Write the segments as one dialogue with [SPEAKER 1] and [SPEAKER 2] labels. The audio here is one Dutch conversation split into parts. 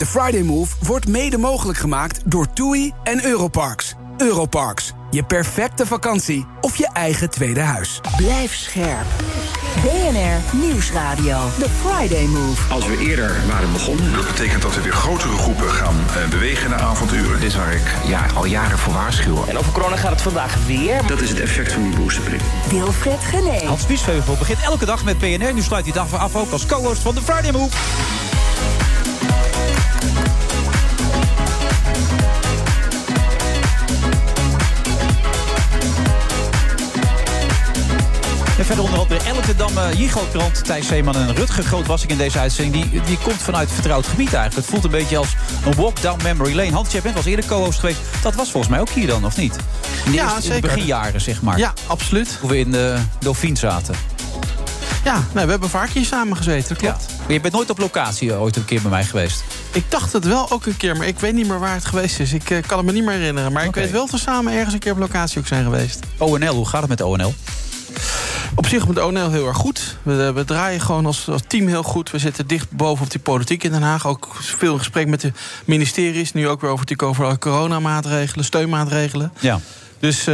[SPEAKER 1] De Friday Move wordt mede mogelijk gemaakt door TUI en Europarks. Europarks, je perfecte vakantie of je eigen tweede huis.
[SPEAKER 2] Blijf scherp. BNR Nieuwsradio. The Friday Move.
[SPEAKER 3] Als we eerder waren begonnen.
[SPEAKER 4] Dat betekent dat we weer grotere groepen gaan uh, bewegen naar avonturen.
[SPEAKER 3] Dit is waar ik ja, al jaren voor waarschuw.
[SPEAKER 5] En over corona gaat het vandaag weer.
[SPEAKER 3] Dat is het effect van die boosterprik.
[SPEAKER 2] Wilfred Gené.
[SPEAKER 6] Hans Biesheuvel begint elke dag met PNR. Nu sluit hij dag af ook als co-host van The Friday Move. Verder onder andere Elke Damme, Jigo-krant, Thijs Zeeman en Rutger Groot was ik in deze uitzending. Die, die komt vanuit vertrouwd gebied eigenlijk. Het voelt een beetje als een walk down memory lane. Hans, jij bent eens eerder co-host geweest. Dat was volgens mij ook hier dan, of niet? In de
[SPEAKER 7] Ja,
[SPEAKER 6] eerste- in
[SPEAKER 7] zeker.
[SPEAKER 6] de beginjaren, zeg maar.
[SPEAKER 7] Ja, absoluut.
[SPEAKER 6] Hoe we in de Dauphine zaten.
[SPEAKER 7] Ja, nee, we hebben vaak hier samen gezeten, klopt.
[SPEAKER 6] Maar je bent nooit op locatie eh, ooit een keer bij mij geweest.
[SPEAKER 7] Ik dacht het wel ook een keer, maar ik weet niet meer waar het geweest is. Ik eh, kan het me niet meer herinneren. Maar ik weet wel dat we samen ergens een keer op locatie ook zijn geweest.
[SPEAKER 6] ONL, hoe gaat het met ONL?
[SPEAKER 7] Op zich met ONL heel erg goed. We, we draaien gewoon als, als team heel goed. We zitten dicht bovenop die politiek in Den Haag. Ook veel in gesprek met de ministeries. Nu ook weer over die over coronamaatregelen, steunmaatregelen.
[SPEAKER 6] Ja.
[SPEAKER 7] Dus eh,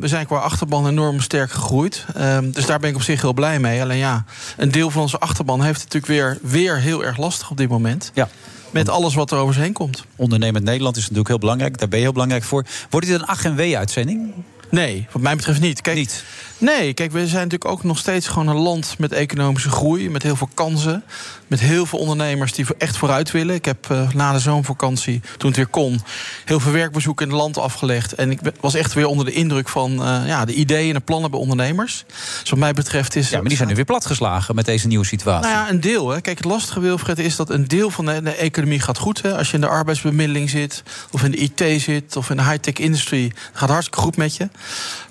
[SPEAKER 7] we zijn qua achterban enorm sterk gegroeid. Ehm, dus daar ben ik op zich heel blij mee. Alleen ja, een deel van onze achterban heeft het natuurlijk weer, weer heel erg lastig op dit moment.
[SPEAKER 6] Ja.
[SPEAKER 7] Met alles wat er over ze heen komt.
[SPEAKER 6] Ondernemend Nederland is natuurlijk heel belangrijk. Daar ben je heel belangrijk voor. Wordt dit een wee-uitzending?
[SPEAKER 7] Nee, wat mij betreft niet. Kijk,
[SPEAKER 6] Niet.
[SPEAKER 7] Nee, kijk, we zijn natuurlijk ook nog steeds gewoon een land met economische groei, met heel veel kansen, met heel veel ondernemers die echt vooruit willen. Ik heb eh, na de zomervakantie, toen het weer kon, heel veel werkbezoeken in het land afgelegd. En ik was echt weer onder de indruk van eh, ja, de ideeën en de plannen bij ondernemers. Dus wat mij betreft is.
[SPEAKER 6] Ja, maar die zijn nu weer platgeslagen met deze nieuwe situatie.
[SPEAKER 7] Nou ja, een deel. Hè. Kijk, het lastige, Wilfred, is dat een deel van de, de economie gaat goed. Hè. Als je in de arbeidsbemiddeling zit, of in de IT zit, of in de high-tech industry, gaat hartstikke goed met je.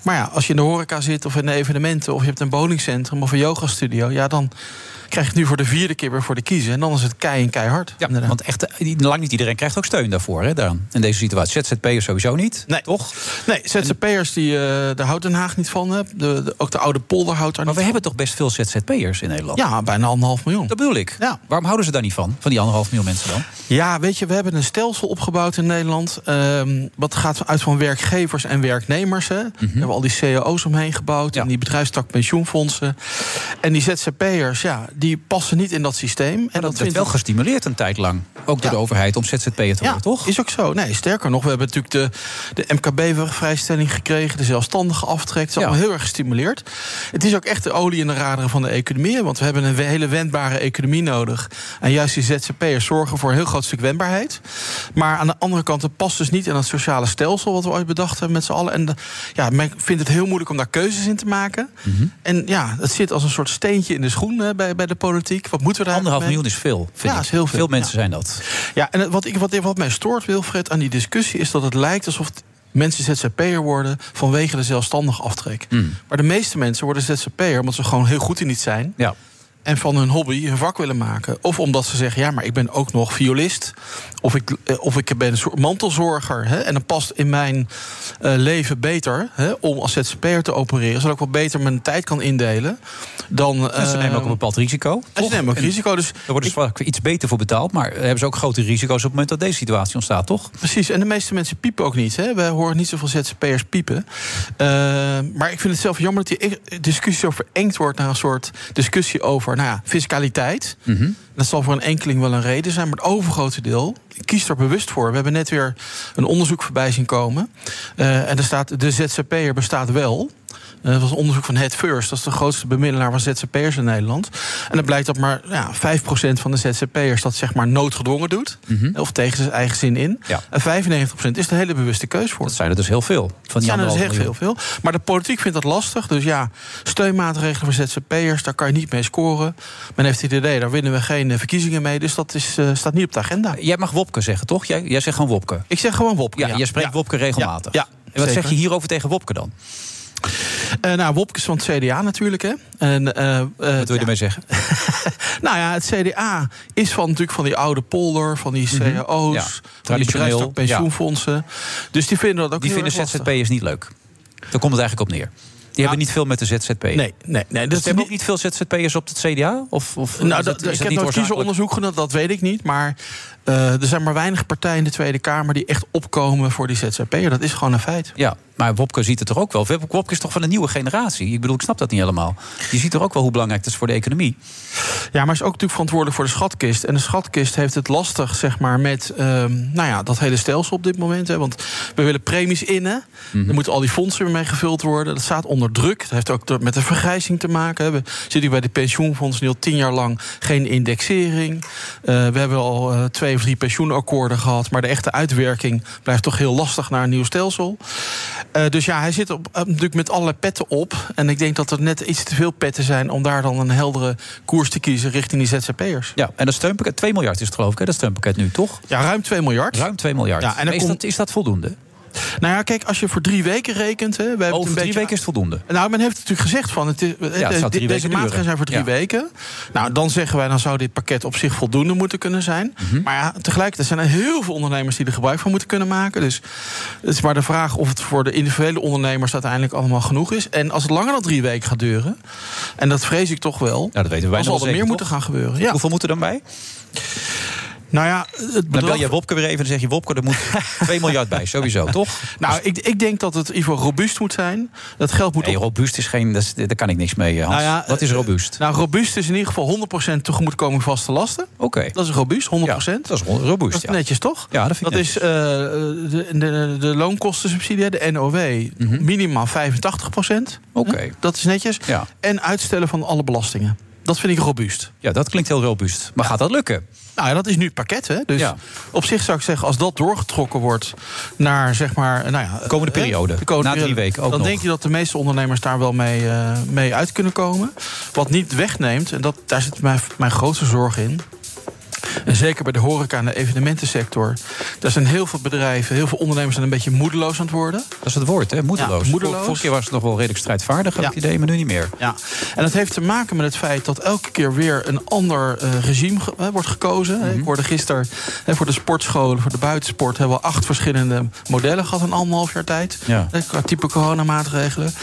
[SPEAKER 7] Maar ja, als je in de horeca zit, of in de evenementen, of je hebt een bowlingcentrum of een yogastudio, ja, dan krijg je nu voor de vierde keer weer voor de kiezen. En dan is het kei en keihard.
[SPEAKER 6] Ja, want echt, eh, lang niet iedereen krijgt ook steun daarvoor, hè, daaraan, in deze situatie. ZZP'ers sowieso niet,
[SPEAKER 7] Nee.
[SPEAKER 6] toch?
[SPEAKER 7] Nee, ZZP'ers, die, eh, daar houdt Den Haag niet van. De, de- ook de oude polder houdt daar
[SPEAKER 6] Maar we
[SPEAKER 7] niet
[SPEAKER 6] hebben toch best veel ZZP'ers in Nederland?
[SPEAKER 7] van. Ja, bijna anderhalf miljoen.
[SPEAKER 6] Dat bedoel ik.
[SPEAKER 7] Ja.
[SPEAKER 6] Waarom houden ze daar niet van, van die anderhalf miljoen mensen dan?
[SPEAKER 7] Ja, weet je, we hebben een stelsel opgebouwd in Nederland. ehm, wat gaat uit van werkgevers en werknemers. Hè. We hebben al die cao's omheen gebouwd.
[SPEAKER 6] Mhm. Ja.
[SPEAKER 7] En die bedrijfstak pensioenfondsen. En die ZZP'ers, ja, die passen niet in dat systeem. En
[SPEAKER 6] dat werd wel gestimuleerd een tijd lang. Ook door
[SPEAKER 7] Ja.
[SPEAKER 6] de overheid om ZZP'er te worden,
[SPEAKER 7] ja,
[SPEAKER 6] toch?
[SPEAKER 7] is ook zo. Nee, sterker nog, we hebben natuurlijk de, de MKB-vrijstelling gekregen, de zelfstandige aftrek. Het is
[SPEAKER 6] Ja.
[SPEAKER 7] allemaal heel erg gestimuleerd. Het is ook echt de olie in de raderen van de economie. Want we hebben een hele wendbare economie nodig. En juist die ZZP'ers zorgen voor een heel groot stuk wendbaarheid. Maar aan de andere kant, het past dus niet in dat sociale stelsel wat we ooit bedacht hebben met z'n allen. En de- ja, men vindt het heel moeilijk om daar keuzes in te maken.
[SPEAKER 6] Mhm.
[SPEAKER 7] En ja, het zit als een soort steentje in de schoen hè, bij, bij de politiek. Wat moeten we daar
[SPEAKER 6] Anderhalf miljoen is veel, vind
[SPEAKER 7] Ja,
[SPEAKER 6] ik.
[SPEAKER 7] is heel veel,
[SPEAKER 6] mensen
[SPEAKER 7] ja.
[SPEAKER 6] zijn dat.
[SPEAKER 7] Ja, en wat, ik, wat, wat mij stoort, Wilfred, aan die discussie... is dat het lijkt alsof mensen ZZP'er worden... vanwege de zelfstandig aftrek.
[SPEAKER 6] Mm.
[SPEAKER 7] Maar de meeste mensen worden ZZP'er... omdat ze gewoon heel goed in iets zijn...
[SPEAKER 6] Ja.
[SPEAKER 7] En van hun hobby hun vak willen maken. Of omdat ze zeggen, ja, maar ik ben ook nog violist... of ik, eh, of ik ben een soort mantelzorger... Hè, en dan past in mijn eh, leven beter... Hè, om als ZZP'er te opereren... zodat ik wat beter mijn tijd kan indelen... dan...
[SPEAKER 6] En ze nemen ook een bepaald risico.
[SPEAKER 7] en ze nemen ook
[SPEAKER 6] En
[SPEAKER 7] risico, dus...
[SPEAKER 6] Daar worden ze vaak iets beter voor betaald. Maar hebben ze ook grote risico's op het moment dat deze situatie ontstaat, toch?
[SPEAKER 7] Precies, en de meeste mensen piepen ook niet. Hè? We horen niet zoveel ZZP'ers piepen. Eh, maar ik vind het zelf jammer dat die e- discussie zo verengd wordt... naar een soort discussie over nou ja, fiscaliteit.
[SPEAKER 6] Mhm.
[SPEAKER 7] Dat zal voor een enkeling wel een reden zijn, maar het overgrote deel kiest er bewust voor. We hebben net weer een onderzoek voorbij zien komen. Eh, en er staat, de ZZP'er bestaat wel. Eh, dat was een onderzoek van Head First. Dat is de grootste bemiddelaar van ZZP'ers in Nederland. En het blijkt dat maar ja, 5% van de ZZP'ers dat zeg maar noodgedwongen doet. Of tegen zijn eigen zin in.
[SPEAKER 6] Mhm. Ja.
[SPEAKER 7] En 95% is een hele bewuste keus voor.
[SPEAKER 6] Dat zijn er dus heel veel. Van
[SPEAKER 7] Dat
[SPEAKER 6] die
[SPEAKER 7] zijn er dus heel veel. Maar de politiek vindt dat lastig. Dus ja, steunmaatregelen voor ZZP'ers, daar kan je niet mee scoren. Men heeft het idee, daar winnen we geen eh, verkiezingen mee. Dus dat is, eh, staat niet op de agenda.
[SPEAKER 6] Jij mag Wopke zeggen, toch? Jij, jij zegt gewoon Wopke.
[SPEAKER 7] Ik zeg gewoon Wopke.
[SPEAKER 6] Ja, jij spreekt
[SPEAKER 7] Ja.
[SPEAKER 6] Wopke regelmatig.
[SPEAKER 7] Ja, ja,
[SPEAKER 6] en wat
[SPEAKER 7] zeker.
[SPEAKER 6] zeg je hierover tegen Wopke dan?
[SPEAKER 7] Eh, nou, Wopke is van het CDA natuurlijk. Hè. En, eh, eh,
[SPEAKER 6] Wat wil je
[SPEAKER 7] ja.
[SPEAKER 6] ermee zeggen?
[SPEAKER 7] Nou ja, het CDA is van, natuurlijk van die oude polder, van die cao's,
[SPEAKER 6] Ja,
[SPEAKER 7] van die
[SPEAKER 6] traditioneel,
[SPEAKER 7] pensioenfondsen. Dus die vinden dat ook
[SPEAKER 6] Die vinden
[SPEAKER 7] lastig.
[SPEAKER 6] ZZP'ers niet leuk. Daar komt het eigenlijk op neer. Die hebben niet veel met de ZZP.
[SPEAKER 7] Nee, nee, nee.
[SPEAKER 6] Dus
[SPEAKER 7] Dat is
[SPEAKER 6] hebben
[SPEAKER 7] niet-
[SPEAKER 6] ook niet veel ZZP'ers op het CDA? Of, of
[SPEAKER 7] Nou,
[SPEAKER 6] is
[SPEAKER 7] dat,
[SPEAKER 6] dat- is
[SPEAKER 7] ik
[SPEAKER 6] dat
[SPEAKER 7] heb nooit kiezenonderzoek gedaan, dat weet ik niet. Maar er zijn maar weinig partijen in de Tweede Kamer die echt opkomen voor die ZZP'er. Dat is gewoon een feit.
[SPEAKER 6] Ja, maar Wopke ziet het toch ook wel. Wopke is toch van een nieuwe generatie? Ik bedoel, ik snap dat niet helemaal. Je ziet toch ook wel hoe belangrijk het is voor de economie.
[SPEAKER 7] Ja, maar is ook natuurlijk verantwoordelijk voor de schatkist. En de schatkist heeft het lastig, zeg maar, met ehm, nou ja, dat hele stelsel op dit moment. Hè. Want we willen premies innen.
[SPEAKER 6] Mhm.
[SPEAKER 7] Er moeten al die fondsen weer mee gevuld worden. Dat staat onder druk. Dat heeft ook met de vergrijzing te maken. hè. We zitten bij de pensioenfondsen nu al tien jaar lang geen indexering. Eh, we hebben al eh, twee of drie pensioenakkoorden gehad. Maar de echte uitwerking blijft toch heel lastig naar een nieuw stelsel. Eh, dus ja, hij zit op, op- natuurlijk met allerlei petten op. En ik denk dat er net iets te veel petten zijn om daar dan een heldere koers te kiezen richting die ZZP'ers.
[SPEAKER 6] Ja, en dat steunpakket, 2 miljard is het geloof ik, hè, dat steunpakket nu, toch?
[SPEAKER 7] Ja, ruim 2 miljard.
[SPEAKER 6] Ruim 2 miljard.
[SPEAKER 7] Ja, en
[SPEAKER 6] is,
[SPEAKER 7] komt-
[SPEAKER 6] dat, is dat voldoende?
[SPEAKER 7] Nou ja, kijk, als je voor drie weken rekent. Hè, we
[SPEAKER 6] Over
[SPEAKER 7] een
[SPEAKER 6] drie
[SPEAKER 7] beetje-
[SPEAKER 6] weken is voldoende.
[SPEAKER 7] Nou, men heeft natuurlijk gezegd van het is, de- deze maatregelen zijn voor drie
[SPEAKER 6] Ja.
[SPEAKER 7] weken. Nou, dan zeggen wij dan zou dit pakket op zich voldoende moeten kunnen zijn.
[SPEAKER 6] Mhm.
[SPEAKER 7] Maar ja, tegelijkertijd zijn er heel veel ondernemers die er gebruik van moeten kunnen maken. Dus het is maar de vraag of het voor de individuele ondernemers uiteindelijk allemaal genoeg is. En als het langer dan drie weken gaat duren, en dat vrees ik toch wel,
[SPEAKER 6] Ja, dat weten wij
[SPEAKER 7] dan zal er meer moeten gaan gebeuren. Ja.
[SPEAKER 6] Hoeveel moeten er dan bij?
[SPEAKER 7] Nou ja, het
[SPEAKER 6] Dan bel
[SPEAKER 7] bedrag-
[SPEAKER 6] je Wopke weer even en dan zeg je... Wopke, er moet 2 miljard bij, sowieso, toch?
[SPEAKER 7] Nou, ik, ik denk dat het in ieder geval robuust moet zijn. Dat geld moet
[SPEAKER 6] Nee,
[SPEAKER 7] op
[SPEAKER 6] robuust is geen... dat is- Daar kan ik niks mee, Hans.
[SPEAKER 7] Nou ja,
[SPEAKER 6] Wat is
[SPEAKER 7] eh,
[SPEAKER 6] robuust?
[SPEAKER 7] Nou, robuust is in ieder geval 100% tegemoetkoming vaste lasten.
[SPEAKER 6] Oké.
[SPEAKER 7] Dat is robuust, 100%.
[SPEAKER 6] Ja, dat is ro- robuust,
[SPEAKER 7] Dat is netjes, toch?
[SPEAKER 6] Ja, dat vind ik
[SPEAKER 7] Dat is eh, de, de, de loonkostensubsidie, de NOW, minimaal 85%.
[SPEAKER 6] Oké.
[SPEAKER 7] Dat is netjes.
[SPEAKER 6] Ja.
[SPEAKER 7] En uitstellen van alle belastingen. Dat vind ik robuust.
[SPEAKER 6] Ja, dat klinkt heel robuust. Maar gaat dat lukken?
[SPEAKER 7] Nou ja, dat is nu het pakket, hè? Dus
[SPEAKER 6] Ja.
[SPEAKER 7] op zich zou ik zeggen, als dat doorgetrokken wordt naar, zeg maar, nou ja...
[SPEAKER 6] Komende periode.
[SPEAKER 7] de komende
[SPEAKER 6] Na drie
[SPEAKER 7] periode,
[SPEAKER 6] weken ook
[SPEAKER 7] Dan
[SPEAKER 6] nog.
[SPEAKER 7] denk je dat de meeste ondernemers daar wel mee, eh, mee uit kunnen komen. Wat niet wegneemt, en dat, daar zit mijn, mijn grootste zorg in... En zeker bij de horeca en de evenementensector. Daar zijn heel veel bedrijven, heel veel ondernemers zijn een beetje moedeloos aan het worden.
[SPEAKER 6] Dat is het woord, hè? Moedeloos.
[SPEAKER 7] Ja, moedeloos.
[SPEAKER 6] Vor- Vorige keer was het nog wel redelijk strijdvaardig,
[SPEAKER 7] Ja.
[SPEAKER 6] het idee, maar nu niet meer.
[SPEAKER 7] Ja, en dat heeft te maken met het feit dat elke keer weer een ander eh, regime wordt gekozen. Ik hoorde gisteren voor de sportscholen, voor de buitensport, hebben we acht verschillende modellen gehad in anderhalf jaar tijd.
[SPEAKER 6] Ja.
[SPEAKER 7] Qua type coronamaatregelen.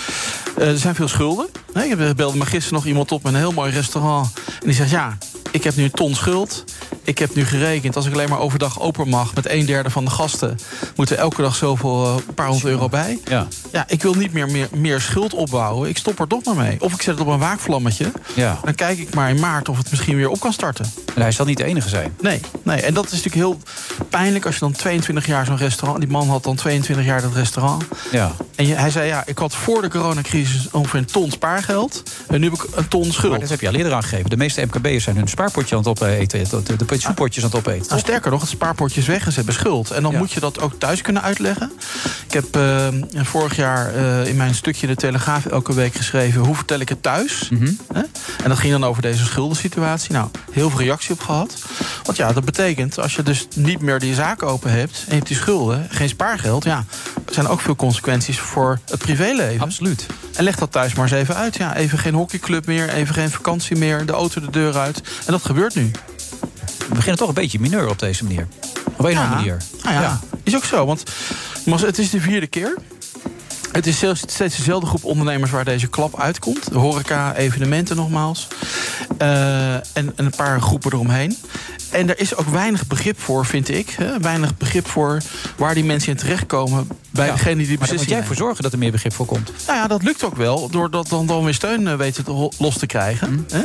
[SPEAKER 7] Eh, er zijn veel schulden. Ik belde me gisteren nog iemand op met een heel mooi restaurant. En die zegt: Ja, ik heb nu een ton schuld. Ik heb nu gerekend, als ik alleen maar overdag open mag met een derde van de gasten, moeten elke dag zoveel eh, paar honderd euro bij.
[SPEAKER 6] Ja.
[SPEAKER 7] Ja, ik wil niet meer, meer, meer schuld opbouwen. Ik stop er toch maar mee. Of ik zet het op een waakvlammetje.
[SPEAKER 6] Ja.
[SPEAKER 7] Dan kijk ik maar in maart of het misschien weer op kan starten.
[SPEAKER 6] En hij zal niet de enige zijn.
[SPEAKER 7] Nee, nee. En dat is natuurlijk heel pijnlijk als je dan 22 jaar zo'n restaurant... Die man had dan 22 jaar dat restaurant.
[SPEAKER 6] Ja.
[SPEAKER 7] En je, hij zei, ja, ik had voor de coronacrisis ongeveer een ton spaargeld. En nu heb ik een ton schuld.
[SPEAKER 6] Maar dat heb je al eerder aangegeven. De meeste MKB'ers zijn hun spaarpotje aan het opeten. De, de pensioenpotjes aan het opeten.
[SPEAKER 7] Nou, sterker nog, het spaarpotje is weg en ze hebben schuld. En dan
[SPEAKER 6] Ja.
[SPEAKER 7] moet je dat ook thuis kunnen uitleggen. Ik heb eh, vorig jaar eh, in mijn stukje de Telegraaf elke week geschreven... hoe vertel ik het thuis?
[SPEAKER 6] Mhm.
[SPEAKER 7] En dat ging dan over deze schuldensituatie. Nou, heel veel reactie op gehad. Want ja, dat betekent als je dus niet meer die zaak open hebt... en je hebt die schulden, geen spaargeld... ja, er zijn ook veel consequenties voor het privéleven.
[SPEAKER 6] Absoluut.
[SPEAKER 7] En leg dat thuis maar eens even uit. Ja, even geen hockeyclub meer, even geen vakantie meer... de auto de deur uit. En dat gebeurt nu.
[SPEAKER 6] We beginnen toch een beetje mineur op deze manier. Op een of andere manier.
[SPEAKER 7] Nou ja,
[SPEAKER 6] Ja.
[SPEAKER 7] is ook zo. Want het is de vierde keer. Het is zelfs steeds dezelfde groep ondernemers waar deze klap uitkomt. De horeca, evenementen nogmaals. Eh, en, en een paar groepen eromheen. En er is ook weinig begrip voor, vind ik. Hè? Weinig begrip voor waar die mensen in terechtkomen... bij
[SPEAKER 6] Ja.
[SPEAKER 7] degene die
[SPEAKER 6] Maar daar moet jij voor zorgen dat er meer begrip voor komt.
[SPEAKER 7] nou ja, dat lukt ook wel. Door dat dan, dan weer steun eh, weten te los te krijgen. Hè?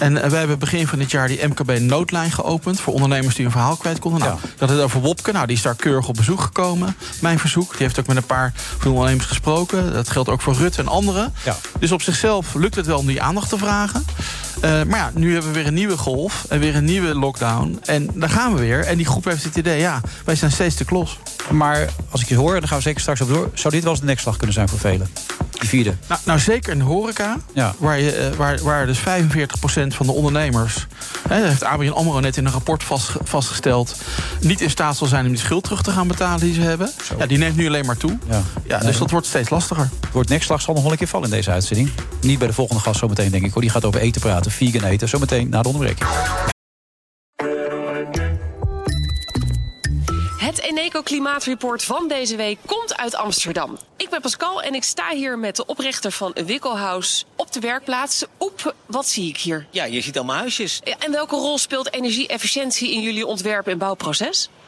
[SPEAKER 7] En eh, wij hebben begin van dit jaar die MKB-noodlijn geopend. Voor ondernemers die een verhaal kwijt konden. Nou,
[SPEAKER 6] Ja.
[SPEAKER 7] Dat het over Wopke. Nou, die is daar keurig op bezoek gekomen. Mijn verzoek. Die heeft ook met een paar ondernemers gesproken. Dat geldt ook voor Rutte en anderen.
[SPEAKER 6] Ja.
[SPEAKER 7] Dus op zichzelf lukt het wel om die aandacht te vragen. Eh, maar ja, nu hebben we weer een nieuwe golf. En weer een nieuwe lockdown. En daar gaan we weer. En die groep heeft het idee, ja, wij zijn steeds te klos.
[SPEAKER 6] Maar als ik je hoor, daar gaan we zeker straks op door... zou dit wel eens de nekslag kunnen zijn voor velen? Die vierde.
[SPEAKER 7] Nou, nou zeker in de horeca,
[SPEAKER 6] Ja.
[SPEAKER 7] waar, je, eh, waar, waar dus 45% van de ondernemers... Hè, dat heeft ABN AMRO net in een rapport vast, vastgesteld... niet in staat zal zijn om die schuld terug te gaan betalen die ze hebben.
[SPEAKER 6] Zo.
[SPEAKER 7] Ja, die neemt nu alleen maar toe.
[SPEAKER 6] Ja.
[SPEAKER 7] Ja, dus dat wordt steeds lastiger.
[SPEAKER 6] Het woord nekslag zal nog wel een keer vallen in deze uitzending. Niet bij de volgende gast zometeen, denk ik. Hoor. Die gaat over eten praten, vegan eten. Zometeen na de onderbreking.
[SPEAKER 8] Het Eneco Klimaatreport van deze week komt uit Amsterdam. Ik ben Pascal en ik sta hier met de oprichter van Wikkelhuis op op de werkplaats. Op, wat zie ik hier?
[SPEAKER 5] Ja, je ziet allemaal huisjes.
[SPEAKER 8] Ja, En welke rol speelt energie-efficiëntie in jullie ontwerp- en bouwproces?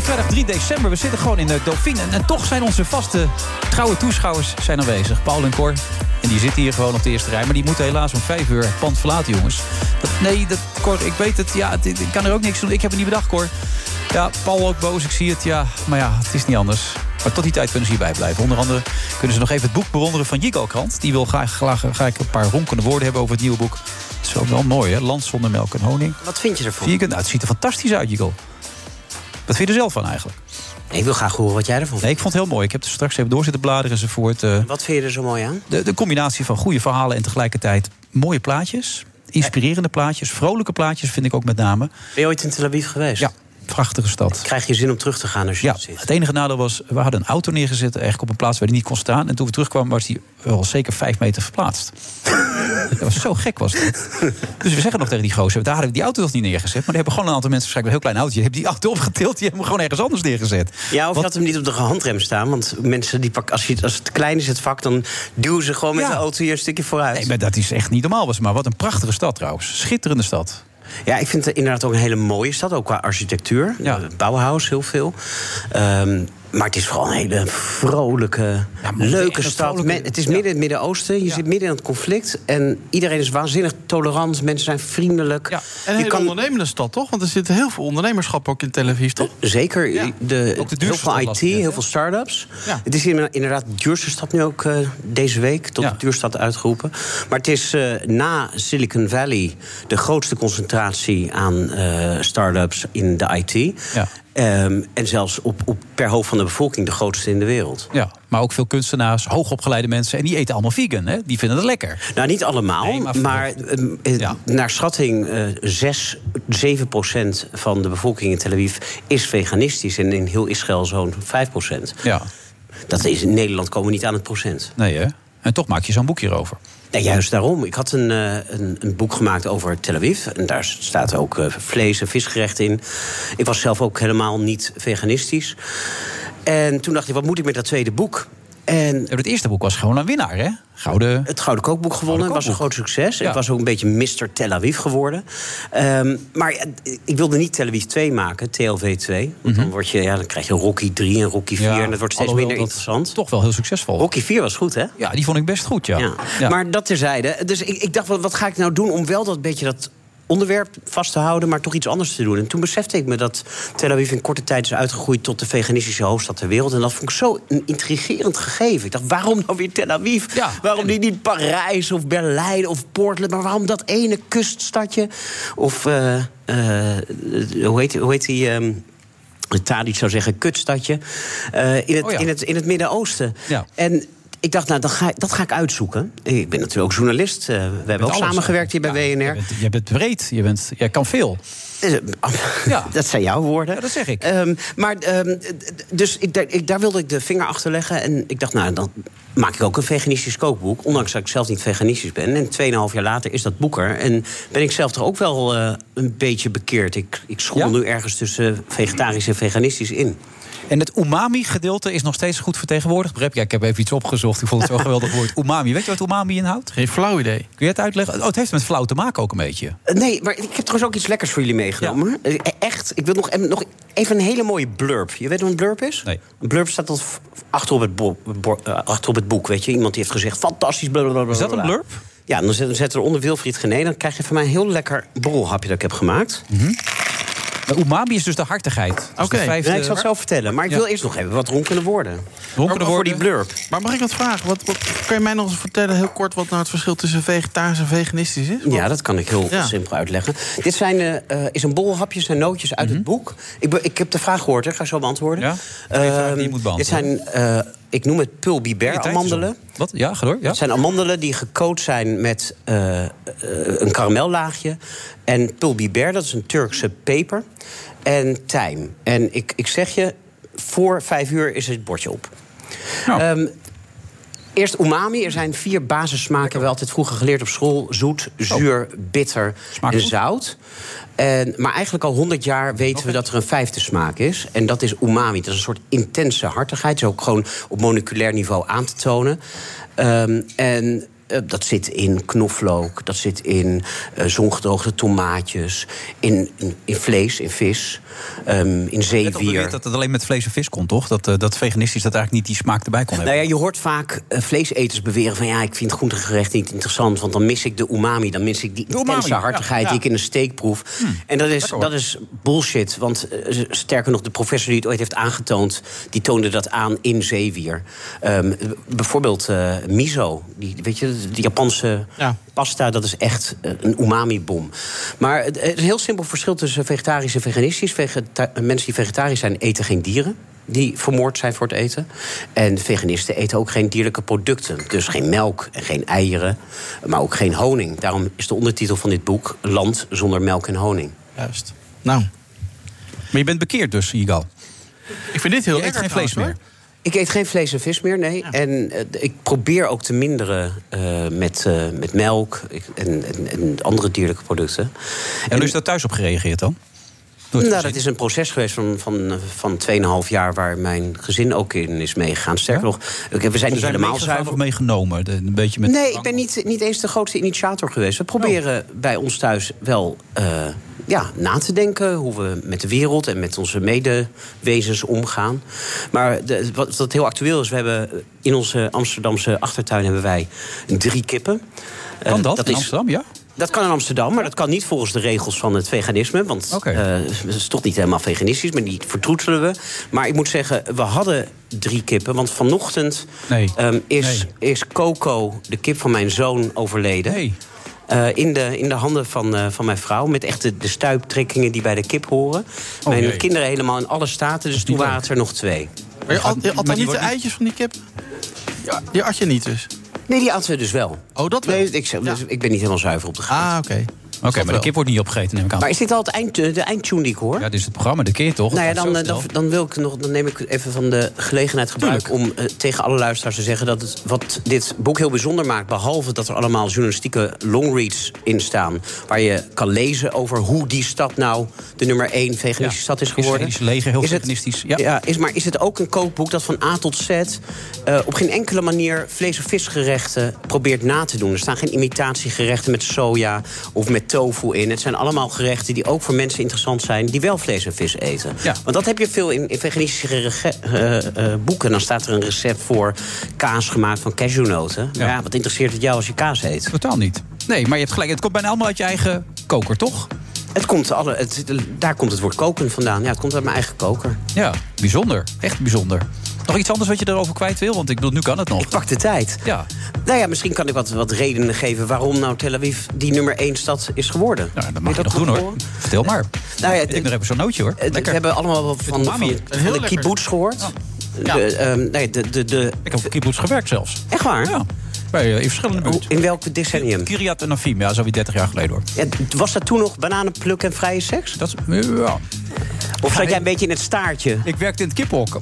[SPEAKER 6] Vrijdag 3 december. We zitten gewoon in de Dauphine. En, en toch zijn onze vaste trouwe toeschouwers zijn aanwezig. Paul en Cor. En die zitten hier gewoon op de eerste rij. Maar die moeten helaas om vijf uur het pand verlaten, jongens. Dat, nee, dat, Cor, ik weet het. Ja, het- ik kan er ook niks doen. Ik heb het niet bedacht, Cor. Ja, Paul ook boos. Ik zie het. Ja, maar ja, het is niet anders. Maar tot die tijd kunnen ze hierbij blijven. Onder andere kunnen ze nog even het boek bewonderen van Jigo Krant. Die wil graag, graag, graag een paar ronkende woorden hebben over het nieuwe boek. Het is wel, wel mooi, hè? Land zonder melk en honing.
[SPEAKER 9] Wat vind je ervan?
[SPEAKER 6] Vierkant. Nou, het ziet er fantastisch uit, Jigo. Wat vind je er zelf van eigenlijk?
[SPEAKER 9] Ik wil graag horen wat jij ervan
[SPEAKER 6] Nee,
[SPEAKER 9] vindt.
[SPEAKER 6] ik vond het heel mooi. Ik heb er straks even door zitten bladeren enzovoort. eh
[SPEAKER 9] Wat vind je er zo mooi aan?
[SPEAKER 6] de, de combinatie van goede verhalen en tegelijkertijd mooie plaatjes. Inspirerende plaatjes, vrolijke plaatjes vind ik ook met name.
[SPEAKER 9] Ben je ooit in Tel Aviv geweest?
[SPEAKER 6] Ja, prachtige stad.
[SPEAKER 9] Krijg je zin om terug te gaan als je
[SPEAKER 6] Ja,
[SPEAKER 9] dat ziet?
[SPEAKER 6] het enige nadeel was, we hadden een auto neergezet... eigenlijk op een plaats waar die niet kon staan. En toen we terugkwamen was die wel zeker vijf meter verplaatst. dat was zo gek was dat. Dus we zeggen nog tegen die gozer... daar hadden we die auto nog niet neergezet. Maar die hebben gewoon een aantal mensen... waarschijnlijk een heel klein autootje... hebben die auto opgetild, die hebben hem gewoon ergens anders neergezet.
[SPEAKER 9] Ja, of je
[SPEAKER 6] Wat-
[SPEAKER 9] had hem niet op de handrem staan. Want mensen die pak, als, je, als het klein is, het vak, dan duwen ze gewoon met
[SPEAKER 6] Ja.
[SPEAKER 9] de auto hier een stukje vooruit.
[SPEAKER 6] Nee, maar dat is echt niet normaal. Was maar wat een prachtige stad trouwens. Schitterende stad.
[SPEAKER 9] Ja, ik vind het inderdaad ook een hele mooie stad, ook qua architectuur.
[SPEAKER 6] Ja.
[SPEAKER 9] Bauhaus, heel veel. Ehm, maar het is vooral een hele vrolijke,
[SPEAKER 6] Ja,
[SPEAKER 9] leuke stad.
[SPEAKER 6] vrolijke-
[SPEAKER 9] het is
[SPEAKER 6] ja.
[SPEAKER 9] midden in het Midden-Oosten. Je
[SPEAKER 6] Ja.
[SPEAKER 9] zit midden in het conflict. En iedereen is waanzinnig tolerant. Mensen zijn vriendelijk.
[SPEAKER 6] Ja.
[SPEAKER 7] En een
[SPEAKER 9] je
[SPEAKER 7] hele
[SPEAKER 9] kan
[SPEAKER 7] ondernemende stad, toch? Want er zit heel veel ondernemerschap ook in Tel Aviv, toch?
[SPEAKER 9] Zeker.
[SPEAKER 7] Ja.
[SPEAKER 9] De,
[SPEAKER 6] Ook de
[SPEAKER 9] heel
[SPEAKER 6] duurste
[SPEAKER 9] veel
[SPEAKER 6] stad
[SPEAKER 9] IT, heel veel start-ups.
[SPEAKER 7] Ja.
[SPEAKER 9] Het is inderdaad inderdaad de duurste stad nu ook eh, deze week. Tot
[SPEAKER 6] Ja.
[SPEAKER 9] de duurstad uitgeroepen. Maar het is eh, na Silicon Valley de grootste concentratie aan eh start-ups in de IT. Ehm, en zelfs op, op per hoofd van de bevolking de grootste in de wereld.
[SPEAKER 6] Ja, maar ook veel kunstenaars, hoogopgeleide mensen. En die eten allemaal vegan, hè? Die vinden het lekker.
[SPEAKER 9] Nou, niet allemaal,
[SPEAKER 6] Nee, maar
[SPEAKER 9] ehm, eh,
[SPEAKER 6] Ja.
[SPEAKER 9] naar schatting eh 6, 7 procent van de bevolking in Tel Aviv is veganistisch. En in heel Israël zo'n 5 procent.
[SPEAKER 6] Ja,
[SPEAKER 9] Dat is in Nederland komen we niet aan het procent.
[SPEAKER 6] nee hè? En toch maak je zo'n boekje erover.
[SPEAKER 9] Nee, juist daarom. Ik had een, eh, een, een boek gemaakt over Tel Aviv. En daar staat ook eh, vlees- en visgerecht in. Ik was zelf ook helemaal niet veganistisch. En toen dacht ik, wat moet ik met dat tweede boek? En
[SPEAKER 6] Het eerste boek was gewoon een winnaar, hè? Gouden...
[SPEAKER 9] het Gouden Kookboek gewonnen.
[SPEAKER 6] Gouden
[SPEAKER 9] was een groot succes.
[SPEAKER 6] Ja.
[SPEAKER 9] Ik was ook een beetje Mr. Tel Aviv geworden. Ehm, maar ik wilde niet Tel Aviv 2 maken, TLV 2. Want dan, word je, ja, dan krijg je Rocky 3 en Rocky 4. en dat wordt steeds
[SPEAKER 6] Mhm.
[SPEAKER 9] minder interessant.
[SPEAKER 6] Toch wel heel succesvol.
[SPEAKER 9] Rocky 4 was goed, hè?
[SPEAKER 6] Ja, die vond ik best goed, ja.
[SPEAKER 9] Ja.
[SPEAKER 6] Ja.
[SPEAKER 9] Maar dat terzijde. Dus ik, ik dacht, wat, wat ga ik nou doen om wel dat beetje dat onderwerp vast te houden, maar toch iets anders te doen. En toen besefte ik me dat Tel Aviv in korte tijd is uitgegroeid tot de veganistische hoofdstad ter wereld. En dat vond ik zo een intrigerend gegeven. Ik dacht, waarom nou weer Tel Aviv?
[SPEAKER 6] Ja,
[SPEAKER 9] waarom
[SPEAKER 6] en-
[SPEAKER 9] niet, Parijs of Berlijn of Portland? Maar waarom dat ene kuststadje? Of eh, eh, hoe heet, hoe heet die? Tadic zou zeggen, kutstadje. eh, in het,
[SPEAKER 6] Oh ja.
[SPEAKER 9] in het, in het Midden-Oosten.
[SPEAKER 6] Ja.
[SPEAKER 9] En ik dacht, nou, dat ga, ik- dat ga ik uitzoeken. Ik ben natuurlijk ook journalist. eh, we hebben ook
[SPEAKER 6] Alles
[SPEAKER 9] samengewerkt hier bij
[SPEAKER 6] Ja,
[SPEAKER 9] WNR.
[SPEAKER 6] Je bent, je bent breed, je, bent, jij kan veel.
[SPEAKER 9] Eh,
[SPEAKER 6] Ja.
[SPEAKER 9] Dat zijn jouw woorden.
[SPEAKER 6] Ja, dat zeg ik.
[SPEAKER 9] Ehm, maar ehm, dus ik, daar- ik, daar wilde ik de vinger achter leggen. En ik dacht, nou, dan maak ik ook een veganistisch kookboek. Ondanks dat ik zelf niet veganistisch ben. En 2,5 jaar later is dat boek er. En ben ik zelf toch ook wel eh, een beetje bekeerd. Ik, ik school
[SPEAKER 6] Ja?
[SPEAKER 9] nu ergens tussen vegetarisch en veganistisch in.
[SPEAKER 6] En het umami-gedeelte is nog steeds goed vertegenwoordigd. Je? Ja, ik heb even iets opgezocht. Ik vond het zo'n geweldig woord. Umami. Weet je wat umami inhoudt?
[SPEAKER 7] Geen flauw idee.
[SPEAKER 6] Kun je het uitleggen? Oh, het heeft met flauw te maken ook een beetje.
[SPEAKER 9] Eh, Nee, maar ik heb trouwens ook iets lekkers voor jullie meegenomen. Eh, Echt, ik wil nog, nog even een hele mooie blurb. Je weet wat een blurb is?
[SPEAKER 6] Nee.
[SPEAKER 9] Een blurb staat tot achter op, het bo- bo- eh, achter op het boek, weet je. Iemand die heeft gezegd, fantastisch, blablabla.
[SPEAKER 6] Is dat een blurb?
[SPEAKER 9] Ja, dan zet, dan zet er onder Wilfried Gené. Dan krijg je van mij een heel lekker borrelhapje dat ik heb gemaakt.
[SPEAKER 6] Mhm. Maar umami is dus de hartigheid. Dus
[SPEAKER 7] Oké.
[SPEAKER 6] vijfde-
[SPEAKER 9] Nee, ik zal het zo vertellen. Maar ik
[SPEAKER 6] Ja.
[SPEAKER 9] wil eerst nog even wat rond kunnen worden.
[SPEAKER 6] Ronkende
[SPEAKER 9] Voor die blurb.
[SPEAKER 7] Maar mag ik wat vragen? Wat, wat, kan je mij nog eens vertellen, heel kort, wat nou het verschil tussen vegetarisch en veganistisch is?
[SPEAKER 9] Ja, dat kan ik heel
[SPEAKER 7] Ja.
[SPEAKER 9] simpel uitleggen. Dit zijn, eh, is een bol hapjes en nootjes uit het boek. Ik, ik heb de vraag gehoord, hè. ga zo beantwoorden.
[SPEAKER 6] Mhm. Ja? Die je moet
[SPEAKER 9] dit
[SPEAKER 6] beantwoorden.
[SPEAKER 9] zijn, eh, ik noem het
[SPEAKER 6] tijd is
[SPEAKER 9] amandelen.
[SPEAKER 6] Wat? Ja, ga door. Ja?
[SPEAKER 9] Het zijn amandelen die gecoat zijn met eh, eh, een karamellaagje. En pulbiber, dat is een Turkse peper. En tijm. En ik, ik zeg je, voor vijf uur is het bordje op.
[SPEAKER 6] Nou.
[SPEAKER 9] Ehm, Eerst umami. Er zijn vier basissmaken. Hebben we altijd vroeger geleerd op school. Zoet, zuur, bitter
[SPEAKER 6] Smaakt
[SPEAKER 9] en zout. En, maar eigenlijk al 100 jaar weten we dat er een vijfde smaak is. En dat is umami. Dat is een soort intense hartigheid. Het is ook gewoon op moleculair niveau aan te tonen. Ehm, en eh, dat zit in knoflook, dat zit in eh, zongedroogde tomaatjes... In, in, in vlees, in vis, ehm, in zeewier.
[SPEAKER 6] beweerd dat het alleen met vlees en vis kon, toch? Dat, eh, dat veganistisch dat eigenlijk niet die smaak erbij kon hebben.
[SPEAKER 9] Nou ja, je hoort vaak vleeseters beweren van... ja, ik vind groentegerecht niet interessant... want dan mis ik de umami, dan mis ik die intense hartigheid...
[SPEAKER 6] ja.
[SPEAKER 9] die ik in een steak proef. en dat is,
[SPEAKER 6] lekker,
[SPEAKER 9] dat is bullshit, want sterker nog... de professor die het ooit heeft aangetoond... die toonde dat aan in zeewier. Ehm, bijvoorbeeld miso, die, weet je, de Japanse
[SPEAKER 7] Ja.
[SPEAKER 9] pasta... dat is echt eh, een umami-bom. Maar het is een heel simpel verschil tussen vegetarisch en veganistisch. Vegeta- mensen die vegetarisch zijn, eten geen dieren die vermoord zijn voor het eten. En veganisten eten ook geen dierlijke producten. Dus geen melk en geen eieren, maar ook geen honing. Daarom is de ondertitel van dit boek... Land zonder melk en honing.
[SPEAKER 7] Juist. Nou,
[SPEAKER 6] Maar je bent bekeerd dus, Igal.
[SPEAKER 7] ik vind dit heel
[SPEAKER 6] Je eet
[SPEAKER 7] lekker
[SPEAKER 6] geen vlees meer.
[SPEAKER 9] Ik eet geen vlees en vis meer, nee. En eh, ik probeer ook te minderen eh, met, eh, met melk en, en, en andere dierlijke producten.
[SPEAKER 6] En hoe is daar thuis op gereageerd dan?
[SPEAKER 9] Nou,
[SPEAKER 6] gezin?
[SPEAKER 9] dat is een proces geweest van, van, van 2,5 jaar... waar mijn gezin ook in is meegegaan. Sterker nog, we zijn
[SPEAKER 6] Ze
[SPEAKER 9] niet
[SPEAKER 6] zijn
[SPEAKER 9] helemaal zuiver.
[SPEAKER 6] meegenomen? Een beetje met
[SPEAKER 9] Nee, ik ben niet, niet eens de grootste initiator geweest. We proberen
[SPEAKER 6] Oh.
[SPEAKER 9] bij ons thuis wel ja, na te denken... hoe we met de wereld en met onze medewezens omgaan. Maar de, wat, wat heel actueel is... we hebben in onze Amsterdamse achtertuin hebben wij drie kippen. Eh,
[SPEAKER 6] Kan dat, in
[SPEAKER 9] is,
[SPEAKER 6] Amsterdam, ja?
[SPEAKER 9] dat kan in Amsterdam, maar dat kan niet volgens de regels van het veganisme. Want eh, het is toch niet helemaal veganistisch, maar die vertroetelen we. Maar ik moet zeggen, we hadden drie kippen. Want vanochtend
[SPEAKER 6] Nee.
[SPEAKER 9] ehm, is,
[SPEAKER 6] Nee.
[SPEAKER 9] is Coco, de kip van mijn zoon, overleden.
[SPEAKER 6] Nee.
[SPEAKER 9] Eh, in, de, in de handen van, eh, van mijn vrouw. Met echt de, de stuiptrekkingen die bij de kip horen. mijn
[SPEAKER 6] jee.
[SPEAKER 9] kinderen helemaal in alle staten. Dus toen waren het er nog twee.
[SPEAKER 7] Maar je at, je at dan niet de eitjes van die kip? Ja, die at je niet dus?
[SPEAKER 9] Nee, die aten we dus wel.
[SPEAKER 7] Oh, dat wel?
[SPEAKER 9] Nee, ik, zeg-
[SPEAKER 7] Ja.
[SPEAKER 9] dus ik ben niet helemaal zuiver op de grond.
[SPEAKER 7] Ah, oké.
[SPEAKER 6] Oké, maar de kip wordt niet opgegeten, neem ik aan.
[SPEAKER 9] Maar is dit al het eind, de eindtune die ik hoor?
[SPEAKER 6] Ja, dit is het programma, ken je toch?
[SPEAKER 9] Nou ja, dan, eh, dan, dan, wil ik nog, dan neem ik even van de gelegenheid gebruik om eh, tegen alle luisteraars te zeggen dat het, wat dit boek heel bijzonder maakt, behalve dat er allemaal journalistieke longreads in staan, waar je kan lezen over hoe die stad nou de nummer één veganistische
[SPEAKER 6] Ja,
[SPEAKER 9] stad is geworden.
[SPEAKER 6] Israëlische leger, heel
[SPEAKER 9] Is het-
[SPEAKER 6] veganistisch, ja.
[SPEAKER 9] Ja. is, maar is het ook een kookboek dat van A tot Z eh, op geen enkele manier vlees- of visgerechten probeert na te doen? Er staan geen imitatiegerechten met soja of met tofu in. Het zijn allemaal gerechten die ook voor mensen interessant zijn die wel vlees en vis eten.
[SPEAKER 6] Ja.
[SPEAKER 9] Want dat heb je veel in, in veganistische eh, eh, boeken. Dan staat er een recept voor kaas gemaakt van cashewnoten.
[SPEAKER 6] Ja,
[SPEAKER 9] wat interesseert het jou als je kaas eet?
[SPEAKER 6] Totaal niet. Nee, maar je hebt gelijk. Het komt bijna allemaal uit je eigen koker, toch?
[SPEAKER 9] Het komt alle, het, daar komt het woord koken vandaan. Ja, het komt uit mijn eigen koker.
[SPEAKER 6] Ja, bijzonder. Echt bijzonder. Nog iets anders wat je erover kwijt wil? Want ik bedoel, nu kan het nog.
[SPEAKER 9] Ik pak de tijd.
[SPEAKER 6] Ja,
[SPEAKER 9] Nou ja, misschien kan ik wat, wat redenen geven waarom nou Tel Aviv die nummer één stad is geworden.
[SPEAKER 6] nou, dat mag je nog
[SPEAKER 9] van
[SPEAKER 6] doen hoor. Vertel maar.
[SPEAKER 9] Nou ja,
[SPEAKER 6] ik nog even zo'n nootje hoor.
[SPEAKER 9] We hebben allemaal wel van,
[SPEAKER 6] umami.
[SPEAKER 9] van, de kibbutz gehoord. De, ehm, nee, de, de, de,
[SPEAKER 6] Ik heb op kibbutz gewerkt zelfs.
[SPEAKER 9] echt waar?
[SPEAKER 6] Ja, bij, eh, in verschillende buurten.
[SPEAKER 9] In welk decennium?
[SPEAKER 6] Kiryat en Afim, ja, zo weer 30 jaar geleden hoor.
[SPEAKER 9] Ja, was dat toen nog bananenpluk en vrije seks?
[SPEAKER 6] Dat is, ja.
[SPEAKER 9] Of zat jij een beetje in het staartje?
[SPEAKER 6] Ik werkte in het kippenhok.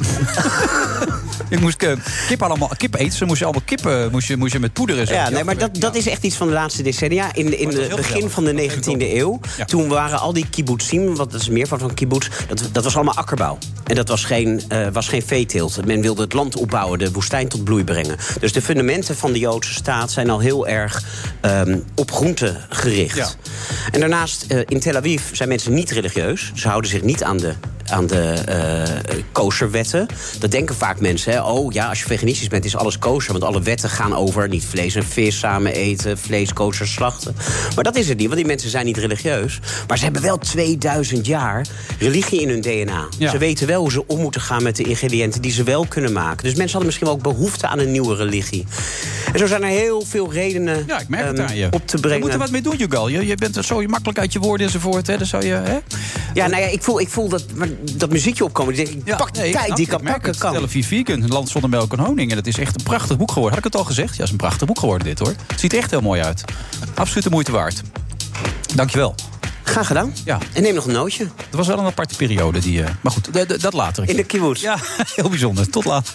[SPEAKER 6] ik moest eh, kip, allemaal, kip eten. Ze moest je allemaal kippen moest je, moest je met poeder en zo.
[SPEAKER 9] Ja, nee, maar dat, dat is echt iets van de laatste decennia. In, in
[SPEAKER 6] het
[SPEAKER 9] begin van de
[SPEAKER 6] Dat vind ik
[SPEAKER 9] 19e eeuw,
[SPEAKER 6] Ja.
[SPEAKER 9] toen waren al die kibbutzim, wat is meer van kibbutz, dat, dat was allemaal akkerbouw. En dat was geen, eh, was geen veeteelt. Men wilde het land opbouwen, de woestijn tot bloei brengen. Dus de fundamenten van de Joodse staat zijn al heel erg ehm, op groente gericht.
[SPEAKER 6] Ja.
[SPEAKER 9] En daarnaast, eh, in Tel Aviv zijn mensen niet religieus. Ze houden zich niet aan de aan de eh kosherwetten. Dat denken vaak mensen. Hè? Oh ja, als je veganistisch bent, is alles kosher. Want alle wetten gaan over niet vlees en vis samen eten, vlees kosher slachten. Maar dat is het niet, want die mensen zijn niet religieus. Maar ze hebben wel 2000 jaar religie in hun DNA.
[SPEAKER 6] Ja.
[SPEAKER 9] Ze weten wel hoe ze om moeten gaan met de ingrediënten die ze wel kunnen maken. Dus mensen hadden misschien wel ook behoefte aan een nieuwe religie. En zo zijn er heel veel redenen
[SPEAKER 6] Ja, ik merk het
[SPEAKER 9] ehm,
[SPEAKER 6] aan je.
[SPEAKER 9] op te
[SPEAKER 6] We
[SPEAKER 9] brengen.
[SPEAKER 6] moeten wat mee doen, Jugal. Je, je bent er zo makkelijk uit je woorden enzovoort. Hè? Dan zou je, hè?
[SPEAKER 9] Ja, nou ja, ik voel, ik voel dat, dat muziekje opkomen. Ik denk, ik pak de
[SPEAKER 6] nee,
[SPEAKER 9] tijd die
[SPEAKER 6] je,
[SPEAKER 9] ik kan pakken
[SPEAKER 6] het.
[SPEAKER 9] kan.
[SPEAKER 6] Tel Aviv Vegan, een land zonder melk en honing. En het is echt een prachtig boek geworden. Had ik het al gezegd? Ja, het is een prachtig boek geworden dit, hoor. Het ziet er echt heel mooi uit. Absoluut de moeite waard. Dankjewel.
[SPEAKER 9] Graag gedaan.
[SPEAKER 6] Ja.
[SPEAKER 9] En neem nog een nootje.
[SPEAKER 6] Het was wel een aparte periode. Die, eh, maar goed, dat later.
[SPEAKER 9] In de kibbutz.
[SPEAKER 6] Ja, heel bijzonder. Tot later.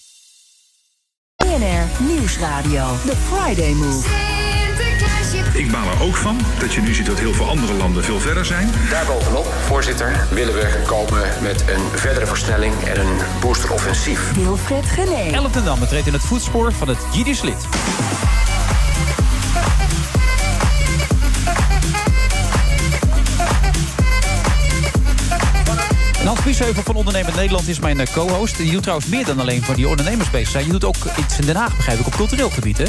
[SPEAKER 2] BNR Nieuwsradio. The Friday Move.
[SPEAKER 4] Ik baal er ook van dat je nu ziet dat heel veel andere landen veel verder zijn.
[SPEAKER 3] Daarbovenop, voorzitter, willen we komen met een verdere versnelling en een boosteroffensief.
[SPEAKER 2] Wilfred Gené.
[SPEAKER 6] Ellen ten Damme treedt in het voetspoor van het Jiddisch lid. En Hans Biesheuvel van Ondernemend Nederland is mijn eh, co-host. Die doet trouwens meer dan alleen voor die ondernemers bezig zijn. Je doet ook iets in Den Haag, begrijp ik, op cultureel gebied, hè?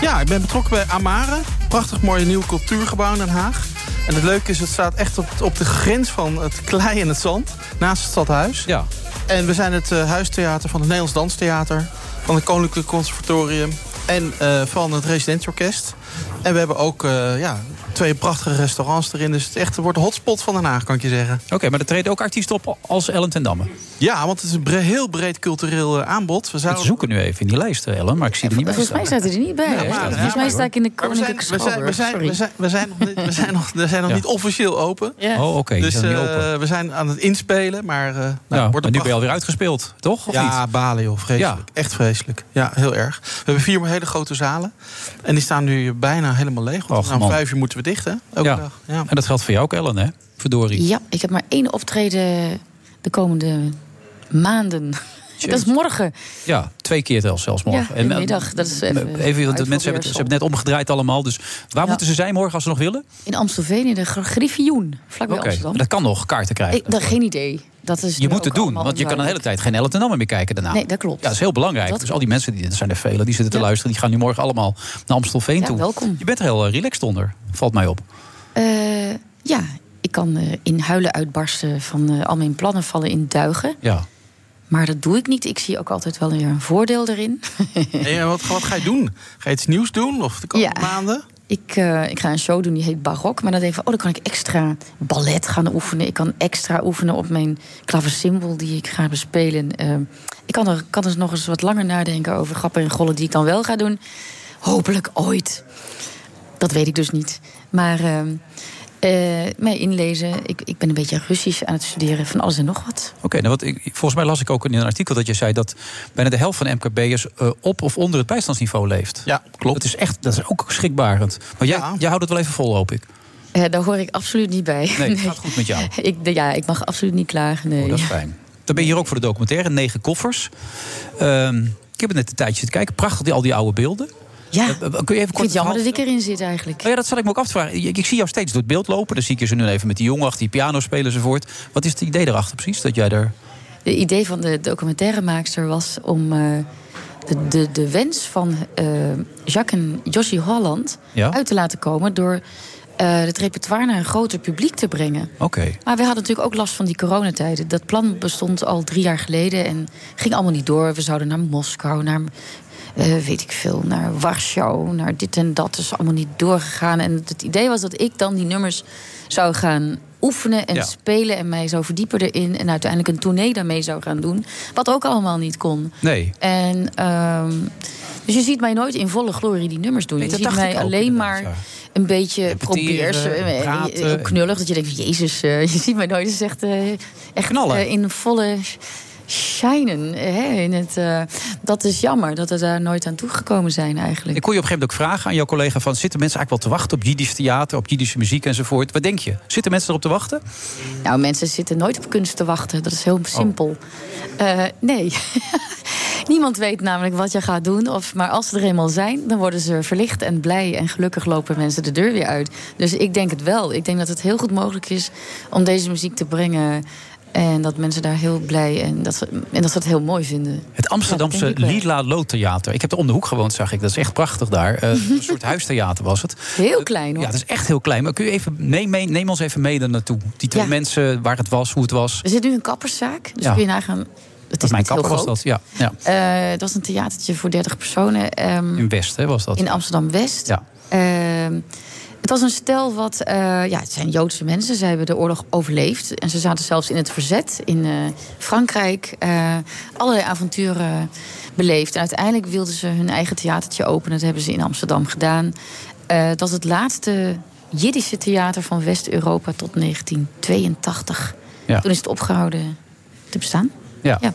[SPEAKER 7] Ja, ik ben betrokken bij Amare. Prachtig mooi nieuw cultuurgebouw in Den Haag. En het leuke is, het staat echt op, op de grens van het klei en het zand. Naast het stadhuis.
[SPEAKER 6] Ja.
[SPEAKER 7] En we zijn het eh, huistheater van het Nederlands Danstheater. Van het Koninklijk Conservatorium. En eh, van het Residentieorkest. En we hebben ook ja, twee prachtige restaurants erin. Dus het, echt, het wordt de hotspot van Den Haag, kan ik je zeggen.
[SPEAKER 6] Oké, maar er treden ook artiesten op als Ellen ten Damme.
[SPEAKER 7] Ja, want het is een bre- heel breed cultureel eh, aanbod. We
[SPEAKER 6] We
[SPEAKER 7] zouden...
[SPEAKER 6] zoeken nu even in die lijst, eh, Ellen, maar ik zie er niet bij
[SPEAKER 10] Volgens mij staat hij er niet bij.
[SPEAKER 6] Niet
[SPEAKER 10] Volgens mij sta ik in de
[SPEAKER 7] Maar we zijn,
[SPEAKER 10] Koninklijke
[SPEAKER 7] we zijn, we zijn, we zijn, we zijn, nog, niet- we zijn nog, we zijn nog
[SPEAKER 6] Ja.
[SPEAKER 7] niet officieel open.
[SPEAKER 10] Ja.
[SPEAKER 6] Oh, oké, die
[SPEAKER 7] Dus
[SPEAKER 6] zijn niet open.
[SPEAKER 7] eh, we zijn aan het inspelen, maar... eh nou,
[SPEAKER 6] ja,
[SPEAKER 7] wordt
[SPEAKER 6] maar nu ben je alweer uitgespeeld, toch? Of
[SPEAKER 7] ja,
[SPEAKER 6] niet?
[SPEAKER 7] balen joh, vreselijk. Echt vreselijk. Ja, heel erg. We hebben vier hele grote zalen. En die staan nu bijna helemaal leeg. Want
[SPEAKER 6] Och,
[SPEAKER 7] vijf uur moeten we dicht, hè? Elke
[SPEAKER 6] Ja.
[SPEAKER 7] dag. Ja.
[SPEAKER 6] En dat geldt voor jou ook, Ellen, hè? Verdorie.
[SPEAKER 10] Ja, ik heb maar één optreden de komende maanden. Dat is morgen.
[SPEAKER 6] Ja, twee keer tel- zelfs morgen.
[SPEAKER 10] Ja, de
[SPEAKER 6] eh,
[SPEAKER 10] middag. Dat is even,
[SPEAKER 6] Even, want de mensen hebben het, ze hebben het net omgedraaid allemaal. Dus waar
[SPEAKER 10] Ja.
[SPEAKER 6] moeten ze zijn morgen als ze nog willen?
[SPEAKER 10] In Amstelveen, in de Gr- Griffioen, vlakbij
[SPEAKER 6] Oké,
[SPEAKER 10] Amsterdam.
[SPEAKER 6] dat kan nog, kaarten krijgen.
[SPEAKER 10] Ik, dat, geen idee. Dat is
[SPEAKER 6] je moet het doen, want je kan een hele tijd geen Ellen ten Damme meer kijken daarna.
[SPEAKER 10] Nee, dat klopt.
[SPEAKER 6] Ja, dat is heel belangrijk.
[SPEAKER 10] Dat
[SPEAKER 6] dus al die mensen, die, er zijn er velen, die zitten te
[SPEAKER 10] Ja.
[SPEAKER 6] luisteren... die gaan nu morgen allemaal naar Amstelveen
[SPEAKER 10] Ja,
[SPEAKER 6] toe.
[SPEAKER 10] welkom.
[SPEAKER 6] Je bent er heel eh, relaxed onder, valt mij op.
[SPEAKER 10] Eh, ja, ik kan eh, in huilen uitbarsten van eh, al mijn plannen vallen in duigen.
[SPEAKER 6] Ja.
[SPEAKER 10] Maar dat doe ik niet. Ik zie ook altijd wel weer een voordeel erin.
[SPEAKER 7] En wat, wat ga je doen? Ga je iets nieuws doen? Of de komende
[SPEAKER 10] Ja.
[SPEAKER 7] maanden?
[SPEAKER 10] Ik, eh, ik ga een show doen die heet Barok. Maar dan denk ik van, oh, dan kan ik extra ballet gaan oefenen. Ik kan extra oefenen op mijn klaversymbol die ik ga bespelen. Eh, ik kan er, kan er nog eens wat langer nadenken over grappen en gollen die ik dan wel ga doen. Hopelijk ooit. Dat weet ik dus niet. Maar eh, eh, mij inlezen. Ik, ik ben een beetje Russisch aan het studeren van alles en nog wat.
[SPEAKER 6] Oké, nou wat ik, volgens mij las ik ook in een artikel dat je zei... dat bijna de helft van de MKB'ers eh, op of onder het bijstandsniveau leeft.
[SPEAKER 7] Ja, klopt.
[SPEAKER 6] Dat is echt, dat is ook schrikbarend. Maar jij, jij houdt het wel even vol, hoop ik.
[SPEAKER 10] Eh, daar hoor ik absoluut niet bij.
[SPEAKER 6] Nee, het gaat goed met jou.
[SPEAKER 10] Ik, ja, ik mag absoluut niet klagen. Nee.
[SPEAKER 6] Oh, dat is fijn. Dan ben je hier ook voor de documentaire, negen koffers. Ehm, ik heb het net een tijdje zitten kijken. Prachtig, die, al die oude beelden.
[SPEAKER 10] Ja,
[SPEAKER 6] Eh, kun je even
[SPEAKER 10] ik
[SPEAKER 6] kort
[SPEAKER 10] het jammer dat ik erin zit eigenlijk.
[SPEAKER 6] Oh ja, dat zat ik me ook af te vragen. Ik, ik zie jou steeds door het beeld lopen. Dan zie ik je ze nu even met die jongen achter die piano spelen enzovoort. Wat is het idee erachter precies? Dat jij er...
[SPEAKER 10] Het idee van de documentairemaakster was om eh, de, de, de wens van eh, Jacques en Josie Holland
[SPEAKER 6] Ja?
[SPEAKER 10] uit te laten komen door eh, het repertoire naar een groter publiek te brengen.
[SPEAKER 6] Oké.
[SPEAKER 10] Maar we hadden natuurlijk ook last van die coronatijden. Dat plan bestond al drie jaar geleden en ging allemaal niet door. We zouden naar Moskou, naar eh, weet ik veel, naar Warschau, naar dit en dat. is allemaal niet doorgegaan. En het idee was dat ik dan die nummers zou gaan oefenen en
[SPEAKER 6] Ja.
[SPEAKER 10] spelen en mij zo verdiepen erin. En uiteindelijk een tournee daarmee zou gaan doen. Wat ook allemaal niet kon.
[SPEAKER 6] Nee.
[SPEAKER 10] En ehm, dus je ziet mij nooit in volle glorie die nummers doen.
[SPEAKER 6] Nee,
[SPEAKER 10] je ziet mij alleen maar
[SPEAKER 6] ja.
[SPEAKER 10] een beetje probeers. eh, ook knullig dat je denkt, jezus, eh, je ziet mij nooit eens echt, eh, echt
[SPEAKER 6] Knallen.
[SPEAKER 10] eh, in volle shinen. Hè, in het, eh, dat is jammer dat we daar nooit aan toegekomen zijn eigenlijk.
[SPEAKER 6] Ik kon je op een gegeven moment ook vragen aan jouw collega... Van, zitten mensen eigenlijk wel te wachten op Jiddisch theater... op Jiddische muziek enzovoort? Wat denk je? Zitten mensen erop te wachten?
[SPEAKER 10] Nou, mensen zitten nooit op kunst te wachten. Dat is heel simpel. Eh, nee. Niemand weet namelijk wat je gaat doen. Of, maar als ze er eenmaal zijn, dan worden ze verlicht en blij. En gelukkig lopen mensen de deur weer uit. Dus ik denk het wel. Ik denk dat het heel goed mogelijk is om deze muziek te brengen. En dat mensen daar heel blij en dat ze, en dat ze het heel mooi vinden.
[SPEAKER 6] Het Amsterdamse
[SPEAKER 10] Ja, dat
[SPEAKER 6] Lila Loodtheater. Ik heb er om de hoek gewoond, zag ik. Dat is echt prachtig daar. Eh, een soort huistheater was het.
[SPEAKER 10] Heel klein hoor.
[SPEAKER 6] Ja, het is echt heel klein. Maar kun je even, neem, mee- neem ons even mee daar naartoe. Die twee
[SPEAKER 10] Ja.
[SPEAKER 6] mensen, waar het was, hoe het was.
[SPEAKER 10] Er zit nu een kapperszaak. Dus
[SPEAKER 6] Ja.
[SPEAKER 10] kun je nagaan. Het is
[SPEAKER 6] mijn kapper was dat, ja. ja.
[SPEAKER 10] Eh, dat was een theatertje voor 30 personen. ehm,
[SPEAKER 6] In West, hè, was dat.
[SPEAKER 10] in Amsterdam West.
[SPEAKER 6] Ja.
[SPEAKER 10] Ehm, het was een stel wat. eh, ja, het zijn Joodse mensen. Zij hebben de oorlog overleefd. En ze zaten zelfs in het verzet in eh, Frankrijk. eh, allerlei avonturen beleefd. En uiteindelijk wilden ze hun eigen theatertje openen. Dat hebben ze in Amsterdam gedaan. Dat was het laatste Jiddische theater van West-Europa tot 1982.
[SPEAKER 6] Ja.
[SPEAKER 10] Toen is het opgehouden te bestaan.
[SPEAKER 6] Ja.
[SPEAKER 10] Ja.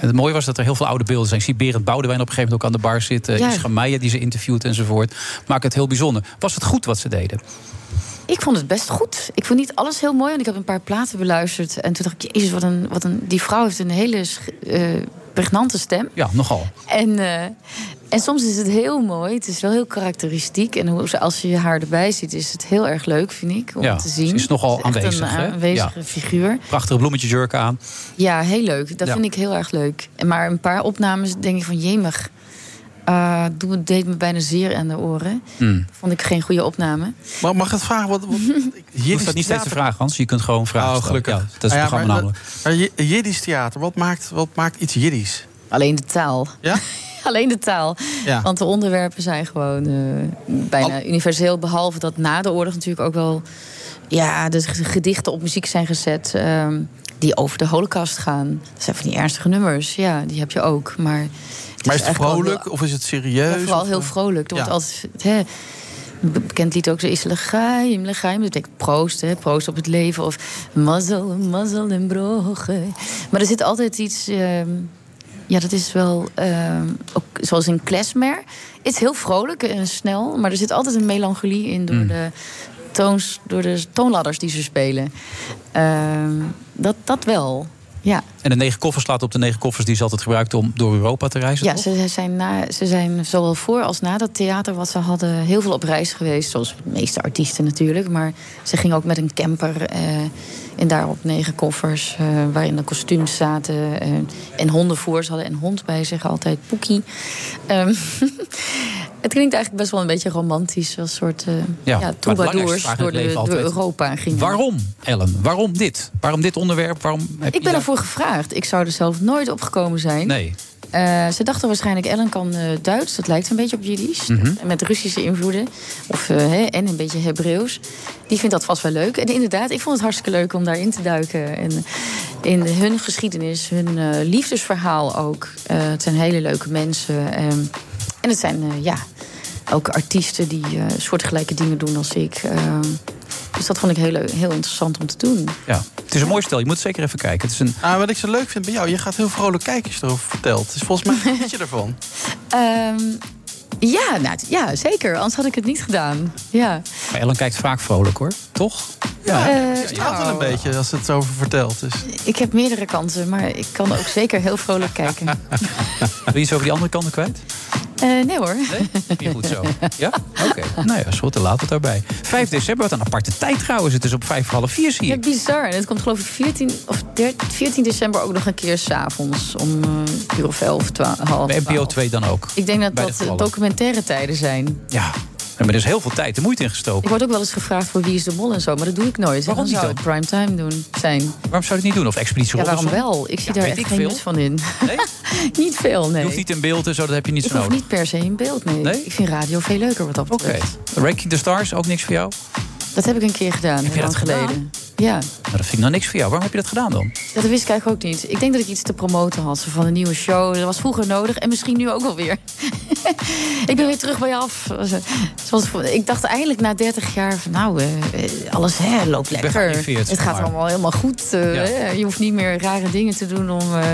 [SPEAKER 6] En het mooie was dat er heel veel oude beelden zijn. Ik zie Berend Boudewijn op een gegeven moment ook aan de bar zitten.
[SPEAKER 10] Ja.
[SPEAKER 6] Ischa Meijer die ze interviewt enzovoort. Maakt het heel bijzonder. Was het goed wat ze deden?
[SPEAKER 10] Ik vond het best goed. Ik vond niet alles heel mooi, want ik heb een paar platen beluisterd. En toen dacht ik, jezus, wat een, wat een, die vrouw heeft een hele eh, pregnante stem.
[SPEAKER 6] Ja, nogal.
[SPEAKER 10] En, eh, en soms is het heel mooi. Het is wel heel karakteristiek. En hoe, als je haar erbij ziet, is het heel erg leuk, vind ik, om
[SPEAKER 6] Ja,
[SPEAKER 10] te zien.
[SPEAKER 6] ze is nogal aanwezig,
[SPEAKER 10] Een
[SPEAKER 6] hè?
[SPEAKER 10] aanwezige
[SPEAKER 6] Ja.
[SPEAKER 10] figuur.
[SPEAKER 6] Prachtige bloemetjesjurk aan.
[SPEAKER 10] Ja, heel leuk. Dat
[SPEAKER 6] Ja.
[SPEAKER 10] vind ik heel erg leuk. Maar een paar opnames denk ik van, jemig. Eh doe- deed me bijna zeer aan de oren.
[SPEAKER 6] Hmm.
[SPEAKER 10] Vond ik geen goede opname.
[SPEAKER 7] Maar mag ik het vragen? Wat, wat,
[SPEAKER 6] Je hoeft dat niet steeds te vragen, Hans. Je kunt gewoon vragen
[SPEAKER 7] Oh, gelukkig.
[SPEAKER 6] Ja, dat is het
[SPEAKER 7] Ah ja,
[SPEAKER 6] programma
[SPEAKER 7] maar,
[SPEAKER 6] namelijk.
[SPEAKER 7] Maar Jiddisch theater, wat maakt, wat maakt iets Jiddisch?
[SPEAKER 10] Alleen de taal.
[SPEAKER 7] Ja?
[SPEAKER 10] Alleen de taal.
[SPEAKER 7] Ja.
[SPEAKER 10] Want de onderwerpen zijn gewoon eh, bijna universeel. Behalve dat na de oorlog natuurlijk ook wel... Ja, de gedichten op muziek zijn gezet... ehm, die over de holocaust gaan. Dat zijn van die ernstige nummers. Ja, die heb je ook. Maar,
[SPEAKER 7] Maar is het vrolijk
[SPEAKER 10] heel-
[SPEAKER 7] of is het serieus?
[SPEAKER 10] ja, vooral
[SPEAKER 7] of,
[SPEAKER 10] heel
[SPEAKER 7] eh,
[SPEAKER 10] vrolijk. Er wordt altijd, hè, bekend lied ook, zo is legaim, legaim. Dat betekent proost, hè, proost op het leven. Of mazzel, mazzel en brogen. Maar er zit altijd iets... ehm, ja, dat is wel, ehm, ook zoals in Klesmer. Het is heel vrolijk en snel, maar er zit altijd een melancholie in... door,
[SPEAKER 6] Mm.
[SPEAKER 10] de, toons, door de toonladders die ze spelen. Ehm, dat, dat wel, ja.
[SPEAKER 6] En de negen koffers slaat op de negen koffers die ze altijd gebruikten om door Europa te reizen.
[SPEAKER 10] Ja,
[SPEAKER 6] toch?
[SPEAKER 10] ze zijn, na, ze zijn zowel voor als na dat theater wat ze hadden heel veel op reis geweest. Zoals de meeste artiesten natuurlijk. Maar ze gingen ook met een camper eh, en daarop negen koffers. eh, waarin de kostuums zaten. eh, en hondenvoer. Ze hadden een hond bij zich, altijd Poekie. Ehm, het klinkt eigenlijk best wel een beetje romantisch. Als soort uh,
[SPEAKER 6] Ja,
[SPEAKER 10] troubadours door, de, door. Europa gingen.
[SPEAKER 6] Waarom, Ellen? Waarom dit? Waarom dit onderwerp? Waarom heb
[SPEAKER 10] Ik ben ervoor gevraagd. Ik zou er zelf nooit op gekomen zijn.
[SPEAKER 6] Nee.
[SPEAKER 10] Eh, ze dachten waarschijnlijk, Ellen kan eh, Duits. Dat lijkt een beetje op Jiddisch.
[SPEAKER 6] Mhm.
[SPEAKER 10] Met Russische invloeden. Of, eh, hè, en een beetje Hebreeuws. Die vindt dat vast wel leuk. En inderdaad, ik vond het hartstikke leuk om daarin te duiken. En in hun geschiedenis, hun liefdesverhaal ook. Het zijn hele leuke mensen. Ehm, en het zijn, ja, ook artiesten die soortgelijke dingen doen als ik. Ehm, dus dat vond ik heel, leuk- heel interessant om te doen.
[SPEAKER 6] Ja. Het is een mooi stel. Je moet zeker even kijken. Het is een...
[SPEAKER 7] Ah, wat ik zo leuk vind bij jou, je gaat heel vrolijk kijken als je erover vertelt. Dus volgens mij weet je ervan.
[SPEAKER 10] Ehm, ja, nou, ja, zeker. Anders had ik het niet gedaan. Ja.
[SPEAKER 6] Maar Ellen kijkt vaak vrolijk hoor. Toch?
[SPEAKER 10] Ja,
[SPEAKER 7] Het straalt wel een beetje als het over vertelt. Dus.
[SPEAKER 10] Ik heb meerdere kanten, maar ik kan ook zeker heel vrolijk kijken.
[SPEAKER 6] Wil je iets over die andere kanten kwijt?
[SPEAKER 10] Eh, nee hoor.
[SPEAKER 6] Niet goed zo. Ja? Oké. Nou ja, is goed. Dan laten we het daarbij. 5 december, wat een aparte tijd trouwens. Het is op vijf voor half vier, zie
[SPEAKER 10] Ja,
[SPEAKER 6] ik.
[SPEAKER 10] bizar. En het komt geloof ik 14, of 13 14 december ook nog een keer s'avonds. Om eh uur of 11, 12, half
[SPEAKER 6] Bij NPO
[SPEAKER 10] 12.
[SPEAKER 6] 2 dan ook.
[SPEAKER 10] Ik denk dat
[SPEAKER 6] Bij
[SPEAKER 10] dat eh. Documentaire tijden zijn.
[SPEAKER 6] Ja. maar er is heel veel tijd en moeite in gestoken.
[SPEAKER 10] Ik word ook wel eens gevraagd voor Wie is de Mol en zo, maar dat doe ik nooit.
[SPEAKER 6] Waarom
[SPEAKER 10] zou het primetime doen zijn.
[SPEAKER 6] Waarom zou je het niet doen? Of Expeditie
[SPEAKER 10] Ja, waarom wel? Ik zie
[SPEAKER 6] Ja,
[SPEAKER 10] daar echt
[SPEAKER 6] ik
[SPEAKER 10] geen
[SPEAKER 6] veel.
[SPEAKER 10] van in.
[SPEAKER 6] Nee?
[SPEAKER 10] niet veel, nee.
[SPEAKER 6] Je hoeft niet in beeld en zo, dat heb je niet
[SPEAKER 10] ik
[SPEAKER 6] zo nodig.
[SPEAKER 10] niet per se in beeld, nee.
[SPEAKER 6] Nee?
[SPEAKER 10] Ik vind radio veel leuker wat dat
[SPEAKER 6] Oké.
[SPEAKER 10] betreft.
[SPEAKER 6] Ranking the Stars, ook niks voor jou?
[SPEAKER 10] Dat heb ik een keer gedaan,
[SPEAKER 6] Heb je dat gedaan?
[SPEAKER 10] geleden. Ja.
[SPEAKER 6] Nou, dat vind ik nou niks voor jou. Waarom heb je dat gedaan dan?
[SPEAKER 10] Ja, dat wist ik eigenlijk ook niet. Ik denk dat ik iets te promoten had van een nieuwe show. Dat was vroeger nodig en misschien nu ook wel weer. ik ben weer terug bij je af. Zoals, ik dacht eindelijk na 30 jaar van nou, eh, eh, alles hè, loopt lekker. Het gaat
[SPEAKER 6] maar.
[SPEAKER 10] allemaal helemaal goed. eh,
[SPEAKER 6] Ja.
[SPEAKER 10] hè. Je hoeft niet meer rare dingen te doen om eh,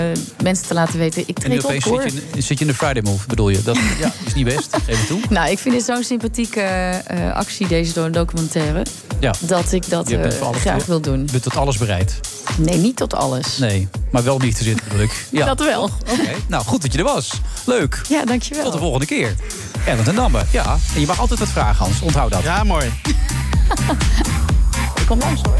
[SPEAKER 10] mensen te laten weten. Ik treed op hoor.
[SPEAKER 6] zit je, in- zit je in de Friday Move, bedoel je? Dat ja, is niet best, geef het toe.
[SPEAKER 10] Nou, ik vind dit zo'n sympathieke eh, actie, deze door een documentaire.
[SPEAKER 6] Ja.
[SPEAKER 10] Dat ik dat eh, graag wil doen.
[SPEAKER 6] Je bent tot alles bereid.
[SPEAKER 10] Nee, niet tot alles.
[SPEAKER 6] Nee, maar wel niet te zitten ik. Ja.
[SPEAKER 10] Dat wel.
[SPEAKER 6] Oké, nou goed dat je er was. Leuk.
[SPEAKER 10] Ja, dankjewel.
[SPEAKER 6] Tot de volgende keer. Erwin ten Damme, ja. En je mag altijd wat vragen, Hans. Onthoud dat.
[SPEAKER 7] Ja, mooi.
[SPEAKER 10] Ik kom langs hoor.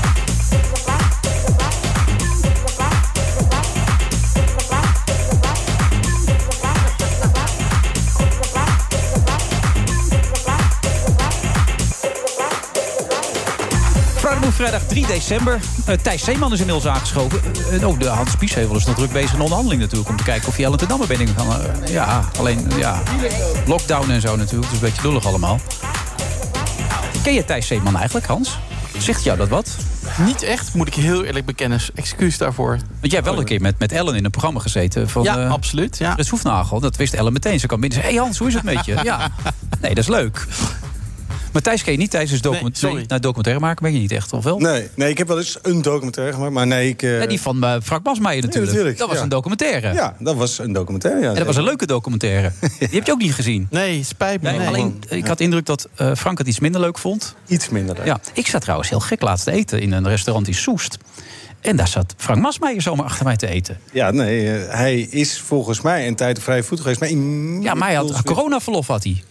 [SPEAKER 6] Vrijdag 3 december. Eh, Thijs Zeeman is inmiddels aangeschoven. Eh, oh, de Hans Biesheuvel is nog druk bezig in onderhandeling natuurlijk... om te kijken of hij Ellen ten Damme eh, ja, alleen ja, lockdown en zo natuurlijk. Het is een beetje lullig allemaal. Ken je Thijs Zeeman eigenlijk, Hans? Zegt jou dat wat?
[SPEAKER 7] Niet echt, moet ik heel eerlijk bekennen. Excuus daarvoor.
[SPEAKER 6] Want jij hebt wel een keer met, met Ellen in een programma gezeten. Van,
[SPEAKER 7] Ja,
[SPEAKER 6] eh,
[SPEAKER 7] absoluut. Ja.
[SPEAKER 6] Hoefnagel. Dat wist Ellen meteen. Ze kwam binnen en zei... Hé hey Hans, hoe is het met je? Ja. Nee, dat is leuk. Maar Thijs ken je niet. Thijs is document
[SPEAKER 11] sorry.
[SPEAKER 6] nee, nou, documentaire maken ben je niet echt, of wel?
[SPEAKER 11] Nee, nee, ik heb wel eens een documentaire gemaakt, maar nee, ik... eh,
[SPEAKER 6] Ja, die van eh, Frank Basmeijer natuurlijk.
[SPEAKER 11] natuurlijk,
[SPEAKER 6] dat was
[SPEAKER 11] ja.
[SPEAKER 6] een documentaire.
[SPEAKER 11] Ja, dat was een documentaire, ja.
[SPEAKER 6] En dat was een leuke documentaire. Die heb je ook niet gezien.
[SPEAKER 7] Nee, spijt me.
[SPEAKER 6] Nee,
[SPEAKER 7] Nee.
[SPEAKER 6] alleen, ik had de indruk dat eh, Frank het iets minder leuk vond.
[SPEAKER 11] Iets minder leuk.
[SPEAKER 6] Ja, ik zat trouwens heel gek laatst te eten in een restaurant in Soest. En daar zat Frank Masmeijer zomaar achter mij te eten.
[SPEAKER 11] Ja, nee, eh, hij is volgens mij een tijd op vrije voet geweest. Maar
[SPEAKER 6] Ja, maar hij had coronaverlof had hij.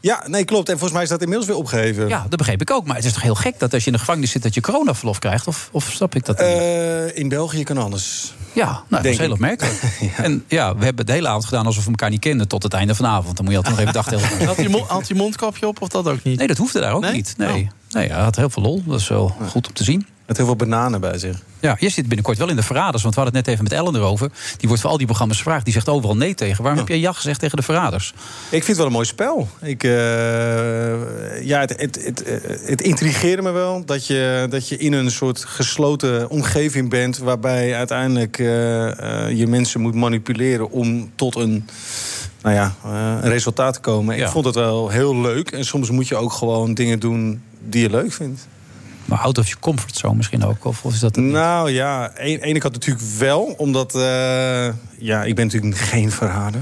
[SPEAKER 11] Ja, nee, klopt. En volgens mij is dat inmiddels weer opgeheven.
[SPEAKER 6] Ja, dat begreep ik ook. Maar het is toch heel gek dat als je in de gevangenis zit... dat je coronaverlof krijgt? Of, of snap ik dat niet?
[SPEAKER 11] Eh, in België kan alles.
[SPEAKER 6] Ja, nou, dat
[SPEAKER 11] Denk
[SPEAKER 6] is heel opmerkelijk. En ja, we hebben de hele avond gedaan alsof we elkaar niet kenden... tot het einde van de avond. Dan moet je altijd nog even dag tegen
[SPEAKER 7] Had je, mo- had je mondkapje op of dat ook niet?
[SPEAKER 6] Nee, dat hoefde daar ook
[SPEAKER 7] Nee?
[SPEAKER 6] niet. Nee.
[SPEAKER 7] Oh.
[SPEAKER 6] nee, hij had heel veel lol. Dat is wel goed om te zien.
[SPEAKER 11] Met heel veel bananen bij zich.
[SPEAKER 6] Ja, je zit binnenkort wel in de verraders. Want we hadden het net even met Ellen erover. Die wordt voor al die programma's gevraagd. Die zegt overal nee tegen. Waarom heb jij ja gezegd tegen de verraders?
[SPEAKER 11] Ik vind het wel een mooi spel. Ik, eh, ja, het, het, het, eh, het intrigeerde me wel dat je, dat je in een soort gesloten omgeving bent... waarbij uiteindelijk eh, je mensen moet manipuleren om tot een, nou ja, een resultaat te komen. Ik vond het wel heel leuk. En soms moet je ook gewoon dingen doen die je leuk vindt.
[SPEAKER 6] Maar out of your comfort zone misschien ook? Of, of is dat
[SPEAKER 11] Nou ja, een, ene kant natuurlijk wel. Omdat, eh, ja, ik ben natuurlijk geen verrader.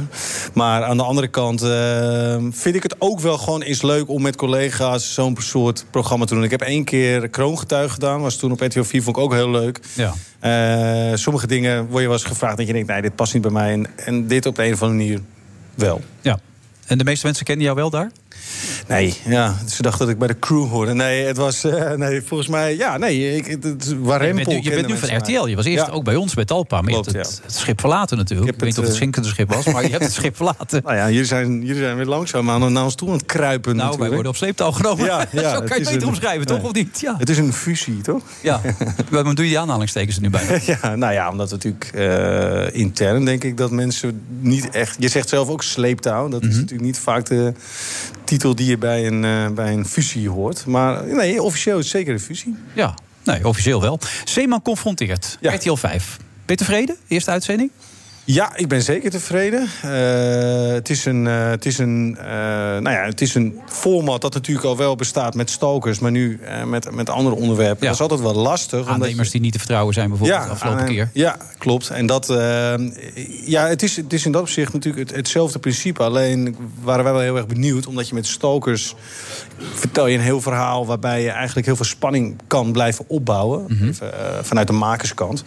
[SPEAKER 11] Maar aan de andere kant eh, vind ik het ook wel gewoon eens leuk... om met collega's zo'n soort programma te doen. Ik heb één keer Kroongetuig gedaan. Was toen op RTL 4, vond ik ook heel leuk.
[SPEAKER 6] Ja.
[SPEAKER 11] Eh, sommige dingen word je wel eens gevraagd... dat je denkt, nee, dit past niet bij mij. En, en dit op de een of andere manier wel.
[SPEAKER 6] Ja. En de meeste mensen kennen jou wel daar?
[SPEAKER 11] Nee, ja, ze dachten dat ik bij de crew hoorde. Nee, het was, eh, nee volgens mij, ja, nee, ik, het,
[SPEAKER 6] je bent nu, je bent nu van RTL. Je was eerst ook bij ons bij Talpa. Maar je hebt het, het schip verlaten natuurlijk. Ik, weet niet of het
[SPEAKER 11] eh,
[SPEAKER 6] zinkende schip was, maar je hebt het schip verlaten.
[SPEAKER 11] Nou ja, jullie zijn, jullie zijn weer langzaam aan, naar ons toe aan het kruipen.
[SPEAKER 6] Nou, wij worden op sleeptouw genomen.
[SPEAKER 11] Ja, ja,
[SPEAKER 6] Zo kan je het beter
[SPEAKER 11] een-
[SPEAKER 6] omschrijven, toch? Of niet? Ja.
[SPEAKER 11] Het is een fusie, toch?
[SPEAKER 6] Ja. Waarom doe je die aanhalingstekens er nu bij?
[SPEAKER 11] ja, nou ja, omdat natuurlijk eh, intern denk ik dat mensen niet echt... Je zegt zelf ook sleeptouw. Dat is
[SPEAKER 6] Mhm.
[SPEAKER 11] natuurlijk niet vaak de titel die je bij een, eh, bij een fusie hoort. Maar nee, officieel is zeker een fusie.
[SPEAKER 6] Ja, nee, officieel wel. Zeeman confronteert. RTL 5. Ben je tevreden? Eerste uitzending?
[SPEAKER 11] Ja, ik ben zeker tevreden. Eh, het is een, eh, het is een, eh, nou ja, het is een format dat natuurlijk al wel bestaat met stalkers, maar nu met, met andere onderwerpen. Dat is altijd wel lastig. omdat
[SPEAKER 6] Aannemers die niet te vertrouwen zijn bijvoorbeeld de afgelopen
[SPEAKER 11] aan-
[SPEAKER 6] keer.
[SPEAKER 11] Ja, klopt. En dat, ja, het is, het is in dat opzicht natuurlijk het, hetzelfde principe. Alleen waren wij wel heel erg benieuwd, omdat je met stalkers vertel je een heel verhaal waarbij je eigenlijk heel veel spanning kan blijven opbouwen.
[SPEAKER 6] Mhm.
[SPEAKER 11] Even, eh, vanuit de makerskant.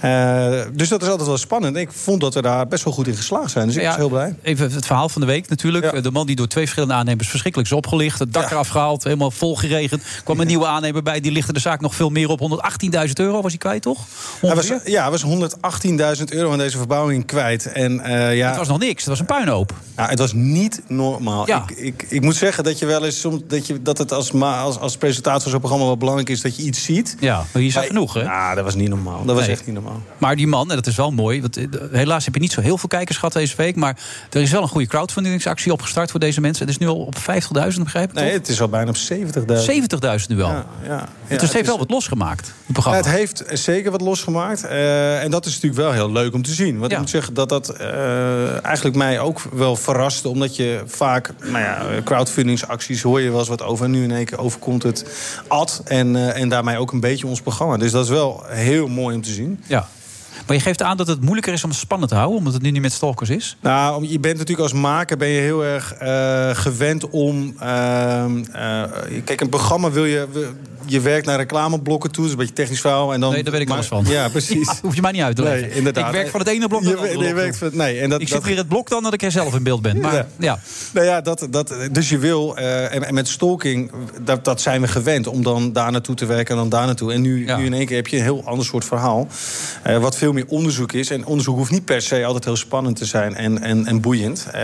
[SPEAKER 11] Eh, dus dat is altijd wel spannend. Ik vond dat we daar best wel goed in geslaagd zijn. Dus ik
[SPEAKER 6] Ja,
[SPEAKER 11] was heel blij.
[SPEAKER 6] Even het verhaal van de week natuurlijk. De man die door twee verschillende aannemers verschrikkelijk is opgelicht. Het dak eraf gehaald, helemaal vol geregend. kwam een nieuwe aannemer bij, die lichtte de zaak nog veel meer op. 118.000 euro was hij kwijt, toch?
[SPEAKER 11] Was, ja, hij was 118.000 euro aan deze verbouwing kwijt. En, eh, ja,
[SPEAKER 6] Het was nog niks, het was een puinhoop.
[SPEAKER 11] Ja, het was niet normaal. Ik, ik, ik moet zeggen dat je wel eens soms dat, je, dat het als, als, als presentator van zo'n programma wel belangrijk is dat je iets ziet.
[SPEAKER 6] Ja, maar hier zag genoeg, hè?
[SPEAKER 11] Ja, dat was niet normaal. Dat was
[SPEAKER 6] Nee.
[SPEAKER 11] echt niet normaal.
[SPEAKER 6] Maar die man, en dat is wel mooi. Want eh, helaas heb je niet zo heel veel kijkers gehad deze week. Maar er is wel een goede crowdfundingsactie opgestart voor deze mensen. Het is nu al op 50.000, begrijp ik
[SPEAKER 11] Nee,
[SPEAKER 6] toch?
[SPEAKER 11] het is al bijna op 70.000.
[SPEAKER 6] 70.000 nu wel.
[SPEAKER 11] Ja, ja.
[SPEAKER 6] dus het heeft wel wat losgemaakt, het programma.
[SPEAKER 11] het heeft zeker wat losgemaakt. Eh, en dat is natuurlijk wel heel leuk om te zien. Want ik moet zeggen dat dat eh, eigenlijk mij ook wel verraste. Omdat je vaak, nou ja, crowdfundingsacties hoor je wel eens wat over. En nu in één keer overkomt het ad. En, eh, en daarmee ook een beetje ons programma. Dus dat is wel heel mooi om te zien.
[SPEAKER 6] Ja. Maar je geeft aan dat het moeilijker is om het spannend te houden... omdat het nu niet met stalkers is.
[SPEAKER 11] Nou, je bent natuurlijk als maker ben je heel erg eh, gewend om. ehm, eh, kijk, een programma wil je. Je werkt naar reclameblokken toe, dat is een beetje technisch verhaal. En dan,
[SPEAKER 6] Nee, daar weet ik
[SPEAKER 11] maar-
[SPEAKER 6] alles van.
[SPEAKER 11] Ja, precies.
[SPEAKER 6] Ja, hoef je mij niet uit te leggen.
[SPEAKER 11] Nee, inderdaad.
[SPEAKER 6] Ik werk van het ene blok naar het andere
[SPEAKER 11] nee,
[SPEAKER 6] blok.
[SPEAKER 11] werkt van- nee, en dat,
[SPEAKER 6] ik zit weer het blok dan dat ik er zelf in beeld ben. Maar, ja.
[SPEAKER 11] Ja. Nou ja, dat, dat, dus je wil, eh, en, en met stalking, dat, dat zijn we gewend om dan daar naartoe te werken en dan daar naartoe. En nu, nu in één keer heb je een heel ander soort verhaal, wat veel meer onderzoek is. En onderzoek hoeft niet per se altijd heel spannend te zijn en, en, en boeiend. Eh,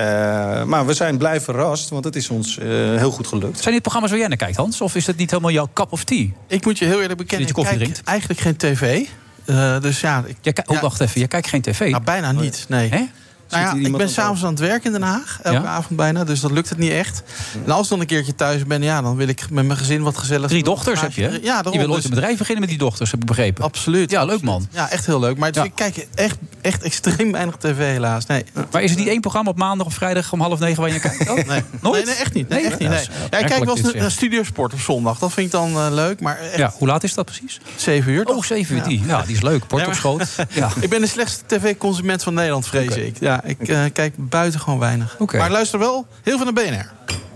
[SPEAKER 11] maar we zijn blij verrast, want het is ons eh, heel goed gelukt.
[SPEAKER 6] Zijn dit programma's waar jij naar kijkt, Hans? Of is het niet helemaal jouw cup of tea?
[SPEAKER 7] Ik moet je heel eerlijk bekennen,
[SPEAKER 6] Dat je
[SPEAKER 7] ik
[SPEAKER 6] koffie
[SPEAKER 7] kijk
[SPEAKER 6] drinkt?
[SPEAKER 7] eigenlijk geen tv. Eh, dus ja, ik,
[SPEAKER 6] Jij, oh, wacht even, jij kijkt geen tv?
[SPEAKER 7] nou, bijna niet, nee.
[SPEAKER 6] Hè?
[SPEAKER 7] Nou ja, ik ben s'avonds aan het werk in Den Haag. Elke
[SPEAKER 6] Ja?
[SPEAKER 7] avond bijna. Dus dat lukt het niet echt. En als ik dan een keertje thuis ben, ja, dan wil ik met mijn gezin wat gezellig.
[SPEAKER 6] Drie dochters heb je, hè?
[SPEAKER 7] Ja, daarom.
[SPEAKER 6] je wil ooit
[SPEAKER 7] Dus-
[SPEAKER 6] een bedrijf beginnen met die dochters, heb ik begrepen.
[SPEAKER 7] Absoluut.
[SPEAKER 6] Ja, leuk man.
[SPEAKER 7] Ja, echt heel leuk. Maar dus
[SPEAKER 6] Ja.
[SPEAKER 7] ik kijk echt, echt extreem weinig tv helaas. Nee.
[SPEAKER 6] Maar is er niet één programma op maandag of vrijdag om half negen waar je naar kijkt? Oh,
[SPEAKER 7] Nee.
[SPEAKER 6] Nooit?
[SPEAKER 7] Nee, nee, echt niet. Nee,
[SPEAKER 6] Nee?
[SPEAKER 7] echt niet
[SPEAKER 6] Ja,
[SPEAKER 7] nee. Ja, ik kijk wel eens naar Studiosport op zondag. Dat vind ik dan eh, leuk. Maar echt
[SPEAKER 6] Ja, hoe laat is dat precies?
[SPEAKER 7] zeven uur.
[SPEAKER 6] Oh,
[SPEAKER 7] toch?
[SPEAKER 6] zeven uur
[SPEAKER 7] Ja.
[SPEAKER 6] die. Ja, die is leuk. Port op schoot. Ja.
[SPEAKER 7] Ik ben de slechtste tv-consument van Nederland, vrees ik. Ja, ik eh, kijk buitengewoon weinig. Maar luister wel heel veel naar BNR.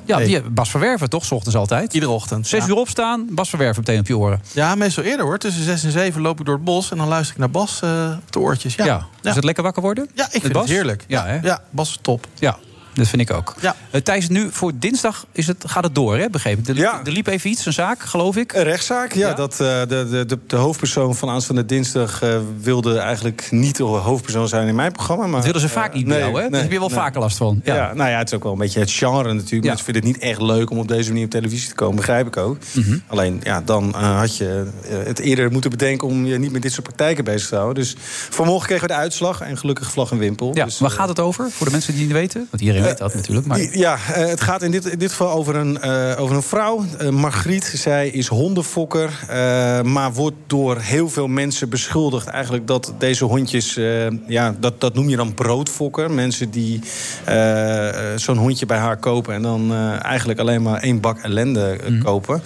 [SPEAKER 6] Ja, die, Bas Verwerven toch, 's ochtends altijd?
[SPEAKER 7] Iedere ochtend.
[SPEAKER 6] Zes
[SPEAKER 7] ja.
[SPEAKER 6] uur opstaan, Bas Verwerven meteen op je oren.
[SPEAKER 7] Ja, meestal eerder hoor. Tussen zes en zeven loop ik door het bos en dan luister ik naar Bas eh, op de oortjes. Ja,
[SPEAKER 6] Ja. Is het lekker wakker worden?
[SPEAKER 7] Ja, ik vind
[SPEAKER 6] Bas?
[SPEAKER 7] het heerlijk.
[SPEAKER 6] Ja, hè?
[SPEAKER 7] Ja, Bas is top.
[SPEAKER 6] Ja, dat vind ik ook.
[SPEAKER 7] Ja.
[SPEAKER 6] Eh, Thijs, nu voor dinsdag is het, gaat het door, hè? Begrepen? Er, liep-
[SPEAKER 11] Ja.
[SPEAKER 6] er liep even iets, een zaak, geloof ik.
[SPEAKER 11] Een rechtszaak, ja.
[SPEAKER 6] Ja?
[SPEAKER 11] Dat, eh, de, de, de, de hoofdpersoon van aanstaande dinsdag eh, wilde eigenlijk niet de hoofdpersoon zijn in mijn programma. Maar,
[SPEAKER 6] Dat willen ze vaak niet
[SPEAKER 11] nee,
[SPEAKER 6] jou, hè? Daar heb je wel
[SPEAKER 11] nee.
[SPEAKER 6] vaker last van.
[SPEAKER 11] Ja.
[SPEAKER 6] Ja.
[SPEAKER 11] nou ja, het is ook wel een beetje het genre natuurlijk. Mensen vinden het niet echt leuk om op deze manier op televisie te komen, begrijp ik ook.
[SPEAKER 6] Mhm.
[SPEAKER 11] Alleen, ja, dan had je het eerder moeten bedenken om je niet met dit soort praktijken bezig te houden. Dus vanmorgen kregen we de uitslag en gelukkig vlag en wimpel.
[SPEAKER 6] Ja,
[SPEAKER 11] dus,
[SPEAKER 6] waar gaat het over? Voor de mensen die het niet weten? Want iedereen weet dat natuurlijk. Maar...
[SPEAKER 11] Ja, eh, het gaat in dit, in dit geval over een, eh, over een vrouw, eh, Margriet. Zij is hondenfokker, maar wordt door heel veel mensen beschuldigd... eigenlijk dat deze hondjes, ja, dat, dat noem je dan broodfokker. Mensen die zo'n hondje bij haar kopen... en dan eigenlijk alleen maar één bak ellende eh, kopen.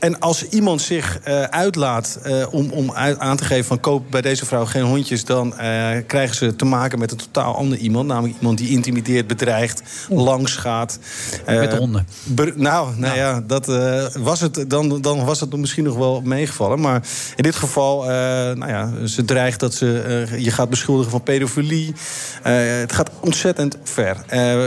[SPEAKER 11] En als iemand zich eh, uitlaat eh, om, om uit- aan te geven van koop bij deze vrouw geen hondjes, dan eh, krijgen ze te maken met een totaal ander iemand. Namelijk iemand die intimideert, bedreigt, langs gaat. Eh,
[SPEAKER 6] Met de honden.
[SPEAKER 11] ber- nou, nou ja, dat, was het, dan, dan was het misschien nog wel meegevallen. Maar in dit geval, nou ja, ze dreigt dat ze je gaat beschuldigen van pedofilie. Het gaat ontzettend ver.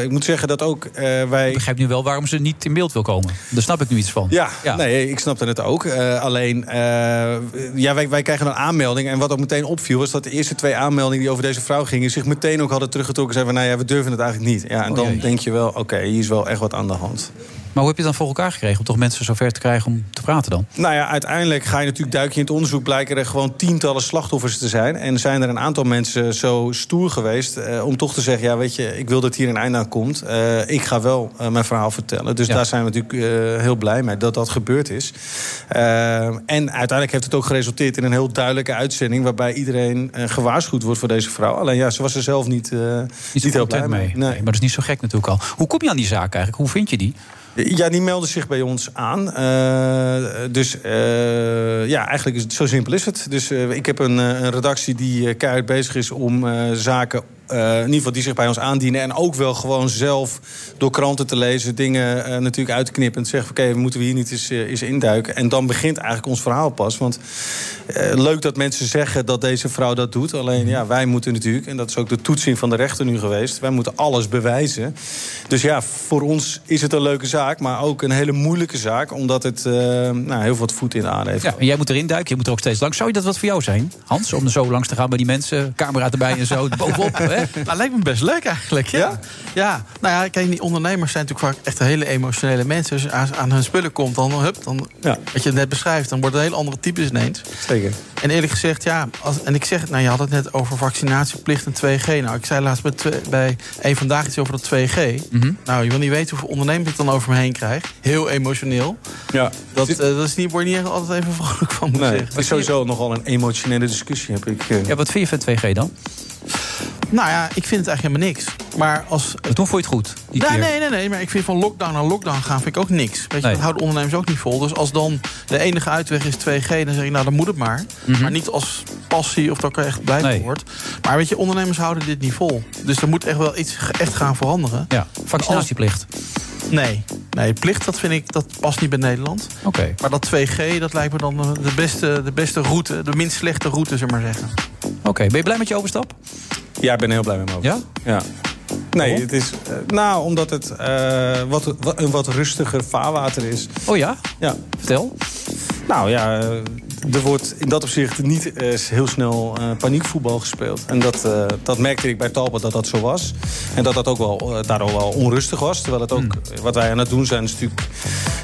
[SPEAKER 11] Ik moet zeggen dat ook wij.
[SPEAKER 6] Ik begrijp nu wel waarom ze niet in beeld wil komen. Daar snap ik nu iets van.
[SPEAKER 11] Ja, nee, ik snapte het ook. Eh, alleen, eh, ja, wij, wij krijgen een aanmelding. En wat ook meteen opviel, was dat de eerste twee aanmeldingen die over deze vrouw gingen, zich meteen ook hadden teruggetrokken. Zeiden van, nou ja, we durven het eigenlijk niet. Ja, en
[SPEAKER 6] Oh
[SPEAKER 11] dan denk je wel, oké, hier is wel echt wat aan de hand.
[SPEAKER 6] Maar hoe heb je het dan voor elkaar gekregen om toch mensen zover te krijgen om te praten dan?
[SPEAKER 11] Nou ja, uiteindelijk ga je natuurlijk duiken in het onderzoek. Blijken er gewoon tientallen slachtoffers te zijn. En zijn er een aantal mensen zo stoer geweest. eh, om toch te zeggen: ja, weet je, ik wil dat hier een einde aan komt. Eh, ik ga wel eh, mijn verhaal vertellen. Dus
[SPEAKER 6] Ja.
[SPEAKER 11] daar zijn we natuurlijk heel blij mee dat dat gebeurd is. En uiteindelijk heeft het ook geresulteerd in een heel duidelijke uitzending. waarbij iedereen gewaarschuwd wordt voor deze vrouw. Alleen ja, ze was er zelf niet, niet,
[SPEAKER 6] Niet
[SPEAKER 11] heel blij mee.
[SPEAKER 6] Nee, maar dat is niet zo gek natuurlijk al. Hoe kom je aan die zaak eigenlijk? Hoe vind je die?
[SPEAKER 11] Ja, die melden zich bij ons aan. Eh, dus eh, ja, eigenlijk is het zo simpel is het. Dus eh, ik heb een, een redactie die keihard bezig is om zaken eh, in ieder geval die zich bij ons aandienen. En ook wel gewoon zelf door kranten te lezen, dingen eh, natuurlijk uit. En zeggen: oké, moeten we hier niet eens, eh, eens induiken? En dan begint eigenlijk ons verhaal pas. Want leuk dat mensen zeggen dat deze vrouw dat doet. Alleen ja, wij moeten natuurlijk, en dat is ook de toetsing van de rechter nu geweest, wij moeten alles bewijzen. Dus ja, voor ons is het een leuke zaak, maar ook een hele moeilijke zaak, omdat het nou, heel wat voet in de aarde heeft.
[SPEAKER 6] Ja, en jij moet erin duiken, je moet er ook steeds langs. Zou je dat wat voor jou zijn, Hans? Om er zo langs te gaan bij die mensen, camera erbij en zo, bovenop.
[SPEAKER 7] Nou, lijkt me best leuk eigenlijk. Ja? ja? Nou ja, kijk, die ondernemers zijn natuurlijk vaak echt hele emotionele mensen. Als je aan, aan hun spullen komt, dan, hup, dan wat je net beschrijft, dan wordt het een heel andere types ineens.
[SPEAKER 11] Zeker.
[SPEAKER 7] En eerlijk gezegd, ja, als, en ik zeg het, nou, je had het net over vaccinatieplicht en 2G. Nou, ik zei laatst bij, twee- bij een vandaag iets over dat 2G.
[SPEAKER 6] Mhm.
[SPEAKER 7] Nou, je wil niet weten hoeveel ondernemers ik dan over me heen krijg. Heel emotioneel.
[SPEAKER 11] Ja.
[SPEAKER 7] Dat, eh, dat is niet, word je niet echt altijd even vrolijk van, moet
[SPEAKER 11] Nee,
[SPEAKER 7] zeggen.
[SPEAKER 11] het is sowieso nogal een emotionele discussie, heb ik. eh.
[SPEAKER 6] Ja, wat vind je van 2G dan?
[SPEAKER 7] Nou ja, ik vind het eigenlijk helemaal niks. Maar als...
[SPEAKER 6] Toen vond je het goed? die
[SPEAKER 7] Nee,
[SPEAKER 6] keer?
[SPEAKER 7] nee, nee, nee, maar ik vind van lockdown naar lockdown gaan vind ik ook niks. Weet je,
[SPEAKER 6] Nee.
[SPEAKER 7] dat houden ondernemers ook niet vol. Dus als dan de enige uitweg is 2G, dan zeg ik, nou, dan moet het maar.
[SPEAKER 6] Mhm.
[SPEAKER 7] Maar niet als passie of dat ik er echt blij
[SPEAKER 6] Nee.
[SPEAKER 7] van word. Maar weet je, ondernemers houden dit niet vol. Dus er moet echt wel iets echt gaan veranderen.
[SPEAKER 6] Ja, vaccinatieplicht.
[SPEAKER 7] Nee, nee, plicht, dat vind ik, dat past niet bij Nederland.
[SPEAKER 6] Oké.
[SPEAKER 7] Maar dat 2G, dat lijkt me dan eh, de beste, de beste route, de minst slechte route, zeg maar zeggen.
[SPEAKER 6] Oké, ben je blij met je overstap?
[SPEAKER 11] Ja, ik ben heel blij met mijn overstap. Ja? Nee, het is. eh, nou, omdat het eh, wat, wat, een wat rustiger vaarwater is.
[SPEAKER 6] Oh ja?
[SPEAKER 11] Ja.
[SPEAKER 6] Vertel.
[SPEAKER 11] Nou ja, er wordt in dat opzicht niet eh, heel snel eh, paniekvoetbal gespeeld. En dat, eh, dat merkte ik bij Talpa dat dat zo was. En dat dat ook wel, daardoor wel onrustig was. Terwijl het ook, eh, wat wij aan het doen zijn, is natuurlijk...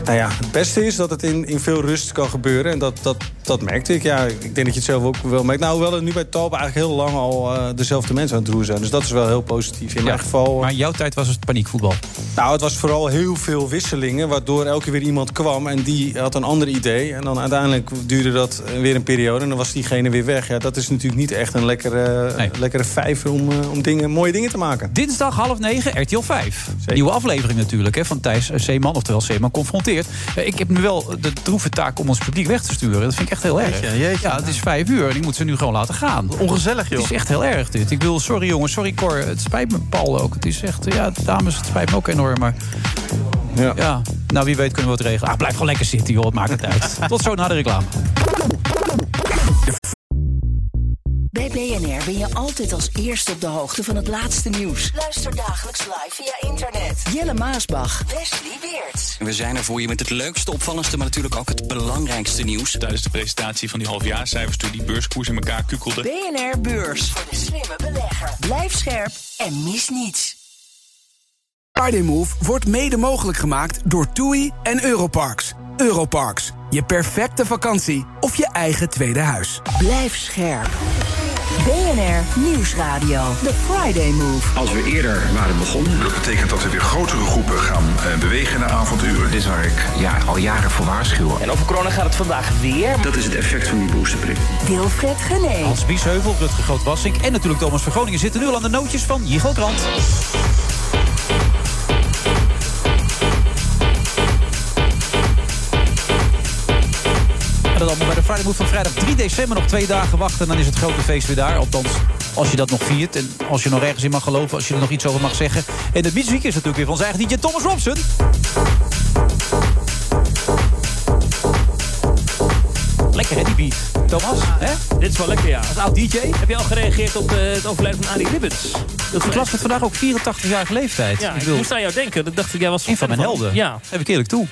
[SPEAKER 11] Nou ja, het beste is dat het in, in veel rust kan gebeuren. En dat, dat, dat merkte ik. Ja, ik denk dat je het zelf ook wel merkt. Nou, hoewel er nu bij Talpa eigenlijk heel lang al dezelfde mensen aan het roer zijn. Dus dat is wel heel positief. In mijn geval...
[SPEAKER 6] Maar in jouw tijd was het paniekvoetbal?
[SPEAKER 11] Nou, het was vooral heel veel wisselingen, waardoor elke keer weer iemand kwam en die had een ander idee. En dan uiteindelijk duurde dat eh, weer een periode en dan was diegene weer weg. Ja, dat is natuurlijk niet echt een lekkere, lekkere vijver om, eh, om dingen, mooie dingen te maken.
[SPEAKER 6] Dinsdag half negen, RTL 5. Nieuwe aflevering natuurlijk hè, van Thijs Zeeman, oftewel Zeeman confronteert. Eh, Ik heb nu wel de droeve taak om ons publiek weg te sturen. Dat vind ik echt heel erg.
[SPEAKER 7] Jeetje, jeetje.
[SPEAKER 6] Ja, het is vijf uur en ik moet ze nu gewoon laten gaan.
[SPEAKER 7] Ongezellig, joh.
[SPEAKER 6] Het is echt heel erg dit. Ik wil, sorry jongens, sorry Cor. Het spijt me Paul ook. Het is echt, ja, dames, het spijt me ook enorm. Maar
[SPEAKER 11] ja.
[SPEAKER 6] nou wie weet kunnen we het regelen. Ah, blijf gewoon lekker zitten joh, het maakt het uit. Tot zo na de reclame.
[SPEAKER 2] Bij BNR ben je altijd als eerste op de hoogte van het laatste nieuws. Luister dagelijks live via internet. Jelle Maasbach, Wesley Weerts.
[SPEAKER 12] We zijn er voor je met het leukste, opvallendste, maar natuurlijk ook het belangrijkste nieuws.
[SPEAKER 13] Tijdens de presentatie van die halfjaarcijfers toen die beurskoers in elkaar kukkelde.
[SPEAKER 2] BNR Beurs. Voor de slimme belegger. Blijf scherp en mis niets.
[SPEAKER 1] Friday Move wordt mede mogelijk gemaakt door TUI en Europarks. Europarks, je perfecte vakantie of je eigen tweede huis.
[SPEAKER 2] Blijf scherp. BNR Nieuwsradio. The Friday Move.
[SPEAKER 4] Als we eerder waren begonnen... Dat betekent dat we weer grotere groepen gaan eh, bewegen naar avonduren. Dit is waar ik ja, al jaren voor waarschuw.
[SPEAKER 14] En over corona gaat het vandaag weer.
[SPEAKER 4] Dat is het effect van die boosterprik.
[SPEAKER 2] Wilfred Gené.
[SPEAKER 6] Hans Biesheuvel, Rutger Groot-Wassink en natuurlijk Thomas van Groningen zitten nu al aan de nootjes van Jigo Krant. En dat allemaal bij de Friday Move van vrijdag 3 december. Nog twee dagen wachten en dan is het grote feest weer daar. Althans, als je dat nog viert. En als je nog ergens in mag geloven. Als je er nog iets over mag zeggen. En het muziek is natuurlijk weer van zijn eigen DJ Thomas Robson. Lekker hè, die beat. Thomas, hè?
[SPEAKER 14] Dit is wel lekker, ja.
[SPEAKER 6] Als oud DJ.
[SPEAKER 14] Heb je al gereageerd op eh, het overlijden van Arie Ribbens?
[SPEAKER 6] Dat las het vandaag ook 84-jarige leeftijd.
[SPEAKER 14] Ja,
[SPEAKER 6] ik
[SPEAKER 14] ik
[SPEAKER 6] wil
[SPEAKER 14] moest aan jou denken. Dat dacht ik, jij was
[SPEAKER 6] een van mijn helden.
[SPEAKER 14] Ja.
[SPEAKER 6] Heb ik eerlijk toe.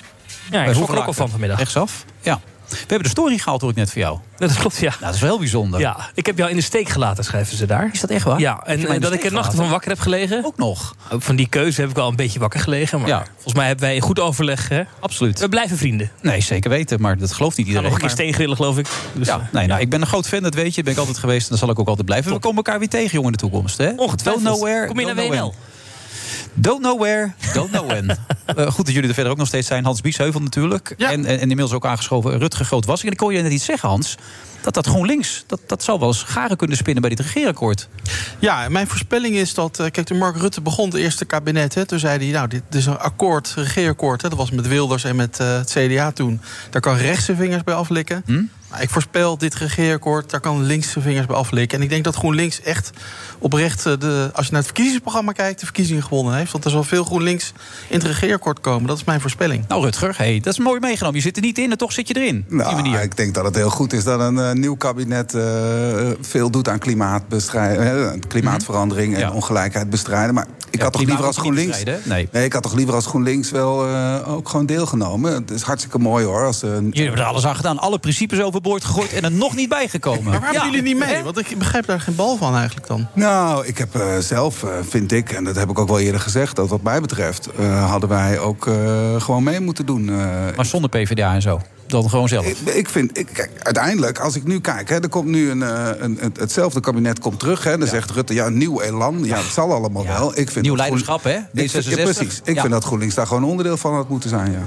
[SPEAKER 14] Ja, ik schrok er ook al van vanmiddag.
[SPEAKER 6] Rechtsaf. Ja. We hebben de story gehaald, hoor ik net voor jou.
[SPEAKER 14] Dat klopt, ja.
[SPEAKER 6] Nou, dat is wel heel bijzonder.
[SPEAKER 14] Ja, ik heb jou in de steek gelaten, schrijven ze daar.
[SPEAKER 6] Is dat echt waar?
[SPEAKER 14] Ja, en eh, dat ik er nachten van wakker heb gelegen.
[SPEAKER 6] Ook nog.
[SPEAKER 14] Van die keuze heb ik wel een beetje wakker gelegen. Maar
[SPEAKER 6] Ja.
[SPEAKER 14] volgens mij hebben wij een goed overleg. Hè?
[SPEAKER 6] Absoluut.
[SPEAKER 14] We blijven vrienden.
[SPEAKER 6] Nee, zeker weten, maar dat gelooft niet iedereen.
[SPEAKER 14] nog een keer steen grillen, geloof ik. Dus,
[SPEAKER 6] Ja, nee, nou, ik ben een groot fan, dat weet je. Ben ik altijd geweest en dat zal ik ook altijd blijven. We komen elkaar weer tegen, jongen, in de toekomst. Hè?
[SPEAKER 14] Ongetwijfeld.
[SPEAKER 6] Don't
[SPEAKER 14] Kom je naar WNL?
[SPEAKER 6] Don't know where, don't know when. Eh, goed dat jullie er verder ook nog steeds zijn. Hans Biesheuvel natuurlijk. En, en, en inmiddels ook aangeschoven Rutger Groot-Wassink. En ik hoor je net iets zeggen, Hans. Dat dat GroenLinks, dat, dat zou wel eens garen kunnen spinnen bij dit regeerakkoord.
[SPEAKER 7] Ja, mijn voorspelling is dat... eh, Kijk, toen Mark Rutte begon, het eerste kabinet... Hè, toen zei hij, nou, dit, dit is een akkoord, regeerakkoord. Hè, dat was met Wilders en met eh, het CDA toen. Daar kan rechts zijn vingers bij aflikken.
[SPEAKER 6] Hm?
[SPEAKER 7] Ik voorspel dit regeerakkoord, daar kan links zijn vingers bij aflikken. En ik denk dat GroenLinks echt oprecht, eh, de, als je naar het verkiezingsprogramma kijkt, de verkiezingen gewonnen heeft. Want er zal veel GroenLinks in het regeerakkoord komen. Dat is mijn voorspelling.
[SPEAKER 6] Nou, Rutger, hey, dat is mooi meegenomen. Je zit er niet in en toch zit je erin. op die
[SPEAKER 15] Nou,
[SPEAKER 6] manier.
[SPEAKER 15] ik denk dat het heel goed is dat een eh, nieuw kabinet eh, veel doet aan klimaatbestrijding, klimaatverandering en ongelijkheid bestrijden. Maar ik
[SPEAKER 6] Ja,
[SPEAKER 15] had toch liever als GroenLinks.
[SPEAKER 6] bestrijden, Nee.
[SPEAKER 15] ik had toch liever als GroenLinks wel eh, ook gewoon deelgenomen. Het is hartstikke mooi hoor. Als, eh,
[SPEAKER 6] Jullie hebben er alles aan gedaan. Alle principes overboord gegooid en er nog niet bijgekomen.
[SPEAKER 7] Maar waarom
[SPEAKER 6] Ja.
[SPEAKER 7] doen jullie niet mee? Want ik begrijp daar geen bal van eigenlijk dan.
[SPEAKER 15] Nou, ik heb eh, zelf, eh, vind ik, en dat heb ik ook wel eerder gezegd, dat wat mij betreft, eh, hadden wij ook eh, gewoon mee moeten doen. eh.
[SPEAKER 6] Maar zonder PvdA en zo. Dan gewoon zelf.
[SPEAKER 15] Ik, ik vind, ik, kijk, uiteindelijk, als ik nu kijk, hè, er komt nu een, eh, een, het- hetzelfde kabinet komt terug. Hè, dan zegt Rutte, ja, een nieuw elan. Ja, dat zal allemaal wel. Ik vind
[SPEAKER 6] Nieuw leiderschap, hè?
[SPEAKER 15] Ik vind- ja,
[SPEAKER 6] D66.
[SPEAKER 15] precies. Ik vind dat GroenLinks daar gewoon onderdeel van had moeten zijn, ja.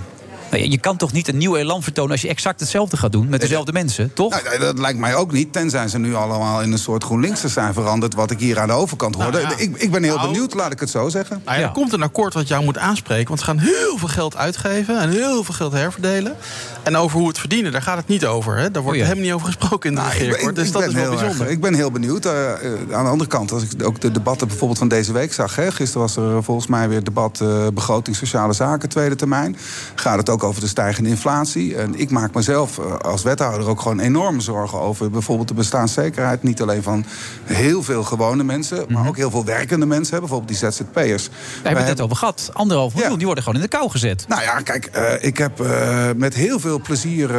[SPEAKER 6] Nou ja, je kan toch niet een nieuw elan vertonen als je exact hetzelfde gaat doen met dezelfde mensen, toch?
[SPEAKER 15] Nou, nee, dat lijkt mij ook niet. Tenzij ze nu allemaal in een soort GroenLinksers zijn veranderd... wat ik hier aan de overkant hoorde.
[SPEAKER 7] Nou ja.
[SPEAKER 15] ik, ik ben heel
[SPEAKER 7] Nou.
[SPEAKER 15] benieuwd, laat ik het zo zeggen.
[SPEAKER 7] Nou ja, Er komt een akkoord wat jou moet aanspreken. Want ze gaan heel veel geld uitgeven en heel veel geld herverdelen. En over hoe het verdienen, daar gaat het niet over. Hè? Daar wordt
[SPEAKER 15] Oh ja.
[SPEAKER 7] helemaal niet over gesproken in de
[SPEAKER 15] Nou,
[SPEAKER 7] regeerakkoord. Dus
[SPEAKER 15] ik
[SPEAKER 7] dat is wel
[SPEAKER 15] erg-
[SPEAKER 7] bijzonder.
[SPEAKER 15] ik ben heel benieuwd. Eh, eh, aan de andere kant, als ik ook de debatten bijvoorbeeld van deze week zag. Hè, gisteren was er volgens mij weer debat eh, begroting sociale zaken, tweede termijn. Gaat het ook over de stijgende inflatie. En ik maak mezelf eh, als wethouder ook gewoon enorme zorgen over bijvoorbeeld de bestaanszekerheid. Niet alleen van heel veel gewone mensen, maar ook heel veel werkende mensen. Bijvoorbeeld die ZZP'ers.
[SPEAKER 6] We hebben het net over gehad. Anderhalf miljoen, die worden gewoon in de kou gezet.
[SPEAKER 15] Nou ja, kijk, eh, ik heb eh, met heel veel plezier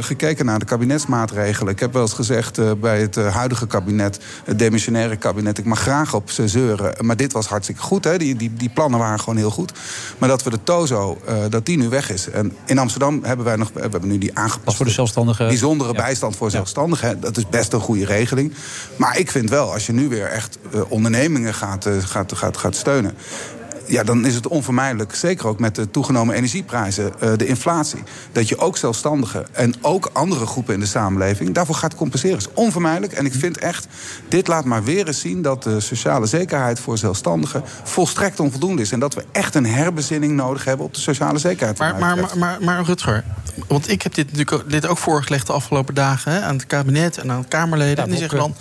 [SPEAKER 15] gekeken naar de kabinetsmaatregelen. Ik heb wel eens gezegd bij het huidige kabinet, het demissionaire kabinet, ik mag graag op ze zeuren. Maar dit was hartstikke goed, hè? Die, die, die plannen waren gewoon heel goed. Maar dat we de TOZO, dat die nu weg is. En in Amsterdam hebben wij nog, we hebben nu die aangepaste...
[SPEAKER 6] voor de zelfstandigen.
[SPEAKER 15] Bijzondere
[SPEAKER 6] Ja.
[SPEAKER 15] bijstand voor zelfstandigen. Dat is best een goede regeling. Maar ik vind wel, als je nu weer echt eh, ondernemingen gaat, eh, gaat, gaat, gaat steunen ja, dan is het onvermijdelijk, zeker ook met de toegenomen energieprijzen, eh, de inflatie, dat je ook zelfstandigen en ook andere groepen in de samenleving daarvoor gaat compenseren. is onvermijdelijk. En ik vind echt, dit laat maar weer eens zien dat de sociale zekerheid voor zelfstandigen volstrekt onvoldoende is. En dat we echt een herbezinning nodig hebben op de sociale zekerheid.
[SPEAKER 7] Maar, maar, maar, maar, maar Rutger, want ik heb dit natuurlijk ook, dit ook voorgelegd de afgelopen dagen hè, aan het kabinet en aan de Kamerleden.
[SPEAKER 6] Ja,
[SPEAKER 7] en die zeggen dan.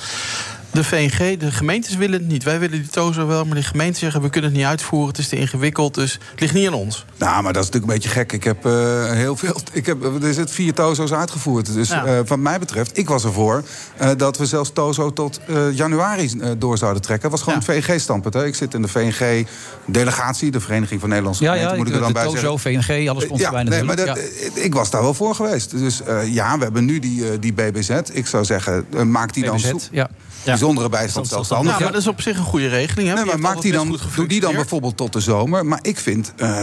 [SPEAKER 7] De VNG, de gemeentes willen het niet. Wij willen die TOZO wel, maar de gemeenten zeggen... we kunnen het niet uitvoeren, het is te ingewikkeld, dus het ligt niet aan ons.
[SPEAKER 15] Nou, maar dat is natuurlijk een beetje gek. Ik heb eh, heel veel. Ik heb, er zitten vier TOZO's uitgevoerd. Dus
[SPEAKER 7] Ja.
[SPEAKER 15] eh, wat mij betreft, ik was ervoor eh, dat we zelfs TOZO tot eh, januari eh, door zouden trekken. Dat was gewoon het VNG-standpunt. hè. Ik zit in de VNG-delegatie, de Vereniging van Nederlandse
[SPEAKER 6] Ja,
[SPEAKER 15] Gemeenten.
[SPEAKER 6] ja,
[SPEAKER 15] moet ik er dan
[SPEAKER 6] de
[SPEAKER 15] bij
[SPEAKER 6] TOZO,
[SPEAKER 15] zeggen.
[SPEAKER 6] VNG, alles komt
[SPEAKER 15] ja,
[SPEAKER 6] erbij
[SPEAKER 15] nee, maar dat, ik was daar wel voor geweest. Dus eh, ja, we hebben nu die, die BBZ. Ik zou zeggen, maak die dan
[SPEAKER 6] BBZ,
[SPEAKER 15] zo-
[SPEAKER 6] ja.
[SPEAKER 15] Bijzondere bijstand
[SPEAKER 7] Ja, maar dat is op zich een goede regeling. Hè?
[SPEAKER 15] Nee,
[SPEAKER 7] Die
[SPEAKER 15] maar
[SPEAKER 7] heeft
[SPEAKER 15] maak die dan, doe die dan bijvoorbeeld tot de zomer. Maar ik vind, eh,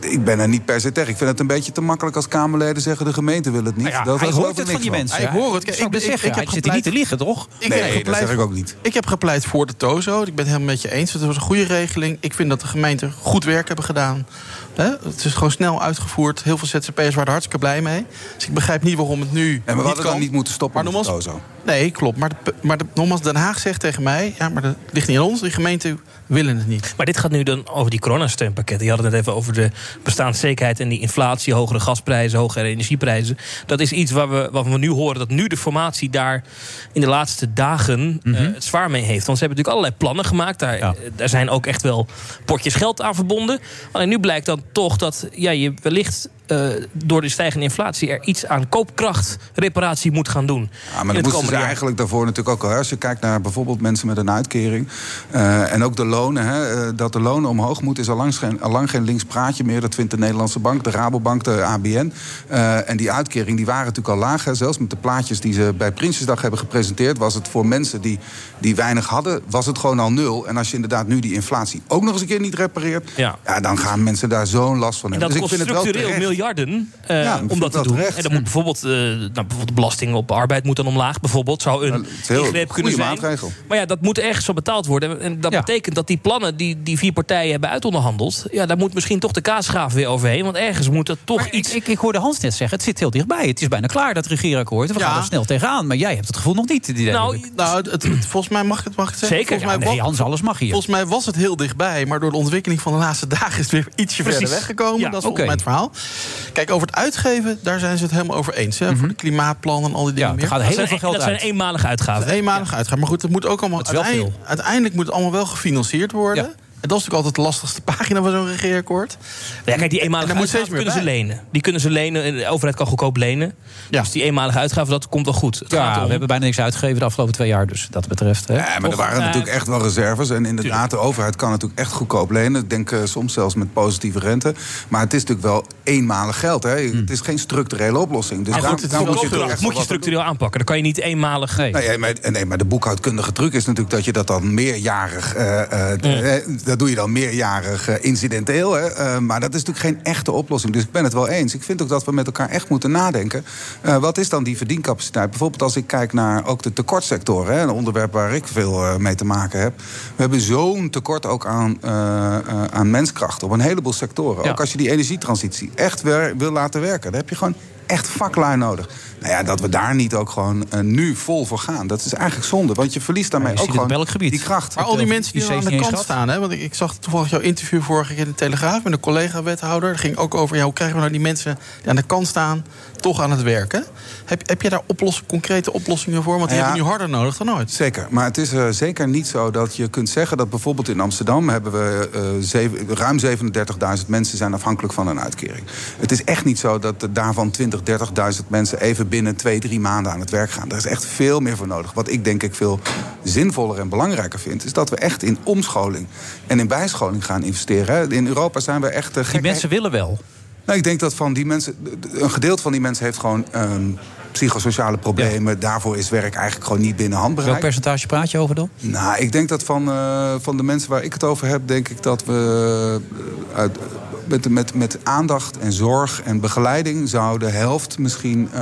[SPEAKER 15] ik ben er niet per se tegen. Ik vind het een beetje te makkelijk als Kamerleden zeggen... de gemeente wil het niet.
[SPEAKER 6] Nou ja,
[SPEAKER 15] dat
[SPEAKER 6] hij
[SPEAKER 15] geloof
[SPEAKER 6] hoort
[SPEAKER 15] ik
[SPEAKER 6] het van die mensen.
[SPEAKER 7] Ik hoor het.
[SPEAKER 6] Ik
[SPEAKER 7] Ik, ik, ik, heb
[SPEAKER 6] zit hier niet te
[SPEAKER 7] gepleit-
[SPEAKER 6] liegen, toch?
[SPEAKER 7] Ik
[SPEAKER 15] Nee,
[SPEAKER 7] heb
[SPEAKER 15] dat
[SPEAKER 7] gepleit,
[SPEAKER 15] zeg ik ook niet.
[SPEAKER 7] Ik heb gepleit voor de TOZO. Ik ben het helemaal met je eens. Het was een goede regeling. Ik vind dat de gemeenten goed werk hebben gedaan. Hè? Het is gewoon snel uitgevoerd. Heel veel ZZP'ers waren er hartstikke blij mee. Dus ik begrijp niet waarom het nu
[SPEAKER 15] En we
[SPEAKER 7] niet
[SPEAKER 15] hadden
[SPEAKER 7] kan.
[SPEAKER 15] dan niet moeten stoppen
[SPEAKER 7] Maar
[SPEAKER 15] met
[SPEAKER 7] nogmaals-. Nee, klopt. Maar, de, maar de, nogmaals, Den Haag zegt tegen mij... ja, maar dat ligt niet aan ons. Die gemeenten willen het niet.
[SPEAKER 14] Maar dit gaat nu dan over die coronasteunpakketten. Je had het net even over de bestaanszekerheid en die inflatie, hogere gasprijzen, hogere energieprijzen. Dat is iets waar we, wat we nu horen dat nu de formatie daar in de laatste dagen eh, het zwaar mee heeft. Want ze hebben natuurlijk allerlei plannen gemaakt. Daar, eh, daar zijn ook echt wel potjes geld aan verbonden. Alleen nu blijkt dan toch dat ja, je wellicht eh, door de stijgende inflatie er iets aan koopkrachtreparatie moet gaan doen.
[SPEAKER 15] Ja, maar dat
[SPEAKER 14] komende
[SPEAKER 15] ze
[SPEAKER 14] jaar.
[SPEAKER 15] eigenlijk daarvoor natuurlijk ook al. Als je kijkt naar bijvoorbeeld mensen met een uitkering... eh, en ook de lonen, hè, eh, dat de lonen omhoog moeten... is al lang, geen, al lang geen links praatje meer. Dat vindt de Nederlandse Bank, de Rabobank, de ABN. En die uitkering die waren natuurlijk al laag. Hè. Zelfs met de plaatjes die ze bij Prinsjesdag hebben gepresenteerd... was het voor mensen die, die weinig hadden, was het gewoon al nul. En als je inderdaad nu die inflatie ook nog eens een keer niet repareert...
[SPEAKER 14] Ja.
[SPEAKER 15] Ja, dan gaan mensen daar zo'n last van
[SPEAKER 14] En
[SPEAKER 15] hebben.
[SPEAKER 14] dat
[SPEAKER 15] dus ik vind het wel.
[SPEAKER 14] Miljarden eh,
[SPEAKER 15] Ja,
[SPEAKER 14] om dat te doen. En dan moet bijvoorbeeld, eh, nou, bijvoorbeeld de belasting op arbeid moet dan omlaag. Bijvoorbeeld zou een
[SPEAKER 15] is een heel
[SPEAKER 14] ingreep kunnen
[SPEAKER 15] goede
[SPEAKER 14] zijn.
[SPEAKER 15] maatregel.
[SPEAKER 14] Maar ja, dat moet ergens van betaald worden. En dat
[SPEAKER 6] Ja.
[SPEAKER 14] betekent dat die plannen die die vier partijen hebben uitonderhandeld... ja, daar moet misschien toch de kaasschaaf weer overheen. Want ergens moet er toch
[SPEAKER 6] Maar
[SPEAKER 14] iets...
[SPEAKER 6] Ik, ik, ik hoorde Hans net zeggen, het zit heel dichtbij. Het is bijna klaar, dat regeerakkoord. We
[SPEAKER 7] Ja.
[SPEAKER 6] gaan er snel tegenaan. Maar jij hebt het gevoel nog niet. Idee,
[SPEAKER 14] Nou.
[SPEAKER 7] Nou, het, het- het- volgens mij mag ik het, mag het zeggen.
[SPEAKER 14] Zeker,
[SPEAKER 7] Volgens
[SPEAKER 14] ja,
[SPEAKER 7] mij
[SPEAKER 6] nee, Hans, alles mag hier.
[SPEAKER 7] Volgens mij was het heel dichtbij, maar door de ontwikkeling van de laatste dagen is het weer ietsje
[SPEAKER 14] Precies.
[SPEAKER 7] verder weggekomen.
[SPEAKER 14] Ja,
[SPEAKER 7] dat is
[SPEAKER 6] oké.
[SPEAKER 7] volgens mij het verhaal. Kijk, over het uitgeven, daar zijn ze het helemaal over eens. Hè? Voor de klimaatplannen en al die dingen
[SPEAKER 14] er
[SPEAKER 7] meer.
[SPEAKER 14] gaat heel Dat zijn- veel geld dat zijn eenmalige uitgaven,
[SPEAKER 7] eenmalige uitgaven. Maar goed, het moet ook allemaal... Uiteindelijk, uiteindelijk moet het allemaal wel gefinancierd worden. En dat is natuurlijk altijd de lastigste pagina van zo'n regeerakkoord.
[SPEAKER 14] Ja, kijk, die
[SPEAKER 7] En
[SPEAKER 14] eenmalige uitgaven kunnen ze lenen. Die kunnen ze lenen. en De overheid kan goedkoop lenen. Dus die eenmalige uitgaven, dat komt wel goed. Het
[SPEAKER 6] Ja,
[SPEAKER 14] om-
[SPEAKER 6] we hebben bijna niks uitgegeven de afgelopen twee jaar. Dus dat betreft. Hè.
[SPEAKER 15] Ja, maar er waren
[SPEAKER 14] Eh,
[SPEAKER 15] natuurlijk echt wel reserves. En inderdaad, de overheid kan natuurlijk echt goedkoop lenen. Ik denk eh, soms zelfs met positieve rente. Maar het is natuurlijk wel eenmalig geld. Hè. Het is geen structurele oplossing. Dus daar,
[SPEAKER 14] goed, het
[SPEAKER 15] daar
[SPEAKER 14] moet,
[SPEAKER 15] je
[SPEAKER 14] moet je structureel aanpakken. Dan kan je niet eenmalig...
[SPEAKER 15] Nee. Nee, maar, nee, maar de boekhoudkundige truc is natuurlijk dat je dat dan meerjarig. eh, dat doe je dan meerjarig eh, incidenteel. Hè, eh, maar dat is natuurlijk geen echte oplossing. Dus ik ben het wel eens. Ik vind ook dat we met elkaar echt moeten nadenken. Eh, wat is dan die verdiencapaciteit? Bijvoorbeeld als ik kijk naar ook de tekortsectoren. Hè, een onderwerp waar ik veel eh, mee te maken heb. We hebben zo'n tekort ook aan, eh, eh, aan menskracht op een heleboel sectoren.
[SPEAKER 6] Ja.
[SPEAKER 15] Ook als je die energietransitie echt wil laten werken. Dan heb je gewoon echt vaklui nodig. Nou ja, dat we daar niet ook gewoon nu vol voor gaan. Dat is eigenlijk zonde. Want je verliest daarmee
[SPEAKER 6] je
[SPEAKER 15] ook gewoon
[SPEAKER 6] op elk gebied.
[SPEAKER 15] die kracht.
[SPEAKER 7] Maar al die mensen die er aan de kant staan. Hè? Want ik, zag toevallig jouw interview vorige keer in de Telegraaf... met een collega-wethouder. Dat ging ook over ja, hoe krijgen we nou die mensen die aan de kant staan... toch aan het werken. Heb, heb je daar oploss concrete oplossingen voor? Want die
[SPEAKER 15] Ja.
[SPEAKER 7] hebben nu harder nodig dan ooit.
[SPEAKER 15] Zeker, maar het is eh, zeker niet zo dat je kunt zeggen dat bijvoorbeeld in Amsterdam hebben we eh, zeven- ruim 37.000 mensen zijn afhankelijk van een uitkering. Het is echt niet zo dat er daarvan 20, 30.000 mensen even binnen twee, drie maanden aan het werk gaan. Er is echt veel meer voor nodig. Wat ik denk ik veel zinvoller en belangrijker vind, is dat we echt in omscholing en in bijscholing gaan investeren. In Europa zijn we echt. eh,
[SPEAKER 6] Die mensen willen wel.
[SPEAKER 15] Nou, ik denk dat van die mensen. Een gedeelte van die mensen heeft gewoon ehm, psychosociale problemen. Daarvoor is werk eigenlijk gewoon niet binnen handbereik.
[SPEAKER 6] Welk percentage praat je over dan?
[SPEAKER 15] Nou, ik denk dat van, eh, van de mensen waar ik het over heb, denk ik dat we eh, uit, met, met, met aandacht en zorg en begeleiding zou de helft misschien eh,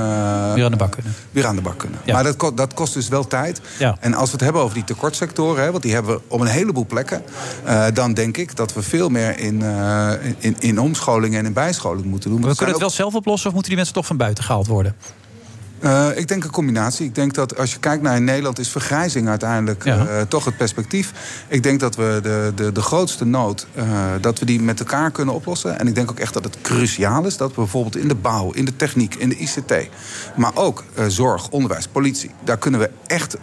[SPEAKER 6] Weer aan de bak kunnen.
[SPEAKER 15] weer aan de bak kunnen.
[SPEAKER 6] Ja.
[SPEAKER 15] Maar dat, ko- dat kost dus wel tijd.
[SPEAKER 6] Ja.
[SPEAKER 15] En als we het hebben over die tekortsectoren, hè, want die hebben we op een heleboel plekken, dan denk ik dat we veel meer in, in, in omscholing en in bijscholing moeten doen.
[SPEAKER 6] We kunnen het wel zelf oplossen of moeten die mensen toch van buiten gehaald worden?
[SPEAKER 15] Eh, ik denk een combinatie. Ik denk dat als je kijkt naar in Nederland is vergrijzing uiteindelijk
[SPEAKER 6] Ja.
[SPEAKER 15] eh, toch het perspectief. Ik denk dat we de, de, de grootste nood, eh, dat we die met elkaar kunnen oplossen. En ik denk ook echt dat het cruciaal is dat we bijvoorbeeld in de bouw, in de techniek, in de ICT, maar ook zorg, onderwijs, politie, daar kunnen we echt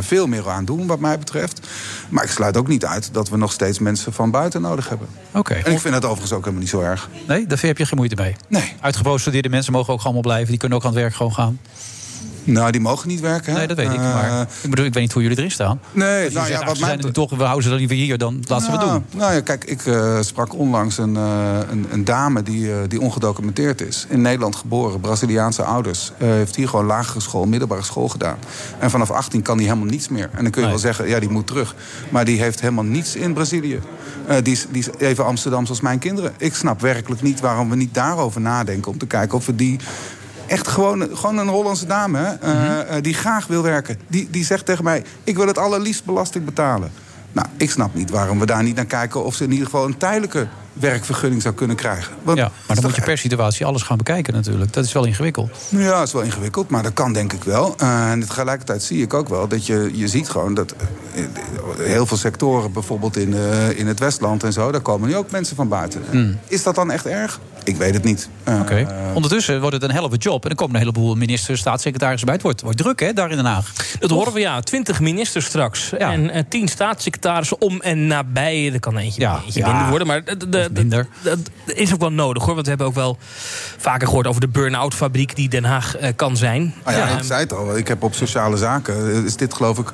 [SPEAKER 15] veel meer aan doen wat mij betreft. Maar ik sluit ook niet uit dat we nog steeds mensen van buiten nodig hebben.
[SPEAKER 6] Oké.
[SPEAKER 15] En ik vind dat overigens ook helemaal niet zo erg.
[SPEAKER 6] Nee, daar heb je geen moeite mee.
[SPEAKER 15] Nee.
[SPEAKER 6] Uitgeprocedeerde mensen mogen ook allemaal blijven. Die kunnen ook aan het werk gewoon gaan.
[SPEAKER 15] Nou, die mogen niet werken. hè?
[SPEAKER 6] Nee, dat weet ik.
[SPEAKER 15] Eh,
[SPEAKER 6] Maar ik bedoel, ik weet niet hoe jullie erin staan.
[SPEAKER 15] Nee, nou
[SPEAKER 6] zegt,
[SPEAKER 15] ja, wat
[SPEAKER 6] ze
[SPEAKER 15] mij
[SPEAKER 6] zijn toch, we houden ze dan liever hier, dan laten ze
[SPEAKER 15] nou,
[SPEAKER 6] wat doen.
[SPEAKER 15] Nou ja, kijk, ik eh, sprak onlangs een, eh, een, een dame die, eh, die ongedocumenteerd is. In Nederland geboren, Braziliaanse ouders. Eh, heeft hier gewoon lagere school, middelbare school gedaan. En vanaf 18 kan die helemaal niets meer. En dan kun je wel zeggen, ja, die moet terug. Maar die heeft helemaal niets in Brazilië. Eh, die, is, die is even Amsterdams als mijn kinderen. Ik snap werkelijk niet waarom we niet daarover nadenken... om te kijken of we die echt gewoon, gewoon een Hollandse dame... hè, eh, eh, die graag wil werken. Die, die zegt tegen mij, ik wil het allerliefst belasting betalen. Nou, ik snap niet waarom we daar niet naar kijken... of ze in ieder geval een tijdelijke werkvergunning zou kunnen krijgen. Want
[SPEAKER 6] Ja, maar dan moet je per situatie alles gaan bekijken natuurlijk. Dat is wel ingewikkeld.
[SPEAKER 15] ja, dat is wel ingewikkeld, maar dat kan denk ik wel. Eh, en tegelijkertijd zie ik ook wel dat je, je ziet gewoon dat eh, heel veel sectoren, bijvoorbeeld in, eh, in het Westland en zo, daar komen nu ook mensen van buiten.
[SPEAKER 6] Hmm.
[SPEAKER 15] Is dat dan echt erg? Ik weet het niet. Eh,
[SPEAKER 6] Oké. Ondertussen wordt het een helft job. En er komen een heleboel ministers, staatssecretarissen bij. Het wordt, wordt druk, hè, daar in Den Haag.
[SPEAKER 14] Dat horen we ja. Twintig ministers straks. En eh, tien staatssecretarissen om en nabij. Er kan eentje, eentje
[SPEAKER 6] ja.
[SPEAKER 14] minder worden. Maar de, de, dat is ook wel nodig hoor. Want we hebben ook wel vaker gehoord over de burn-out fabriek die Den Haag eh, kan zijn.
[SPEAKER 15] Nou ja,
[SPEAKER 14] Ja,
[SPEAKER 15] ik zei het al. Ik heb op sociale zaken. eh, Is dit geloof ik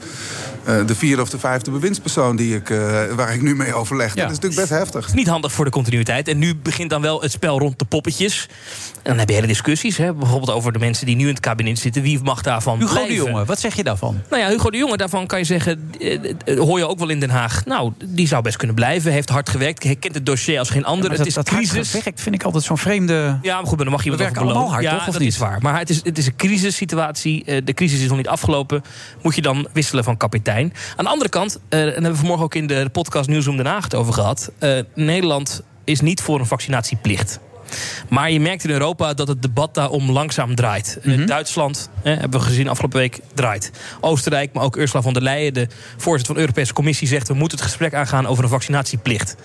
[SPEAKER 15] eh, de vierde of de vijfde bewindspersoon die ik, eh, waar ik nu mee overleg. Dat is natuurlijk best heftig.
[SPEAKER 14] Niet handig voor de continuïteit. En nu begint dan wel het spel rond de poppetjes. En dan heb je hele discussies. Hè? Bijvoorbeeld over de mensen die nu in het kabinet zitten. Wie mag daarvan
[SPEAKER 6] Hugo de? Jonge, wat zeg je daarvan?
[SPEAKER 14] Nou ja, Hugo de Jonge, daarvan kan je zeggen... hoor je ook wel in Den Haag. Nou, die zou best kunnen blijven. Heeft hard gewerkt. Hij kent het dossier als geen ander. Het
[SPEAKER 6] dat,
[SPEAKER 14] is
[SPEAKER 6] dat
[SPEAKER 14] crisis.
[SPEAKER 6] gewerkt vind ik altijd zo'n vreemde...
[SPEAKER 14] Ja, maar goed, maar dan mag je wat over belonen.
[SPEAKER 6] hard,
[SPEAKER 14] ja,
[SPEAKER 6] toch, of
[SPEAKER 14] dat
[SPEAKER 6] niet?
[SPEAKER 14] is waar. Maar het is, het is een crisissituatie. Eh, de crisis is nog niet afgelopen. Moet je dan wisselen van kapitein. Aan de andere kant, eh, en daar hebben we vanmorgen ook in de podcast Nieuwsroom Den Haag het over gehad. eh, Nederland is niet voor een vaccinatieplicht. Maar je merkt in Europa dat het debat daarom langzaam draait.
[SPEAKER 6] Mhm.
[SPEAKER 14] Duitsland, eh, hebben we gezien afgelopen week, draait. Oostenrijk, maar ook Ursula von der Leyen, de voorzitter van de Europese Commissie, zegt... we moeten het gesprek aangaan over een vaccinatieplicht.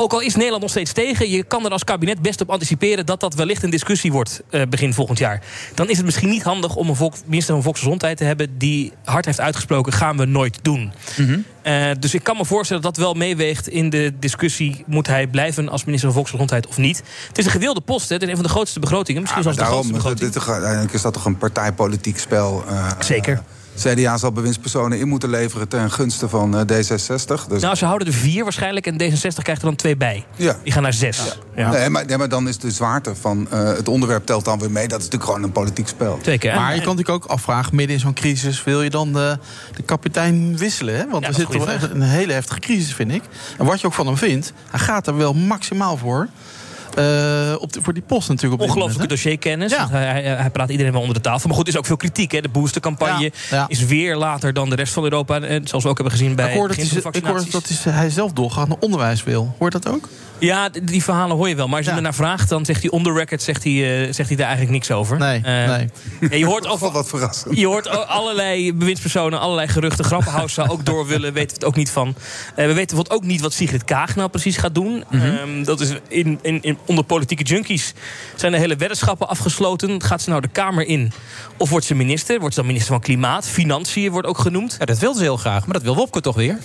[SPEAKER 14] Ook al is Nederland nog steeds tegen, je kan er als kabinet best op anticiperen dat dat wellicht een discussie wordt eh, begin volgend jaar. Dan is het misschien niet handig om een volk, minister van Volksgezondheid te hebben die hard heeft uitgesproken: gaan we nooit doen.
[SPEAKER 6] Mhm.
[SPEAKER 14] Eh, dus ik kan me voorstellen dat dat wel meeweegt in de discussie: moet hij blijven als minister van Volksgezondheid of niet? Het is een gewilde post, hè. het is een van de grootste begrotingen, misschien
[SPEAKER 15] Ja,
[SPEAKER 14] zelfs de grootste begroting.
[SPEAKER 15] dit, uiteindelijk is dat toch een partijpolitiek spel. eh,
[SPEAKER 14] Zeker.
[SPEAKER 15] CDA zal bewindspersonen in moeten leveren ten gunste van eh, D66. Dus
[SPEAKER 14] Nou, ze houden er vier waarschijnlijk en D66 krijgt er dan twee bij.
[SPEAKER 15] Ja.
[SPEAKER 14] Die gaan naar zes. Ja.
[SPEAKER 15] Nee, maar, nee, maar dan is de zwaarte van eh, het onderwerp telt dan weer mee. Dat is natuurlijk gewoon een politiek spel.
[SPEAKER 14] Zeker.
[SPEAKER 7] Maar je kan natuurlijk ook afvragen, midden in zo'n crisis... wil je dan de, de kapitein wisselen? Hè? Want
[SPEAKER 14] Ja,
[SPEAKER 7] we zitten toch echt in een hele heftige crisis, vind ik. En wat je ook van hem vindt, hij gaat er wel maximaal voor. Eh, op de- voor die post natuurlijk op
[SPEAKER 14] Ongelooflijke
[SPEAKER 7] moment,
[SPEAKER 14] dossierkennis. Hij, hij, hij praat iedereen wel onder de tafel. Maar goed, er is ook veel kritiek. Hè. De boostercampagne
[SPEAKER 7] Ja, ja.
[SPEAKER 14] is weer later dan de rest van Europa. En zoals we ook hebben gezien bij
[SPEAKER 7] Ik hoor dat,
[SPEAKER 14] het
[SPEAKER 7] hij,
[SPEAKER 14] begin van
[SPEAKER 7] ik hoor dat hij, hij zelf doorgaat naar onderwijs wil. Hoort dat ook?
[SPEAKER 14] Ja, die verhalen hoor je wel. Maar als je
[SPEAKER 7] Ja.
[SPEAKER 14] ernaar vraagt, dan zegt hij on the record zegt hij, eh, zegt hij daar eigenlijk niks over.
[SPEAKER 7] Nee,
[SPEAKER 14] Eh,
[SPEAKER 7] nee.
[SPEAKER 14] ja, je hoort ook
[SPEAKER 15] Wel wat verrassend.
[SPEAKER 14] Je hoort allerlei bewindspersonen, allerlei geruchten. Grappenhuis zou ook door willen, weten we het ook niet van. Eh, we weten bijvoorbeeld ook niet wat Sigrid Kaag nou precies gaat doen.
[SPEAKER 7] Mhm.
[SPEAKER 14] Ehm, dat is in, in, in, onder politieke junkies zijn de hele weddenschappen afgesloten. Gaat ze nou de Kamer in? Of wordt ze minister? Wordt ze dan minister van Klimaat? Financiën wordt ook genoemd.
[SPEAKER 6] Ja, dat wil ze heel graag, maar dat wil Wopke toch weer?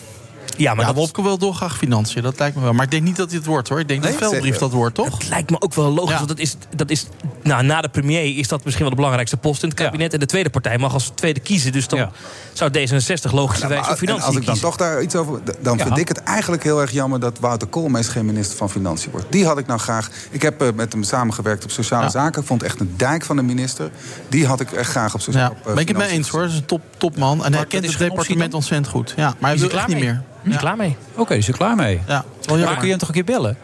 [SPEAKER 14] Ja, maar
[SPEAKER 7] Ja,
[SPEAKER 14] dat,
[SPEAKER 7] Wopke wil doorgraag financiën, dat lijkt me wel. Maar ik denk niet dat hij het wordt, hoor. Ik denk dat Veldbrief dat wordt, toch?
[SPEAKER 14] dat lijkt me ook wel logisch.
[SPEAKER 7] Ja.
[SPEAKER 14] Want dat is, dat is, nou, na de premier is dat misschien wel de belangrijkste post in het kabinet. En de tweede partij mag als tweede kiezen. Dus dan
[SPEAKER 6] Ja.
[SPEAKER 14] zou D66 logischerwijs voor financiën
[SPEAKER 15] als ik dan
[SPEAKER 14] kiezen.
[SPEAKER 15] toch daar iets over. Dan
[SPEAKER 6] Ja.
[SPEAKER 15] vind ik het eigenlijk heel erg jammer dat Wouter Koolmees geen minister van Financiën wordt. Die had ik nou graag. Ik heb eh, met hem samengewerkt op sociale
[SPEAKER 7] Ja.
[SPEAKER 15] zaken. Ik vond het echt een dijk van een minister. Die had ik echt graag op
[SPEAKER 7] Ja,
[SPEAKER 15] sociale
[SPEAKER 7] ben ik het mee eens, hoor. Dat is een top, topman. En hij kent het departement ontzettend goed. Ja, maar hij
[SPEAKER 14] Is
[SPEAKER 7] wil echt niet
[SPEAKER 14] mee?
[SPEAKER 7] meer.
[SPEAKER 14] Is er klaar mee?
[SPEAKER 6] Oké, is er klaar mee?
[SPEAKER 7] Ja,
[SPEAKER 6] Maar kun je hem toch een keer bellen?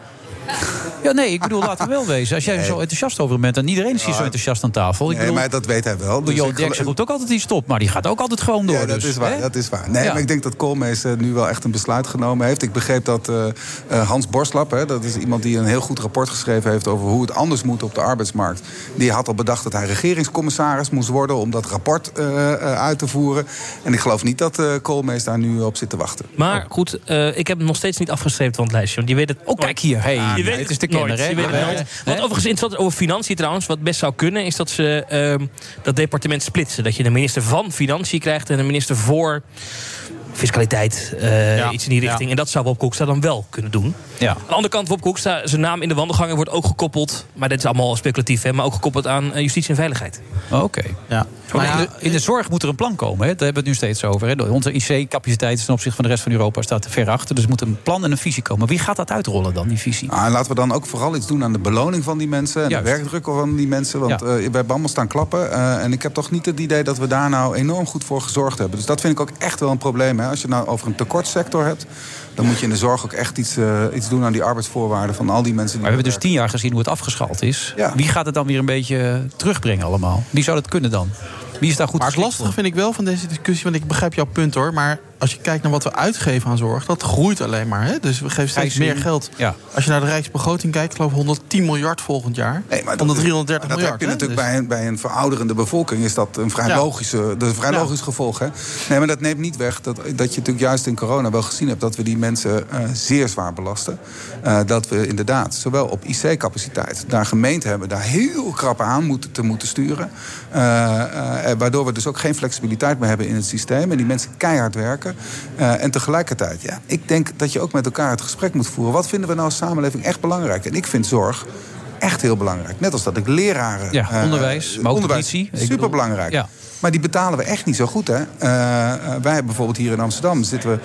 [SPEAKER 6] Ja, nee, ik bedoel, laten we wel wezen. Als jij er zo enthousiast over bent... en iedereen is hier zo enthousiast aan tafel. Ik
[SPEAKER 15] Nee,
[SPEAKER 6] bedoel,
[SPEAKER 15] maar dat weet hij wel. Dus
[SPEAKER 6] Jo
[SPEAKER 15] ik
[SPEAKER 6] Derksen roept ook altijd die stop, maar die gaat ook altijd gewoon door.
[SPEAKER 15] Ja, dat
[SPEAKER 6] dus,
[SPEAKER 15] is waar.
[SPEAKER 6] hè?
[SPEAKER 15] Dat is waar. Nee,
[SPEAKER 6] Ja.
[SPEAKER 15] maar ik denk dat Koolmees eh, nu wel echt een besluit genomen heeft. Ik begreep dat eh, eh, Hans Borslap, hè, dat is iemand die een heel goed rapport geschreven heeft over hoe het anders moet op de arbeidsmarkt. Die had al bedacht dat hij regeringscommissaris moest worden om dat rapport eh, eh, uit te voeren. En ik geloof niet dat eh Koolmees daar nu op zit te wachten.
[SPEAKER 14] Maar goed, eh, ik heb hem nog steeds niet afgestreept van het lijstje. Want je weet het
[SPEAKER 6] Oh, kijk hier. Hey,
[SPEAKER 14] je weet
[SPEAKER 6] het is de
[SPEAKER 14] nooit.
[SPEAKER 6] hè?
[SPEAKER 14] Je weet het nooit. Wat overigens interessant over financiën trouwens, wat best zou kunnen, is dat ze ehm, dat departement splitsen. Dat je een minister van Financiën krijgt en een minister voor fiscaliteit, eh,
[SPEAKER 7] Ja.
[SPEAKER 14] iets in die richting.
[SPEAKER 7] Ja.
[SPEAKER 14] En dat zou Wopke Hoekstra dan wel kunnen doen.
[SPEAKER 6] Ja.
[SPEAKER 14] Aan de andere kant, Wopke Hoekstra, zijn naam in de wandelgangen wordt ook gekoppeld, maar dit is allemaal speculatief, hè, maar ook gekoppeld aan eh, justitie en veiligheid.
[SPEAKER 6] Oké.
[SPEAKER 7] Ja.
[SPEAKER 6] Maar
[SPEAKER 7] ja,
[SPEAKER 6] de, in de zorg moet er een plan komen. Hè? Daar hebben we het nu steeds over. Hè? Onze IC-capaciteit ten opzichte van de rest van Europa staat ver achter. Dus er moet een plan en een visie komen. Wie gaat dat uitrollen dan, die visie?
[SPEAKER 15] Ah, en laten we dan ook vooral iets doen aan de beloning van die mensen. En
[SPEAKER 6] Juist.
[SPEAKER 15] de werkdruk van die mensen. Want
[SPEAKER 6] Ja.
[SPEAKER 15] eh, we hebben allemaal staan klappen. eh, en ik heb toch niet het idee dat we daar nou enorm goed voor gezorgd hebben. Dus dat vind ik ook echt wel een probleem. Hè. Als je nou over een tekortsector hebt... dan moet je in de zorg ook echt iets, eh, iets doen aan die arbeidsvoorwaarden van al die mensen. Die
[SPEAKER 6] Maar we hebben dus tien jaar gezien hoe het afgeschaald is.
[SPEAKER 15] Ja.
[SPEAKER 6] Wie gaat het dan weer een beetje terugbrengen allemaal? Wie zou dat kunnen dan? Wie is daar goed
[SPEAKER 7] Maar het lastige vind ik wel van deze discussie, want ik begrijp jouw punt hoor. Maar als je kijkt naar wat we uitgeven aan zorg, dat groeit alleen maar. Hè? Dus we geven steeds meer geld.
[SPEAKER 6] Ja.
[SPEAKER 7] Als je naar de Rijksbegroting kijkt, geloof ik 110 miljard volgend jaar.
[SPEAKER 15] Nee, maar dat is-
[SPEAKER 7] 330
[SPEAKER 15] maar dat
[SPEAKER 7] miljard.
[SPEAKER 15] heb je
[SPEAKER 7] hè?
[SPEAKER 15] natuurlijk
[SPEAKER 7] Dus-
[SPEAKER 15] bij, een, bij een verouderende bevolking is dat een vrij,
[SPEAKER 7] Ja.
[SPEAKER 15] logische, dat is een vrij
[SPEAKER 7] Ja.
[SPEAKER 15] logisch gevolg. Hè? Nee, maar dat neemt niet weg dat, dat je natuurlijk juist in corona wel gezien hebt dat we die mensen eh, zeer zwaar belasten. Eh, dat we inderdaad, zowel op IC-capaciteit, daar gemeenten hebben daar heel krap aan moeten, te moeten sturen. Eh, eh, waardoor we dus ook geen flexibiliteit meer hebben in het systeem. En die mensen keihard werken. Eh, en tegelijkertijd, ja, ik denk dat je ook met elkaar het gesprek moet voeren. Wat vinden we nou als samenleving echt belangrijk? En ik vind zorg echt heel belangrijk. Net als dat ik leraren...
[SPEAKER 6] Ja,
[SPEAKER 15] eh,
[SPEAKER 6] onderwijs, maar ook
[SPEAKER 15] onderwijs, Superbelangrijk.
[SPEAKER 6] ja.
[SPEAKER 15] Maar die betalen we echt niet zo goed. Hè? Eh, wij hebben bijvoorbeeld hier in Amsterdam zitten we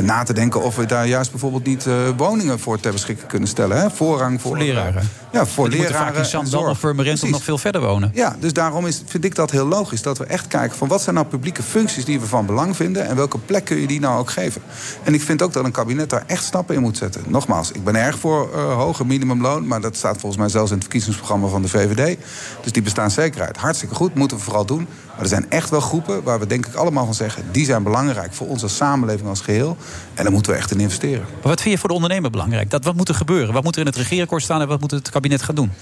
[SPEAKER 15] na te denken of we daar juist bijvoorbeeld niet eh, woningen voor ter beschikking kunnen stellen. Hè? Voorrang voor,
[SPEAKER 6] Voor leraren.
[SPEAKER 15] Ja, voor
[SPEAKER 6] Die moeten
[SPEAKER 15] leraren.
[SPEAKER 6] vaak in Zandam of Purmerend nog veel verder wonen.
[SPEAKER 15] Ja, dus daarom is, vind ik dat heel logisch. Dat we echt kijken van wat zijn nou publieke functies die we van belang vinden. En welke plek kun je die nou ook geven. En ik vind ook dat een kabinet daar echt stappen in moet zetten. Nogmaals, ik ben erg voor eh, hoger minimumloon. Maar dat staat volgens mij zelfs in het verkiezingsprogramma van de VVD. Dus die bestaanszekerheid, hartstikke goed, moeten we vooral doen. Maar er zijn echt wel groepen waar we denk ik allemaal van zeggen... die zijn belangrijk voor onze samenleving als geheel. En daar moeten we echt in investeren.
[SPEAKER 6] Maar wat vind je voor de ondernemer belangrijk? Dat, wat moet er gebeuren? Wat moet er in het regeerakkoord staan en wat moet het kabinet gaan doen?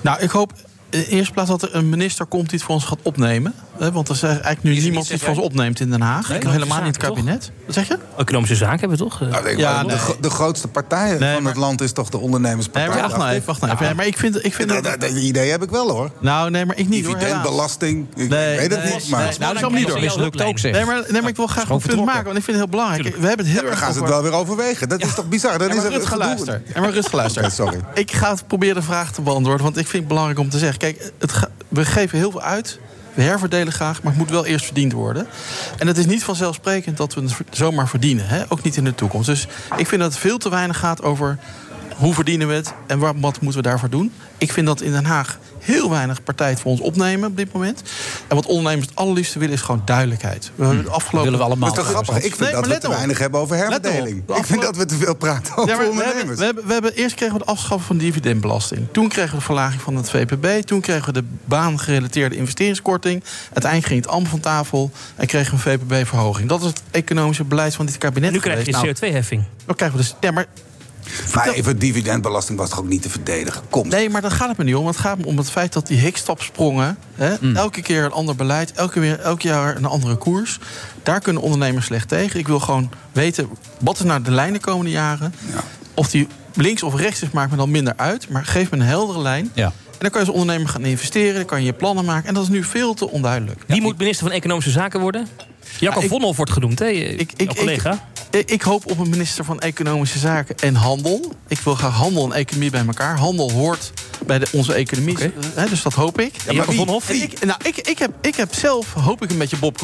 [SPEAKER 7] Nou, ik hoop in de eerste plaats dat er een minister komt die het voor ons gaat opnemen. Hè, want er is eigenlijk nu niemand die het voor ons opneemt in Den Haag.
[SPEAKER 14] Nee?
[SPEAKER 7] helemaal niet in het kabinet. Wat zeg je?
[SPEAKER 14] Economische zaken hebben we toch?
[SPEAKER 15] Nou, denk
[SPEAKER 7] Ja, nee.
[SPEAKER 15] de, de grootste partij van het land is toch de
[SPEAKER 7] Nee,
[SPEAKER 15] ondernemerspartij.
[SPEAKER 7] maar wacht nou even. Wacht nou even. Ja, maar ik vind, ik vind
[SPEAKER 15] Dat,
[SPEAKER 7] dat...
[SPEAKER 15] idee heb ik wel hoor.
[SPEAKER 7] Nou, nee, maar ik niet.
[SPEAKER 15] Dividendbelasting. Ik
[SPEAKER 7] Nee,
[SPEAKER 15] weet het
[SPEAKER 7] nee,
[SPEAKER 15] niet. Maar
[SPEAKER 7] nee, nou, dat is allemaal niet door.
[SPEAKER 6] Mislukt ook, zeg.
[SPEAKER 7] Nee, maar, nee, maar ik wil graag een punt maken, want ik vind het heel belangrijk. We hebben het heel
[SPEAKER 15] dan
[SPEAKER 7] erg
[SPEAKER 15] gaan ze het wel weer overwegen. Dat is toch bizar? Dat is
[SPEAKER 7] luister. Ja, maar.
[SPEAKER 15] Oké, sorry.
[SPEAKER 7] Ik ga het proberen de vraag te beantwoorden, want ik vind het belangrijk om te zeggen. Kijk, het we geven heel veel uit. We herverdelen graag, maar het moet wel eerst verdiend worden. En het is niet vanzelfsprekend dat we het zomaar verdienen. Hè? Ook niet in de toekomst. Dus ik vind dat het veel te weinig gaat over hoe verdienen we het en wat, wat moeten we daarvoor doen. Ik vind dat in Den Haag heel weinig partijen voor ons opnemen op dit moment. En wat ondernemers het allerliefste willen is gewoon duidelijkheid. We hebben de afgelopen...
[SPEAKER 6] willen we allemaal.
[SPEAKER 15] Dat is toch grappig? Ik vind dat we te
[SPEAKER 7] op.
[SPEAKER 15] weinig hebben over herverdeling.
[SPEAKER 7] De
[SPEAKER 15] Ik vind dat we te veel praten over
[SPEAKER 7] Ja, maar we, hebben,
[SPEAKER 15] ondernemers.
[SPEAKER 7] we, hebben, we hebben, eerst kregen we de afschaffen van de dividendbelasting. Toen kregen we de verlaging van het VPB. Toen kregen we de baangerelateerde investeringskorting. Uiteindelijk ging het allemaal van tafel. En kregen we een VPB-verhoging. Dat is het economische beleid van dit kabinet.
[SPEAKER 14] En nu krijg je
[SPEAKER 7] geweest. Nou,
[SPEAKER 14] CO2-heffing.
[SPEAKER 7] dan krijgen we dus. Ja, maar
[SPEAKER 15] Maar even dividendbelasting was toch ook niet te verdedigen? Kom.
[SPEAKER 7] Nee, maar daar gaat het me niet om. Het gaat me om het feit dat die hikstapsprongen... Hè,
[SPEAKER 15] Mm.
[SPEAKER 7] elke keer een ander beleid, elke, weer, elk jaar een andere koers... daar kunnen ondernemers slecht tegen. Ik wil gewoon weten, wat is nou de lijn de komende jaren? Of die links of rechts is, maakt me dan minder uit. Maar geef me een heldere lijn.
[SPEAKER 6] Ja.
[SPEAKER 7] En dan kan je als ondernemer gaan investeren. Dan kan je je plannen maken. En dat is nu veel te onduidelijk.
[SPEAKER 14] Wie moet minister van Economische Zaken worden? Jacob
[SPEAKER 7] ik-
[SPEAKER 14] Vonhoff wordt genoemd, hè?
[SPEAKER 7] Ik,
[SPEAKER 14] Jouw collega.
[SPEAKER 7] Ik, ik hoop op een minister van Economische Zaken en Handel. Ik wil graag handel en economie bij elkaar. Handel hoort bij de, onze economie. Hè, dus dat hoop ik.
[SPEAKER 14] Jacob
[SPEAKER 7] wie?
[SPEAKER 14] Vonhoff?
[SPEAKER 7] En Ik, nou, ik, ik, heb, ik heb zelf, hoop ik, een beetje Bob.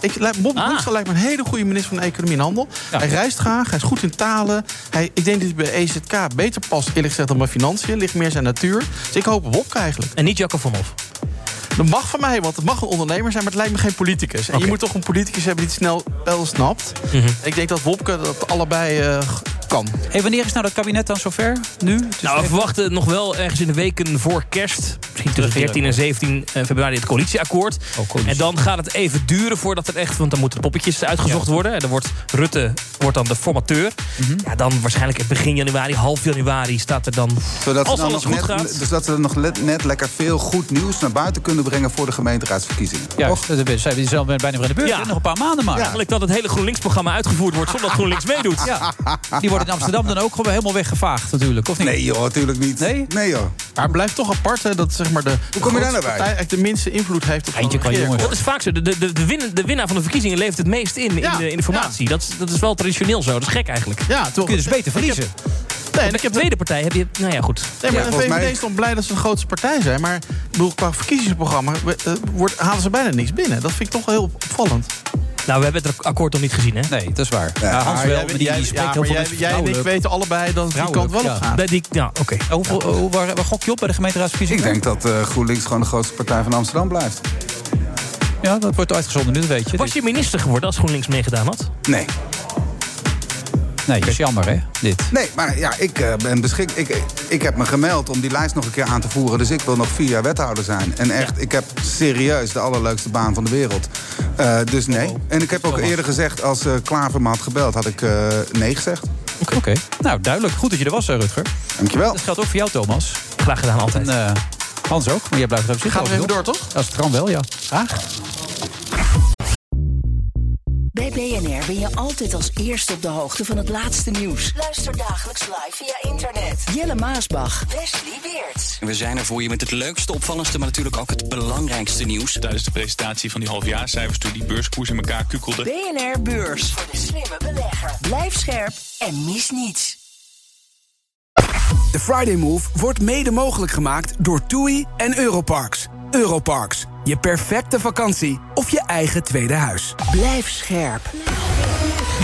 [SPEAKER 7] Ik, lijkt- Bob
[SPEAKER 14] Ah.
[SPEAKER 7] Hoekstra lijkt me een hele goede minister van Economie en Handel. Hij reist graag, hij is goed in talen. Hij, ik denk dat hij bij EZK beter past, eerlijk gezegd, dan bij financiën. Ligt meer zijn natuur. Dus ik hoop op Bob eigenlijk.
[SPEAKER 14] En niet Jacob Vonhoff.
[SPEAKER 7] Dat mag van mij, want het mag een ondernemer zijn, maar het lijkt me geen politicus. En je moet toch een politicus hebben die het snel wel snapt.
[SPEAKER 14] Mhm.
[SPEAKER 7] Ik denk dat Wopke dat allebei eh, kan.
[SPEAKER 6] Hey, wanneer is nou dat kabinet dan zover? Nu?
[SPEAKER 14] Nou, we
[SPEAKER 6] even-
[SPEAKER 14] verwachten nog wel ergens in de weken voor kerst. Misschien tussen 14 en 17 februari het coalitieakkoord.
[SPEAKER 6] Oh, coalitie.
[SPEAKER 14] En dan gaat het even duren voordat er echt... Want dan moeten de poppetjes uitgezocht worden. En dan wordt Rutte wordt dan de formateur.
[SPEAKER 6] Mhm.
[SPEAKER 14] Ja, dan waarschijnlijk begin januari, half januari staat er dan...
[SPEAKER 15] Zodat
[SPEAKER 14] als
[SPEAKER 15] ze dan
[SPEAKER 14] alles
[SPEAKER 15] nog
[SPEAKER 14] goed
[SPEAKER 15] net,
[SPEAKER 14] gaat...
[SPEAKER 15] Dus dat ze nog let- net lekker veel goed nieuws naar buiten kunnen brengen voor de gemeenteraadsverkiezingen.
[SPEAKER 6] Dat is- zijn we zelf bijna weer in de beurt.
[SPEAKER 14] Ja.
[SPEAKER 6] Nog een paar maanden maar.
[SPEAKER 14] Eigenlijk dat het hele GroenLinks-programma uitgevoerd wordt... zonder dat GroenLinks meedoet.
[SPEAKER 6] Ja. Die wordt in Amsterdam dan ook gewoon helemaal weggevaagd natuurlijk, of niet?
[SPEAKER 15] Nee joh, natuurlijk niet.
[SPEAKER 6] Nee?
[SPEAKER 15] Nee joh.
[SPEAKER 7] Maar het blijft toch apart hè, dat zeg maar, de,
[SPEAKER 15] Hoe kom je daar nou bij?
[SPEAKER 7] partij eigenlijk de minste invloed heeft op
[SPEAKER 6] Eindje kan je
[SPEAKER 7] regeerakkoord.
[SPEAKER 14] Dat is vaak zo. De, de, de, win- de winnaar van de verkiezingen levert het meest in,
[SPEAKER 7] Ja,
[SPEAKER 14] in, de, in de formatie. Dat, is- dat is wel traditioneel zo. Dat is gek eigenlijk.
[SPEAKER 7] Ja, toch.
[SPEAKER 6] Kun je dus beter verliezen.
[SPEAKER 7] Nee, en ik
[SPEAKER 14] De
[SPEAKER 7] heb
[SPEAKER 14] tweede partij heb je... Nou ja, goed.
[SPEAKER 7] Nee, maar
[SPEAKER 15] Ja,
[SPEAKER 7] de VVD
[SPEAKER 15] mij-
[SPEAKER 7] is dan blij dat ze de grootste partij zijn. Maar ik bedoel, qua verkiezingsprogramma eh, wordt, halen ze bijna niks binnen. Dat vind ik toch wel heel opvallend.
[SPEAKER 14] Nou, we hebben het akkoord nog niet gezien, hè?
[SPEAKER 6] Nee, dat is waar.
[SPEAKER 15] Ja,
[SPEAKER 6] Hans
[SPEAKER 7] Maar
[SPEAKER 6] wel,
[SPEAKER 7] jij-
[SPEAKER 6] die,
[SPEAKER 7] jij-
[SPEAKER 6] spreekt
[SPEAKER 7] ja,
[SPEAKER 6] heel veel
[SPEAKER 7] jij, jij en ik weten allebei dat het die kant wel op gaat.
[SPEAKER 14] Die, ja, oké.
[SPEAKER 6] Hoeveel, waar, waar gok je op bij de
[SPEAKER 15] Ik
[SPEAKER 6] gemeenteraadsverkiezingen?
[SPEAKER 15] denk dat eh, GroenLinks gewoon de grootste partij van Amsterdam blijft.
[SPEAKER 6] Ja, dat wordt uitgezonden nu, dat weet je.
[SPEAKER 14] Was je minister geworden als GroenLinks meegedaan had?
[SPEAKER 15] Nee.
[SPEAKER 6] Nee, dat is jammer, hè, dit.
[SPEAKER 15] Nee, maar ja, ik eh, ben beschik. Ik, ik heb me gemeld om die lijst nog een keer aan te voeren. Dus ik wil nog vier jaar wethouder zijn. En echt, ik heb serieus de allerleukste baan van de wereld. Eh, dus nee. En ik heb ook eerder gezegd, als eh Klaver me had gebeld, had ik eh, nee gezegd.
[SPEAKER 6] Oké. Nou, duidelijk. Goed dat je er was, eh, Rutger.
[SPEAKER 15] Dankjewel.
[SPEAKER 6] Dat geldt ook voor jou, Thomas.
[SPEAKER 14] Graag gedaan, altijd.
[SPEAKER 6] En eh, Hans ook, maar jij blijft er even zitten.
[SPEAKER 7] Gaan we even door, toch?
[SPEAKER 6] Als het kan wel, ja.
[SPEAKER 7] Graag.
[SPEAKER 2] BNR ben je altijd als eerste op de hoogte van het laatste nieuws. Luister dagelijks live via internet. Jelle Maasbach, Wesley Weert.
[SPEAKER 12] We zijn er voor je met het leukste, opvallendste, maar natuurlijk ook het belangrijkste nieuws.
[SPEAKER 13] Tijdens de presentatie van die halfjaarcijfers toen die beurskoers in elkaar kukkelde.
[SPEAKER 2] BNR Beurs. Voor de slimme belegger. Blijf scherp en mis niets.
[SPEAKER 1] De Friday Move wordt mede mogelijk gemaakt door TUI en Europarks. Europarks, je perfecte vakantie of je eigen tweede huis.
[SPEAKER 2] Blijf scherp.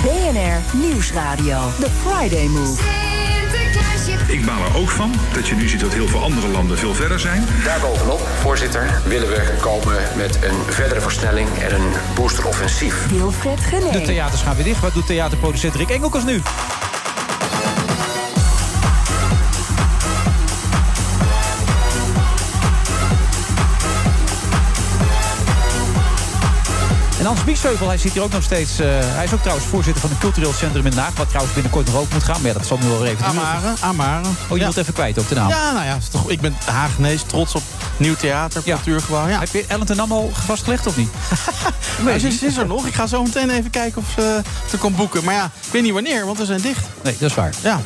[SPEAKER 2] BNR Nieuwsradio. The Friday Move.
[SPEAKER 4] Ik baal er ook van dat je nu ziet dat heel veel andere landen veel verder zijn.
[SPEAKER 3] Daarbovenop, voorzitter, willen we komen met een verdere versnelling en een boosteroffensief.
[SPEAKER 2] Wilfred
[SPEAKER 6] De
[SPEAKER 2] Gené.
[SPEAKER 6] theaters gaan weer dicht. Wat doet theaterproducent Rick Engelkens nu? En Hans Biesheuvel, hij zit hier ook nog steeds. eh, hij is ook trouwens voorzitter van het cultureel centrum in Den Haag. Wat trouwens binnenkort nog ook moet gaan. Maar ja, dat zal nu wel even.
[SPEAKER 7] Amaren, Amaren.
[SPEAKER 6] Oh, je
[SPEAKER 7] Ja.
[SPEAKER 6] wilt even kwijt op de naam.
[SPEAKER 7] Ja, nou ja, toch, ik ben Hagenees, trots op nieuw theater, cultuurgebouw. Ja.
[SPEAKER 6] Heb je Ellen ten Dam al vastgelegd of niet?
[SPEAKER 7] Nee, ze, ze is er nog. Ik ga zo meteen even kijken of ze, kan boeken. Maar ja, ik weet niet wanneer, want we zijn dicht.
[SPEAKER 6] Nee, dat is waar.
[SPEAKER 7] Ja.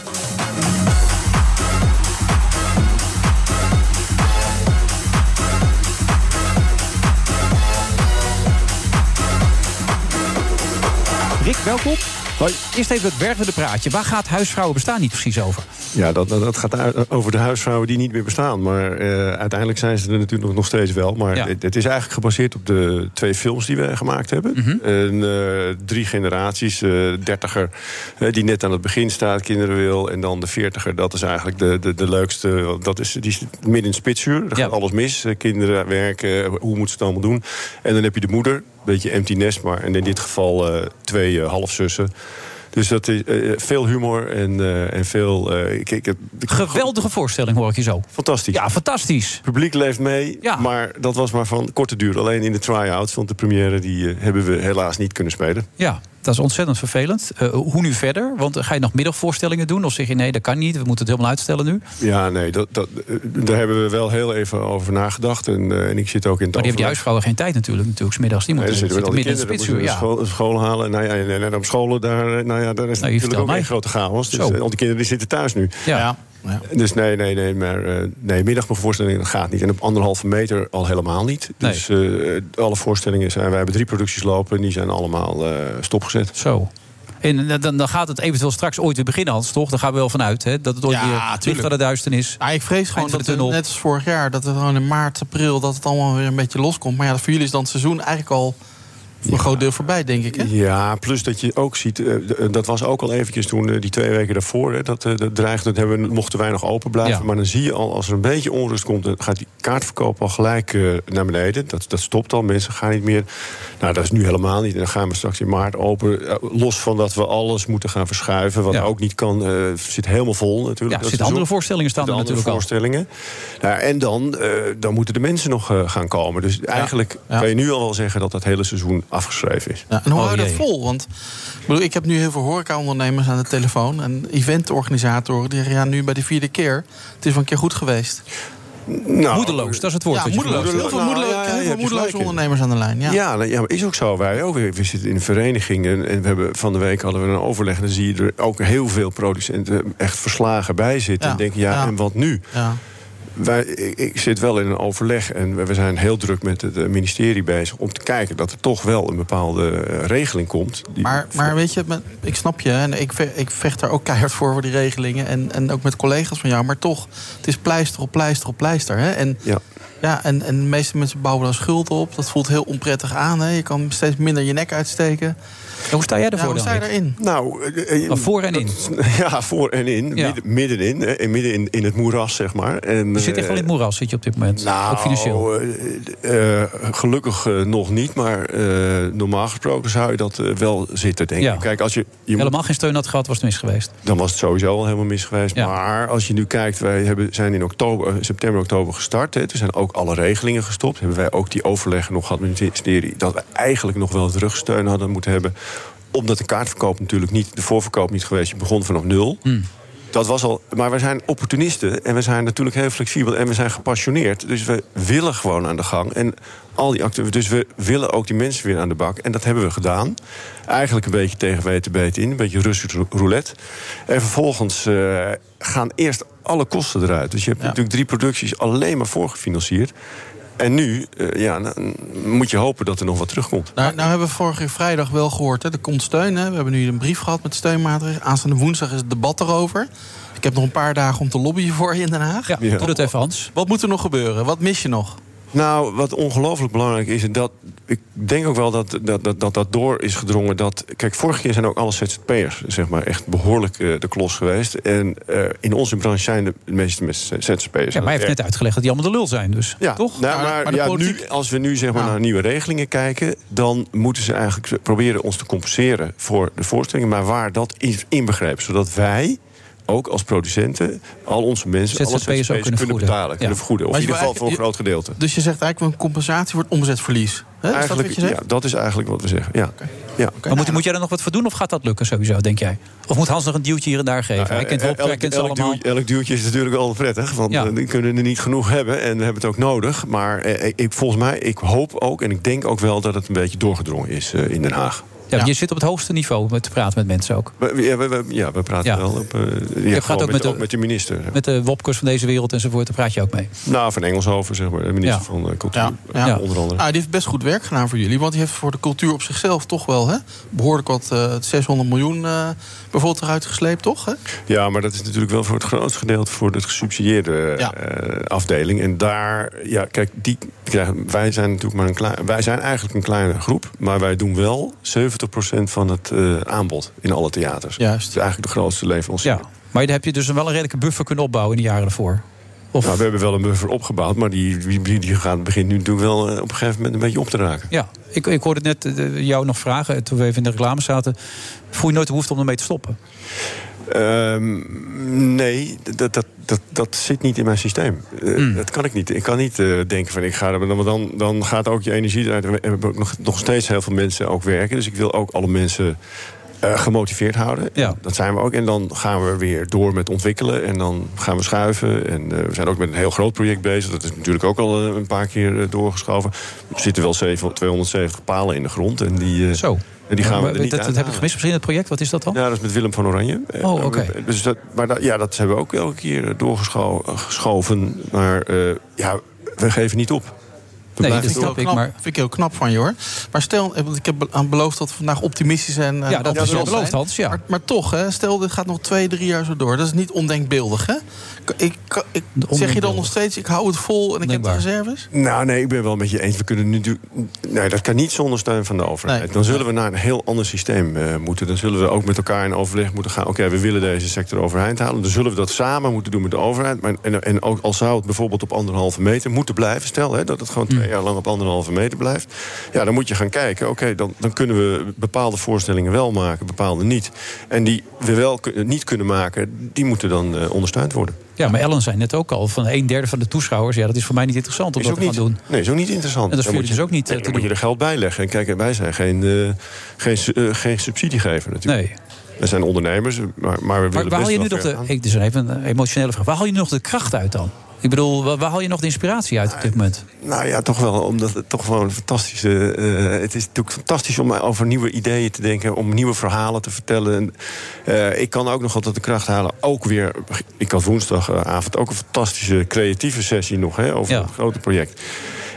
[SPEAKER 6] Rick, welkom. Hoi. Eerst even het wervende praatje. Waar gaat huisvrouwen bestaan niet precies over?
[SPEAKER 16] Ja, dat, dat, gaat over de huisvrouwen die niet meer bestaan. Maar eh, uiteindelijk zijn ze er natuurlijk nog, nog steeds wel. Maar het, het is eigenlijk gebaseerd op de twee films die we gemaakt hebben.
[SPEAKER 6] Mhm.
[SPEAKER 16] En, eh, drie generaties. eh dertiger, die net aan het begin staat, kinderen wil. En dan de veertiger, dat is eigenlijk de, de, de leukste. Dat is, die is midden in spitsuur. Er gaat alles mis. Kinderen werken, hoe moeten ze het allemaal doen? En dan heb je de moeder, beetje empty nest maar. En in dit geval eh, twee eh, halfzussen. Dus dat is eh, veel humor en, en veel... ik, ik, heb-
[SPEAKER 6] Geweldige voorstelling, hoor ik je zo.
[SPEAKER 16] Fantastisch.
[SPEAKER 6] Ja, fantastisch.
[SPEAKER 16] Het publiek leeft mee, maar dat was maar van korte duur. Alleen in de try-outs, want de première die, hebben we helaas niet kunnen spelen.
[SPEAKER 6] Ja, dat is ontzettend vervelend. Eh, hoe nu verder? Want ga je nog middagvoorstellingen doen? Of zeg je nee, dat kan niet, we moeten het helemaal uitstellen nu?
[SPEAKER 16] Ja, nee, dat, dat, eh, daar hebben we wel heel even over nagedacht. En, eh, en ik zit ook in het
[SPEAKER 6] Maar die hebben die huisvrouwen geen tijd natuurlijk, natuurlijk 's middags. Die
[SPEAKER 16] Nee,
[SPEAKER 6] moeten
[SPEAKER 16] dan zitten
[SPEAKER 6] midden in de spitsuur. Ja.
[SPEAKER 16] school, school halen. Nou ja, en, en, en op scholen, daar, nou ja, daar is
[SPEAKER 6] Nou,
[SPEAKER 16] natuurlijk ook
[SPEAKER 6] mij.
[SPEAKER 16] een grote chaos. Dus
[SPEAKER 6] Zo.
[SPEAKER 16] al die kinderen die zitten thuis nu.
[SPEAKER 6] Ja.
[SPEAKER 16] Dus nee, nee, nee, maar eh, nee, middagvoorstellingen dat gaat niet. En op anderhalve meter al helemaal niet. Dus eh, alle voorstellingen zijn, wij hebben drie producties lopen... en die zijn allemaal eh, stopgezet.
[SPEAKER 6] Zo. En dan, dan gaat het eventueel straks ooit weer beginnen, Hans, toch? Daar gaan we wel vanuit, hè? Dat het ooit
[SPEAKER 7] Ja,
[SPEAKER 6] weer licht aan de duisternis.
[SPEAKER 7] Ja, ik vrees gewoon dat het, net als vorig jaar, dat het gewoon in maart, april, dat het allemaal weer een beetje loskomt. Maar ja, voor jullie is dan het seizoen eigenlijk al voor een groot deel voorbij, denk ik. Hè?
[SPEAKER 16] Ja, plus dat je ook ziet, eh, eh, dat was ook al eventjes toen, eh, die twee weken daarvoor, hè, dat, dat dreigde, dat hebben, mochten wij nog open blijven.
[SPEAKER 6] Ja.
[SPEAKER 16] Maar dan zie je al, als er een beetje onrust komt, dan gaat die kaartverkoop al gelijk naar beneden. Dat, dat stopt al, mensen gaan niet meer. Nou, dat is nu helemaal niet. En dan gaan we straks in maart open. Los van dat we alles moeten gaan verschuiven, wat ook niet kan. eh zit helemaal vol natuurlijk.
[SPEAKER 6] Ja, er zitten andere voorstellingen staan er natuurlijk al.
[SPEAKER 16] voorstellingen. Nou, en dan, dan moeten de mensen nog gaan komen. Dus eigenlijk kan je nu al wel zeggen dat dat hele seizoen afgeschreven is.
[SPEAKER 7] Ja, en hoe
[SPEAKER 6] Oh,
[SPEAKER 7] hou je dat vol? Want ik, bedoel, ik heb nu heel veel horecaondernemers aan de telefoon... en eventorganisatoren die zeggen, ja, nu bij de vierde keer... het is wel een keer goed geweest.
[SPEAKER 16] Nou,
[SPEAKER 6] moedeloos, dat is het woord.
[SPEAKER 7] Ja, moedeloos. Heel veel,
[SPEAKER 16] Nou, ja, ja,
[SPEAKER 7] moedeloze ondernemers aan de lijn. Ja.
[SPEAKER 16] Ja, nou, ja, maar is ook zo. Wij ook. We zitten in een vereniging en, en we hebben van de week hadden we een overleg. En dan zie je er ook heel veel producenten echt verslagen bij zitten.
[SPEAKER 7] Ja,
[SPEAKER 16] En denken, ja,
[SPEAKER 7] ja.
[SPEAKER 16] en wat nu?
[SPEAKER 7] Ja.
[SPEAKER 16] Wij, ik, zit wel in een overleg en we- zijn heel druk met het eh, ministerie bezig... om te kijken dat er toch wel een bepaalde eh, regeling komt.
[SPEAKER 7] Maar, maar weet je, ik snap je. En ik, ik vecht daar ook keihard voor, voor die regelingen. En, en ook met collega's van jou. Maar toch, het is pleister op pleister op pleister. Hè? En,
[SPEAKER 16] ja.
[SPEAKER 7] Ja, en, en de meeste mensen bouwen dan schuld op. Dat voelt heel onprettig aan. Hè? Je kan steeds minder je nek uitsteken.
[SPEAKER 6] Hoe sta jij ervoor
[SPEAKER 7] hoe
[SPEAKER 6] dan,
[SPEAKER 7] sta je daarin?
[SPEAKER 16] Nou, eh, eh,
[SPEAKER 6] voor en in.
[SPEAKER 16] Ja, voor en in.
[SPEAKER 6] Ja.
[SPEAKER 16] Midden, middenin. hè, en midden in, in het moeras, zeg maar. En,
[SPEAKER 6] Je zit echt wel in het moeras, zit je op dit moment.
[SPEAKER 16] Nou,
[SPEAKER 6] ook financieel.
[SPEAKER 16] eh, eh, gelukkig eh, nog niet, maar eh, normaal gesproken zou je dat eh, wel zitten, denk
[SPEAKER 6] Ja.
[SPEAKER 16] ik. Kijk, als je, je moet-
[SPEAKER 6] Helemaal geen steun had gehad, was het mis geweest.
[SPEAKER 16] dan was het sowieso al helemaal mis geweest. Maar als je nu kijkt, wij hebben, zijn in oktober, eh, september, oktober gestart. Hè. Toen zijn ook alle regelingen gestopt. Hebben wij ook die overleggen nog gehad met het ministerie... dat we eigenlijk nog wel terugsteun hadden moeten hebben. Omdat de kaartverkoop natuurlijk niet, de voorverkoop niet geweest. Je begon vanaf nul. Dat was al, maar we zijn opportunisten en we zijn natuurlijk heel flexibel en we zijn gepassioneerd. Dus we willen gewoon aan de gang. En al die acteurs, dus we willen ook die mensen weer aan de bak. En dat hebben we gedaan. Eigenlijk een beetje tegen weten in, een beetje Russisch roulette. En vervolgens eh, gaan eerst alle kosten eruit. Dus je hebt natuurlijk drie producties alleen maar voorgefinancierd. En nu eh, ja, dan moet je hopen dat er nog wat terugkomt.
[SPEAKER 7] Nou, nou hebben we vorige vrijdag wel gehoord, hè, er komt steun. Hè. We hebben nu een brief gehad met steunmaatregelen. Aanstaande woensdag is het debat erover. Ik heb nog een paar dagen om te lobbyen voor je in Den Haag.
[SPEAKER 6] Ja, doe dat even, Hans.
[SPEAKER 7] Wat moet er nog gebeuren? Wat mis je nog?
[SPEAKER 16] Nou, wat ongelooflijk belangrijk is, en dat, ik denk ook wel dat dat, dat, dat dat door is gedrongen. Dat, kijk, vorige keer zijn ook alle ZZP'ers zeg maar, echt behoorlijk eh, de klos geweest. En eh, in onze branche zijn de meeste mensen ZZP'ers.
[SPEAKER 6] Ja, maar hij heeft net uitgelegd dat die allemaal de lul zijn, dus.
[SPEAKER 16] Ja,
[SPEAKER 6] toch?
[SPEAKER 16] Nou, maar, ja, nu, als we nu zeg maar naar nieuwe regelingen kijken... dan moeten ze eigenlijk proberen ons te compenseren voor de voorstellingen... maar waar dat is inbegrepen, zodat wij ook als producenten al onze mensen alle
[SPEAKER 7] ZZP'ers ook kunnen
[SPEAKER 16] betalen, kunnen
[SPEAKER 7] Ja.
[SPEAKER 16] vergoeden. Of in ieder geval voor een groot gedeelte.
[SPEAKER 7] Dus je zegt eigenlijk een compensatie voor het omzetverlies. Dat
[SPEAKER 16] Eigenlijk,
[SPEAKER 7] wat je zegt?
[SPEAKER 16] ja, dat is eigenlijk wat we zeggen. Ja. Ja.
[SPEAKER 6] Maar moet, moet jij er nog wat voor doen of gaat dat lukken sowieso, denk jij? Of moet Hans nog een duwtje hier en daar geven? Hij kent Wopke, hij
[SPEAKER 16] elk,
[SPEAKER 6] kent
[SPEAKER 16] elk, duw- elk duwtje is natuurlijk wel prettig. Want
[SPEAKER 6] Ja.
[SPEAKER 16] eh, die kunnen er niet genoeg hebben. En we hebben het ook nodig. Maar eh, ik, volgens mij, ik hoop ook en ik denk ook wel dat het een beetje doorgedrongen is eh, in Den Haag.
[SPEAKER 6] Ja, Je zit op het hoogste niveau met te praten met mensen ook.
[SPEAKER 16] We, ja, we, we- ja, we praten
[SPEAKER 6] Ja.
[SPEAKER 16] wel op, eh,
[SPEAKER 6] Je gaat ook
[SPEAKER 16] met,
[SPEAKER 6] de-
[SPEAKER 16] ook met de minister.
[SPEAKER 6] Met de Wopkers van deze wereld enzovoort, daar praat je ook mee.
[SPEAKER 16] Nou, van Engelshoven, zeg maar, de minister
[SPEAKER 7] Ja.
[SPEAKER 16] van eh, Cultuur.
[SPEAKER 7] Ja.
[SPEAKER 16] eh, Onder andere.
[SPEAKER 7] Ah, die heeft best goed werk gedaan voor jullie. Want die heeft voor de cultuur op zichzelf toch wel hè, behoorlijk wat eh, 600 miljoen eh, bijvoorbeeld eruit gesleept, toch? Hè?
[SPEAKER 16] Ja, maar dat is natuurlijk wel voor het grootste gedeelte voor de gesubsidieerde eh, afdeling. En daar, ja, kijk, die wij zijn natuurlijk maar een klein, wij zijn eigenlijk een kleine groep, maar wij doen wel 70% van het eh, aanbod in alle theaters.
[SPEAKER 7] Juist.
[SPEAKER 16] Dat is eigenlijk de grootste leverancier.
[SPEAKER 6] Ja. Maar daar heb je dus wel een redelijke buffer kunnen opbouwen in de jaren ervoor. Of...
[SPEAKER 16] Nou, we hebben wel een buffer opgebouwd, maar die, die, die, gaat, begint nu natuurlijk wel eh, op een gegeven moment een beetje op te raken.
[SPEAKER 6] Ja, ik, ik hoorde net eh, jou nog vragen, toen we even in de reclame zaten. Voel je nooit de behoefte om ermee te stoppen?
[SPEAKER 16] Ehm, nee, dat, dat, dat, dat zit niet in mijn systeem. Eh,
[SPEAKER 6] Hmm.
[SPEAKER 16] Dat kan ik niet. Ik kan niet eh, denken van ik ga er, want dan, dan gaat ook je energie eruit. We hebben ook nog, nog steeds heel veel mensen ook werken. Dus ik wil ook alle mensen eh, gemotiveerd houden.
[SPEAKER 6] Ja.
[SPEAKER 16] Dat zijn we ook. En dan gaan we weer door met ontwikkelen. En dan gaan we schuiven. En eh, we zijn ook met een heel groot project bezig. Dat is natuurlijk ook al eh, een paar keer doorgeschoven. Er zitten wel zeven- 270 palen in de grond. En die,
[SPEAKER 6] Zo.
[SPEAKER 16] En die gaan we er
[SPEAKER 6] dat,
[SPEAKER 16] niet
[SPEAKER 6] dat heb ik gemist misschien het project. Wat is dat dan?
[SPEAKER 16] Ja, dat is met Willem van Oranje.
[SPEAKER 6] Oh, oké.
[SPEAKER 16] Dus dat, maar dat, ja, dat hebben we ook elke keer doorgeschoven. Maar ja, we geven niet op.
[SPEAKER 7] Nee, dat vind ik, knap, vind ik heel knap van je hoor. Maar stel, eh, want ik heb aan beloofd dat we vandaag optimistisch en. eh,
[SPEAKER 6] Ja, dat is wel beloofd,
[SPEAKER 7] zijn.
[SPEAKER 6] Hans, ja.
[SPEAKER 7] Maar, maar toch, hè, stel dit gaat nog twee, drie jaar zo door. Dat is niet ondenkbeeldig, hè? Ik, ik, ik- zeg je dan nog steeds, ik hou het vol en ik heb de reserves?
[SPEAKER 16] Nou, nee, ik ben wel met je eens. We kunnen nu. Nee, dat kan niet zonder steun van de overheid.
[SPEAKER 7] Nee.
[SPEAKER 16] Dan zullen we naar een heel ander systeem eh, moeten. Dan zullen we ook met elkaar in overleg moeten gaan. Oké, we willen deze sector overeind halen. Dan zullen we dat samen moeten doen met de overheid. Maar, en, en ook al zou het bijvoorbeeld op anderhalve meter moeten blijven. Stel hè, dat het gewoon
[SPEAKER 7] Mm.
[SPEAKER 16] Twee jaar lang op anderhalve meter blijft. Ja, dan moet je gaan kijken. Oké, dan, dan kunnen we bepaalde voorstellingen wel maken, bepaalde niet. En die we wel niet kunnen maken, die moeten dan eh, ondersteund worden.
[SPEAKER 6] Ja, maar Ellen zei net ook al, van een derde van de toeschouwers... ja, dat is voor mij niet interessant om
[SPEAKER 16] Is
[SPEAKER 6] dat
[SPEAKER 16] ook
[SPEAKER 6] te gaan
[SPEAKER 16] niet,
[SPEAKER 6] doen.
[SPEAKER 16] Nee, is ook niet interessant.
[SPEAKER 6] En dat is
[SPEAKER 16] Dan
[SPEAKER 6] voor
[SPEAKER 16] moet
[SPEAKER 6] jullie
[SPEAKER 16] je-
[SPEAKER 6] dus ook niet
[SPEAKER 16] nee,
[SPEAKER 6] eh, te
[SPEAKER 16] dan moet je er geld bij leggen. En kijk, wij zijn geen, eh, geen, eh, geen subsidiegever natuurlijk.
[SPEAKER 6] Nee.
[SPEAKER 16] We zijn ondernemers, maar, maar we willen
[SPEAKER 6] Maar waar haal je nu nog de... Ik, dus even een emotionele vraag. Waar haal je nog de kracht uit dan? Ik bedoel, waar, waar haal je nog de inspiratie uit op dit moment?
[SPEAKER 16] Nou ja, toch wel, omdat het toch gewoon een fantastische... eh, het is natuurlijk fantastisch om over nieuwe ideeën te denken... om nieuwe verhalen te vertellen. En, eh, ik kan ook nog altijd de kracht halen. Ook weer, ik had woensdagavond ook een fantastische creatieve sessie nog... Hè, over
[SPEAKER 6] Ja.
[SPEAKER 16] het grote project.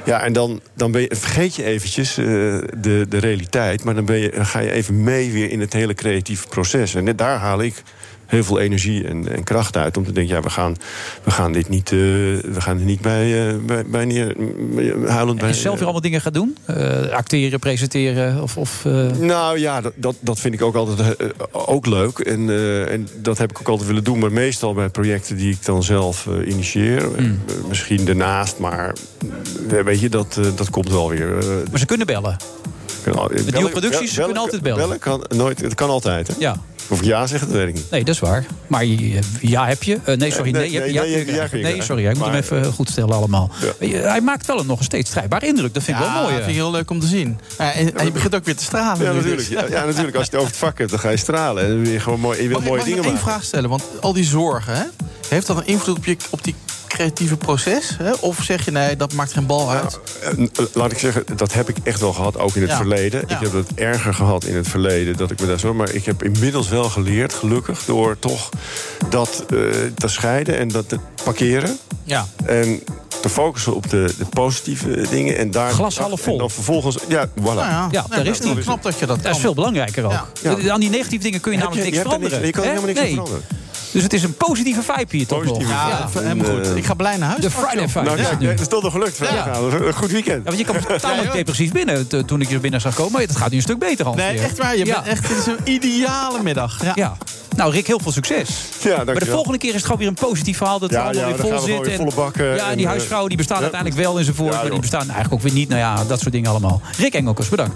[SPEAKER 16] Ja, en dan, dan ben je, vergeet je eventjes eh, de, de realiteit... maar dan, ben je, dan ga je even mee weer in het hele creatieve proces. En net daar haal ik heel veel energie en, en kracht uit. Om te denken, ja, we gaan, we gaan dit niet, eh, we gaan er niet bij, eh, bij, bij neer, huilend bij.
[SPEAKER 6] En zelf weer allemaal dingen gaat doen? Eh, acteren, presenteren of... of eh,
[SPEAKER 16] Nou ja, dat, dat, dat vind ik ook altijd eh, ook leuk. En, eh, en dat heb ik ook altijd willen doen. Maar meestal bij projecten die ik dan zelf eh, initieer.
[SPEAKER 6] Hmm.
[SPEAKER 16] Eh, misschien ernaast, maar eh, weet je, dat, eh, dat komt wel weer. eh,
[SPEAKER 6] Maar ze kunnen bellen.
[SPEAKER 16] Met
[SPEAKER 6] nieuwe producties, ze kunnen altijd bellen.
[SPEAKER 16] Bellen kan, nooit, het kan altijd, hè?
[SPEAKER 6] Ja.
[SPEAKER 16] Of ik ja zeggen, dat weet ik niet.
[SPEAKER 6] Nee, dat is waar. Maar je- ja heb je. Eh, nee, sorry.
[SPEAKER 16] Nee,
[SPEAKER 6] Nee, je hebt-
[SPEAKER 16] nee,
[SPEAKER 6] ja,
[SPEAKER 16] nee,
[SPEAKER 6] je
[SPEAKER 16] ja, je
[SPEAKER 6] sorry. Ik moet hem even goed stellen allemaal. Je- Hij maakt wel een nog een steeds strijdbare indruk. Dat vind ik
[SPEAKER 7] Ja,
[SPEAKER 6] wel mooi.
[SPEAKER 7] dat
[SPEAKER 6] eh.
[SPEAKER 7] vind ik heel leuk om te zien. Ja, en, en je begint ook weer te stralen.
[SPEAKER 16] Ja, natuurlijk.
[SPEAKER 7] dus.
[SPEAKER 16] Ja, ja, natuurlijk. Als je het over het vak hebt, dan ga je stralen. En dan wil je gewoon mooi, je
[SPEAKER 7] Mag ik-
[SPEAKER 16] mooie
[SPEAKER 7] mag ik
[SPEAKER 16] dingen
[SPEAKER 7] nog één
[SPEAKER 16] maken.
[SPEAKER 7] vraag stellen? Want al die zorgen, hè, heeft dat een invloed op, je, op die creatieve proces? Hè? Of zeg je nee, dat maakt geen bal uit?
[SPEAKER 16] Eh, Laat ik zeggen, dat heb ik echt wel gehad, ook in het
[SPEAKER 7] Ja.
[SPEAKER 16] verleden.
[SPEAKER 7] Ja.
[SPEAKER 16] Ik heb het erger gehad in het verleden, dat ik me daar zo... Maar ik heb inmiddels wel geleerd, gelukkig, door toch dat eh, te scheiden en dat te parkeren.
[SPEAKER 7] Ja.
[SPEAKER 16] En te focussen op de, de positieve dingen. En daar,
[SPEAKER 6] Glas half vol.
[SPEAKER 16] En dan vervolgens, ja, voilà.
[SPEAKER 7] Nou ja,
[SPEAKER 6] Ja, daar is die.
[SPEAKER 7] knap dat je dat
[SPEAKER 6] Dat is veel belangrijker ook.
[SPEAKER 16] Ja.
[SPEAKER 6] Aan die negatieve dingen kun je
[SPEAKER 16] Heb
[SPEAKER 6] namelijk
[SPEAKER 16] je-
[SPEAKER 6] niks
[SPEAKER 16] je er
[SPEAKER 6] veranderen.
[SPEAKER 16] niks- je kan er helemaal niks
[SPEAKER 6] Nee.
[SPEAKER 16] veranderen.
[SPEAKER 6] Dus het is een positieve vibe hier toch nog.
[SPEAKER 7] Ja, hem goed. Ik ga blij naar huis.
[SPEAKER 6] De Friday vibe.
[SPEAKER 16] Nou, kijk,
[SPEAKER 6] het
[SPEAKER 16] dat is toch nog gelukt.
[SPEAKER 6] Ja.
[SPEAKER 16] Een goed weekend.
[SPEAKER 6] Ja, want je kwam tamelijk depressief binnen t- toen ik je binnen zag komen. Maar het gaat nu een stuk beter, Hans.
[SPEAKER 7] Nee, echt waar. Je
[SPEAKER 6] Ja.
[SPEAKER 7] bent echt, dit is een ideale middag. Ja.
[SPEAKER 6] Ja. Nou, Rick, heel veel succes.
[SPEAKER 16] Ja,
[SPEAKER 6] maar de volgende keer is het gewoon weer een positief verhaal. Dat
[SPEAKER 16] Ja,
[SPEAKER 6] allemaal
[SPEAKER 16] ja,
[SPEAKER 6] weer vol
[SPEAKER 16] we
[SPEAKER 6] zitten.
[SPEAKER 16] weer volle bak, eh,
[SPEAKER 6] ja, en
[SPEAKER 16] en,
[SPEAKER 6] die
[SPEAKER 16] eh,
[SPEAKER 6] huisvrouwen die bestaan uiteindelijk wel enzovoort.
[SPEAKER 16] Ja,
[SPEAKER 6] maar die bestaan eigenlijk ook weer niet. Nou ja, dat soort dingen allemaal. Rick Engelkers, bedankt.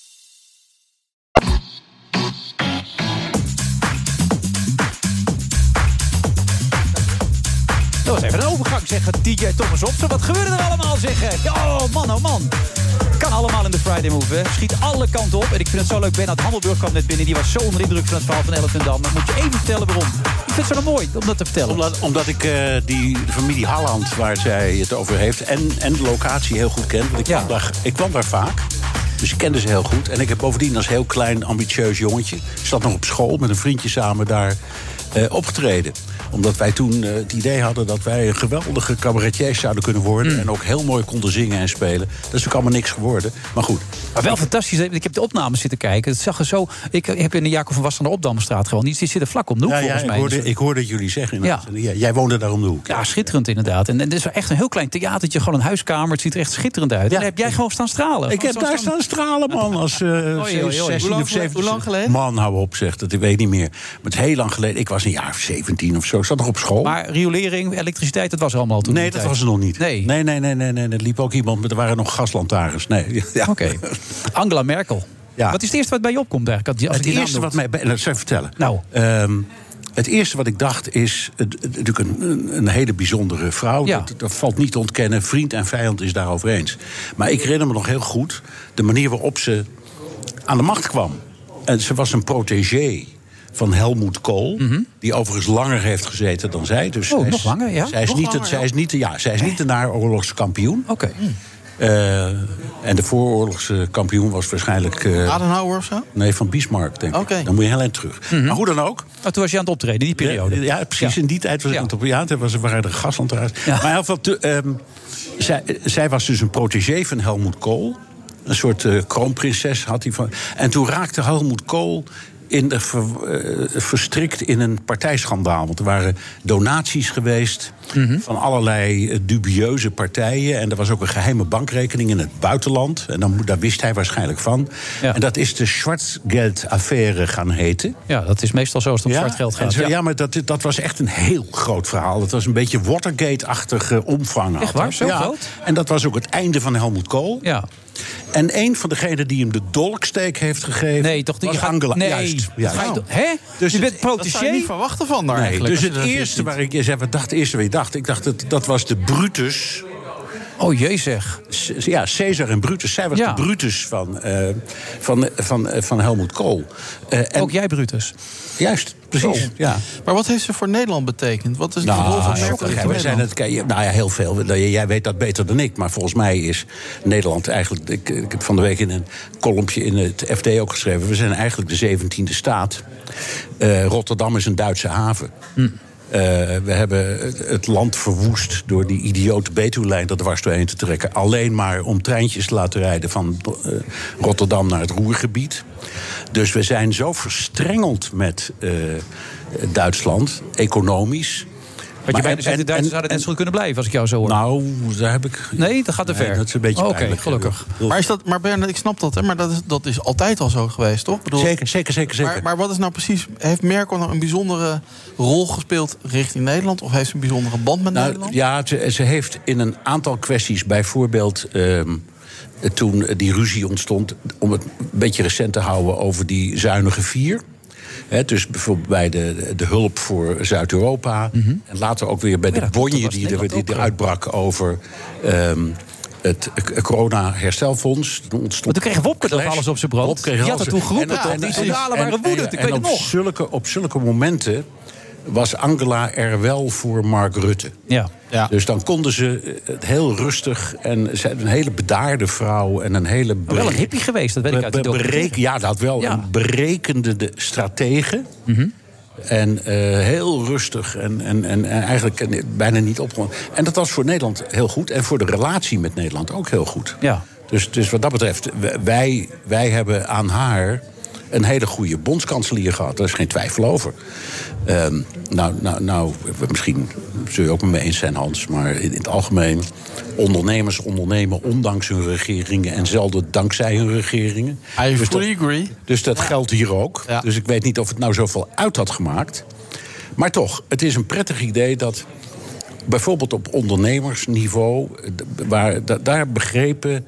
[SPEAKER 6] Dat was even een overgang, zeggen DJ Thomas Opsen. Wat gebeurde er allemaal, zeggen? Oh, man, oh man. Kan allemaal in de Friday Move, hè. Schiet alle kanten op. En ik vind het zo leuk. Bernard Handelburg kwam net binnen. Die was zo onder de indruk van het verhaal van Elfendam. Dan moet je even vertellen waarom. Ik vind het zo mooi om dat te vertellen.
[SPEAKER 17] Omdat, omdat ik eh, die familie Halland, waar zij het over heeft... en, en de locatie heel goed ken. Want ik, kwam daar, ik kwam daar vaak. Dus ik kende ze heel goed. En ik heb bovendien als heel klein, ambitieus jongetje... ik zat nog op school met een vriendje samen daar opgetreden omdat wij toen eh, het idee hadden dat wij een geweldige cabaretiers zouden kunnen worden. En ook heel mooi konden zingen en spelen. Dat is ook allemaal niks geworden. Maar goed.
[SPEAKER 6] Maar wel fantastisch. Ik heb de opnames zitten kijken. Het zag er zo... Ik heb in de Jacob van Was aan de Opdamstraat gewoond. Die zit er vlak om de hoek,
[SPEAKER 17] Ja, ja, ik,
[SPEAKER 6] mij.
[SPEAKER 17] hoorde, ik hoorde jullie zeggen. Ja. Jij woonde daar om de hoek.
[SPEAKER 6] Ja, schitterend inderdaad. En, en dit is echt een heel klein theatertje, gewoon een huiskamer. Het ziet er echt schitterend uit. En daar heb jij gewoon staan stralen.
[SPEAKER 17] Ik heb
[SPEAKER 6] Gewoon
[SPEAKER 17] daar staan stralen, man. Als eh
[SPEAKER 6] oei, oei.
[SPEAKER 17] 16
[SPEAKER 6] Hoe lang
[SPEAKER 17] of 17.
[SPEAKER 6] hoe lang geleden?
[SPEAKER 17] Man, hou op, zegt dat. Ik weet niet meer. Maar het is heel lang geleden. Ik was een jaar of 17 of zo. Ik zat nog op school.
[SPEAKER 6] Maar riolering, elektriciteit, dat was er allemaal al toen.
[SPEAKER 17] Nee, dat was er nog niet.
[SPEAKER 6] Nee.
[SPEAKER 17] Nee, nee, nee, nee, nee. Er liep ook iemand, maar er waren nog gaslantaarns. Nee. Ja.
[SPEAKER 6] Oké. Angela Merkel.
[SPEAKER 17] Ja.
[SPEAKER 6] Wat is het eerste wat bij je opkomt eigenlijk? Als
[SPEAKER 17] Het eerste wat mij... bij- Dat zou ik vertellen.
[SPEAKER 6] Nou.
[SPEAKER 17] Ehm, het eerste wat ik dacht is... natuurlijk een, een, een hele bijzondere vrouw.
[SPEAKER 6] Ja.
[SPEAKER 17] Dat, dat valt niet te ontkennen. Vriend en vijand is daarover eens. Maar ik herinner me nog heel goed... de manier waarop ze aan de macht kwam. En ze was een protégé van Helmoet Kool. Die overigens langer heeft gezeten dan zij. Dus
[SPEAKER 6] Mhm. Oh,
[SPEAKER 17] zij
[SPEAKER 6] nog
[SPEAKER 17] is-
[SPEAKER 6] langer, ja?
[SPEAKER 17] Zij is,
[SPEAKER 6] Nog
[SPEAKER 17] niet,
[SPEAKER 6] langer,
[SPEAKER 17] het, zij
[SPEAKER 6] ja.
[SPEAKER 17] is niet, de- ja, zij is niet de naoorlogse kampioen.
[SPEAKER 6] Oké.
[SPEAKER 17] Eh, en de vooroorlogse kampioen was waarschijnlijk... eh,
[SPEAKER 7] Adenauer of zo?
[SPEAKER 17] Nee, van Bismarck, denk ik. Dan moet je heel eind terug. Maar hoe dan ook.
[SPEAKER 6] Oh, toen was je aan het optreden, in die periode.
[SPEAKER 17] Ja, ja, precies. In die tijd was ik
[SPEAKER 6] Ja.
[SPEAKER 17] aan het op. Ja, toen was, waren er gaslantaarns. Maar in ieder geval, te- ehm, zij, zij was dus een protégé van Helmoet Kool. Een soort eh, kroonprinses had hij van. En toen raakte Helmoet Kool in de ver- eh, verstrikt in een partijschandaal. Want er waren donaties geweest van allerlei eh, dubieuze partijen. En er was ook een geheime bankrekening in het buitenland. En dan, daar wist hij waarschijnlijk van. En dat is de Schwarzgeld-affaire gaan heten.
[SPEAKER 6] Ja, dat is meestal zo als het om zwart geld
[SPEAKER 17] en
[SPEAKER 6] gaat.
[SPEAKER 17] zo-
[SPEAKER 6] Ja.
[SPEAKER 17] ja, maar dat, dat was echt een heel groot verhaal. Dat was een beetje Watergate-achtige omvang.
[SPEAKER 6] Echt waar? Zo
[SPEAKER 17] ja.
[SPEAKER 6] groot?
[SPEAKER 17] En dat was ook het einde van Helmut Kool.
[SPEAKER 6] Ja.
[SPEAKER 17] En een van degenen die hem de dolksteek heeft gegeven...
[SPEAKER 6] Nee, toch niet?
[SPEAKER 17] Angela.
[SPEAKER 6] nee.
[SPEAKER 17] Juist.
[SPEAKER 6] Je doen? Hè?
[SPEAKER 17] Dus
[SPEAKER 6] je bent
[SPEAKER 7] Dat
[SPEAKER 6] protégé?
[SPEAKER 7] niet verwachten van daar
[SPEAKER 17] Nee,
[SPEAKER 7] eigenlijk.
[SPEAKER 17] dus het eerste waar ik... Je zei, wat dacht het eerste je dacht? Ik dacht, dat, dat was de Brutus...
[SPEAKER 6] Oh jee zeg.
[SPEAKER 17] C- Ja, Caesar en Brutus. Zij was
[SPEAKER 6] Ja.
[SPEAKER 17] de Brutus van, eh, van, van, eh, van Helmut Kool. Eh, en,
[SPEAKER 6] Ook jij, Brutus.
[SPEAKER 17] Juist, precies.
[SPEAKER 7] Zo.
[SPEAKER 17] Ja.
[SPEAKER 7] Maar wat heeft ze voor Nederland betekend? Wat is de rol van
[SPEAKER 17] Nou,
[SPEAKER 7] Merkel
[SPEAKER 17] kijk,
[SPEAKER 7] in
[SPEAKER 17] wij zijn
[SPEAKER 7] Nederland?
[SPEAKER 17] het, nou ja, heel veel. Jij weet dat beter dan ik. Maar volgens mij is Nederland eigenlijk... Ik, ik heb van de week in een kolompje in het FD ook geschreven... we zijn eigenlijk de zeventiende staat. Eh, Rotterdam is een Duitse haven. Eh, we hebben het- land verwoest door die idiote Betuwe-lijn er dwars doorheen te trekken. Alleen maar om treintjes te laten rijden van eh, Rotterdam naar het Roergebied. Dus we zijn zo verstrengeld met eh, Duitsland, economisch.
[SPEAKER 6] Wat je bijna zegt, de Duitsers zouden net zo goed kunnen blijven als ik jou zo hoor.
[SPEAKER 17] Nou, daar heb ik...
[SPEAKER 6] Nee, dat gaat te
[SPEAKER 17] Nee,
[SPEAKER 6] ver.
[SPEAKER 17] dat is een beetje
[SPEAKER 6] Oké,
[SPEAKER 17] pijnlijk.
[SPEAKER 6] gelukkig.
[SPEAKER 7] Maar, is dat, maar Bernard, ik snap dat, hè, maar dat is, dat is altijd al zo geweest, toch? Ik bedoel,
[SPEAKER 17] Zeker, zeker, zeker. zeker.
[SPEAKER 7] Maar, maar wat is nou precies... Heeft Merkel nou een bijzondere rol gespeeld richting Nederland? Of heeft ze een bijzondere band met
[SPEAKER 17] Nou,
[SPEAKER 7] Nederland?
[SPEAKER 17] ja, ze, ze heeft in een aantal kwesties, bijvoorbeeld ehm, toen die ruzie ontstond, om het een beetje recent te houden over die zuinige vier. Dus bijvoorbeeld bij de, de hulp voor Zuid-Europa. En later ook weer bij de bonje die, er- die er uitbrak over ehm, het eh, corona-herstelfonds. Toen ontstond
[SPEAKER 6] Maar toen kreeg Wopke toch alles op zijn brood?
[SPEAKER 17] Wopke
[SPEAKER 6] Die had het toen geroepen,
[SPEAKER 17] En-
[SPEAKER 6] toch?
[SPEAKER 17] en-
[SPEAKER 6] Die
[SPEAKER 17] en-
[SPEAKER 6] signalen
[SPEAKER 17] en-
[SPEAKER 6] waren woedend, ik weet het nog.
[SPEAKER 17] Zulke, op zulke momenten was Angela er wel voor Mark Rutte.
[SPEAKER 6] Ja.
[SPEAKER 17] Dus dan konden ze het heel rustig. En ze had een hele bedaarde vrouw. En een hele.
[SPEAKER 6] Maar wel een hippie geweest, dat weet ik uit
[SPEAKER 17] be- bereken-. Ja, dat wel.
[SPEAKER 6] Ja.
[SPEAKER 17] Een berekende de stratege.
[SPEAKER 6] Mhm.
[SPEAKER 17] En eh, heel rustig en, en, en, en eigenlijk bijna niet opgewonden. En dat was voor Nederland heel goed. En voor de relatie met Nederland ook heel goed.
[SPEAKER 6] Ja.
[SPEAKER 17] Dus, dus wat dat betreft, wij, wij hebben aan haar een hele goede bondskanselier gehad. Daar is geen twijfel over. Ehm, nou, nou, nou, misschien zul je ook met me eens zijn, Hans. Maar in, in het algemeen, ondernemers ondernemen ondanks hun regeringen... en zelden dankzij hun regeringen.
[SPEAKER 7] I
[SPEAKER 17] Dus
[SPEAKER 7] fully
[SPEAKER 17] dat-
[SPEAKER 7] agree.
[SPEAKER 17] Dus dat geldt hier ook. Dus ik weet niet of het nou zoveel uit had gemaakt. Maar toch, het is een prettig idee dat bijvoorbeeld op ondernemersniveau, d- waar, da- daar begrepen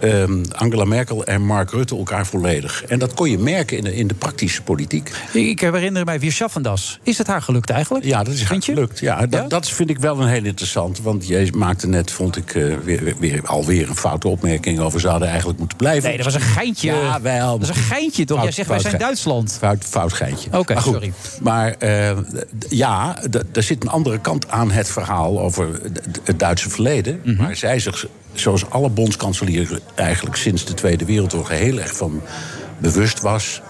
[SPEAKER 17] ehm, Angela Merkel en Mark Rutte elkaar volledig. En dat kon je merken in de, in de praktische politiek.
[SPEAKER 6] Ik, ik herinner mij weer Schaffendas. Is het haar gelukt eigenlijk?
[SPEAKER 17] Ja, dat is haar gelukt. Ja, dat, dat vind ik wel een heel interessant. Want jij maakte net, vond ik, eh, weer, weer, alweer een foute opmerking over... ze hadden eigenlijk moeten blijven.
[SPEAKER 6] Nee, dat was een geintje.
[SPEAKER 17] Ja, wel.
[SPEAKER 6] Dat is een geintje toch? Jij zegt wij zijn Duitsland.
[SPEAKER 17] Fout, fout geintje.
[SPEAKER 6] Oké,
[SPEAKER 17] Maar
[SPEAKER 6] sorry.
[SPEAKER 17] Maar eh, ja, er zit een andere kant aan het verhaal over het Duitse verleden.
[SPEAKER 6] Mhm.
[SPEAKER 17] Waar zij zich, zoals alle bondskanselieren eigenlijk sinds de Tweede Wereldoorlog heel erg van bewust was.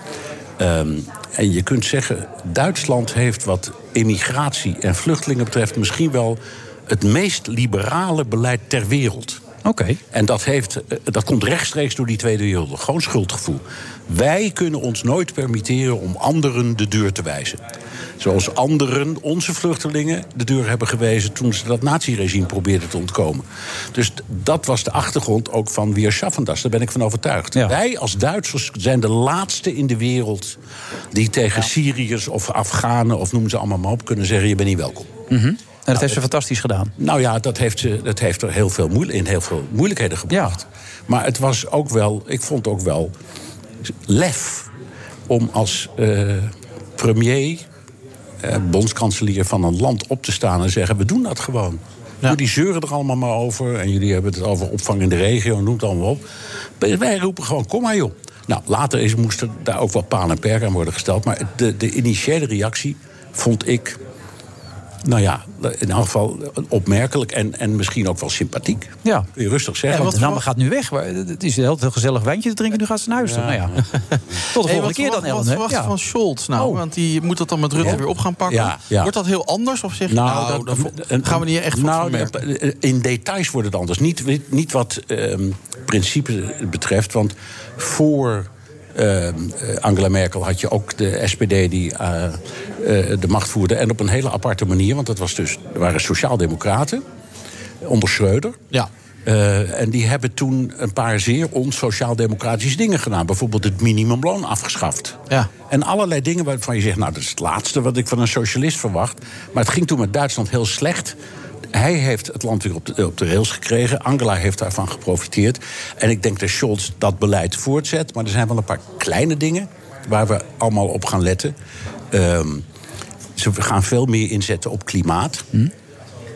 [SPEAKER 17] Ehm, en je kunt zeggen, Duitsland heeft wat immigratie en vluchtelingen betreft misschien wel het meest liberale beleid ter wereld.
[SPEAKER 6] Oké.
[SPEAKER 17] En dat, heeft, eh, dat komt rechtstreeks door die Tweede Wereldoorlog. Gewoon schuldgevoel. Wij kunnen ons nooit permitteren om anderen de deur te wijzen. Zoals anderen, onze vluchtelingen, de deur hebben gewezen... toen ze dat naziregime probeerden te ontkomen. Dus dat was de achtergrond ook van Wir schaffen das. Daar ben ik van overtuigd. Wij als Duitsers zijn de laatste in de wereld... die tegen Syriërs of Afghanen of noem ze allemaal maar op... kunnen zeggen, je bent niet welkom.
[SPEAKER 6] Mhm. En dat heeft ze fantastisch gedaan.
[SPEAKER 17] Nou ja, dat heeft, ze, dat heeft er heel veel, in heel veel moeilijkheden gebracht. Maar het was ook wel, ik vond ook wel lef om als eh, premier, eh, bondskanselier van een land op te staan en zeggen: we doen dat gewoon. Jullie zeuren er allemaal maar over en jullie hebben het over opvang in de regio, noem het allemaal op. Wij roepen gewoon: kom maar joh. Nou, later is, moesten daar ook wel paal en perk aan worden gesteld. Maar de, de initiële reactie vond ik nou ja, in elk geval opmerkelijk en, en misschien ook wel sympathiek.
[SPEAKER 6] Ja.
[SPEAKER 17] Kun je rustig
[SPEAKER 6] Ja,
[SPEAKER 17] zeggen.
[SPEAKER 6] want de Namme gaat nu weg. Het is een heel heel gezellig wijntje te drinken. Nu gaat ze naar huis. toch? Nou ja. Tot de
[SPEAKER 7] Hey,
[SPEAKER 6] volgende
[SPEAKER 7] wat
[SPEAKER 6] keer dan, Ellen.
[SPEAKER 7] Wat verwacht je
[SPEAKER 6] Ja.
[SPEAKER 7] van Scholz nou?
[SPEAKER 6] Oh.
[SPEAKER 7] Want die moet dat dan met Rutte
[SPEAKER 17] Ja.
[SPEAKER 7] weer op gaan pakken.
[SPEAKER 17] Ja, ja.
[SPEAKER 7] Wordt dat heel anders? Of zeg je, nou, dat, dat gaan we niet echt van
[SPEAKER 17] nou,
[SPEAKER 7] vermerken?
[SPEAKER 17] In details wordt het anders. Niet, niet wat ehm principe betreft. Want voor ehm, eh, Angela Merkel had je ook de SPD die eh, eh, de macht voerde. En op een hele aparte manier. Want dat was dus, er waren sociaaldemocraten onder Schreuder.
[SPEAKER 7] Ja.
[SPEAKER 17] En die hebben toen een paar zeer on-sociaal-democratische dingen gedaan. Bijvoorbeeld het minimumloon afgeschaft.
[SPEAKER 7] Ja.
[SPEAKER 17] En allerlei dingen waarvan je zegt, nou, dat is het laatste wat ik van een socialist verwacht. Maar het ging toen met Duitsland heel slecht. Hij heeft het land weer op de, rails gekregen. Angela heeft daarvan geprofiteerd. En ik denk dat Scholz dat beleid voortzet. Maar er zijn wel een paar kleine dingen waar we allemaal op gaan letten. Ehm, ze gaan veel meer inzetten op klimaat.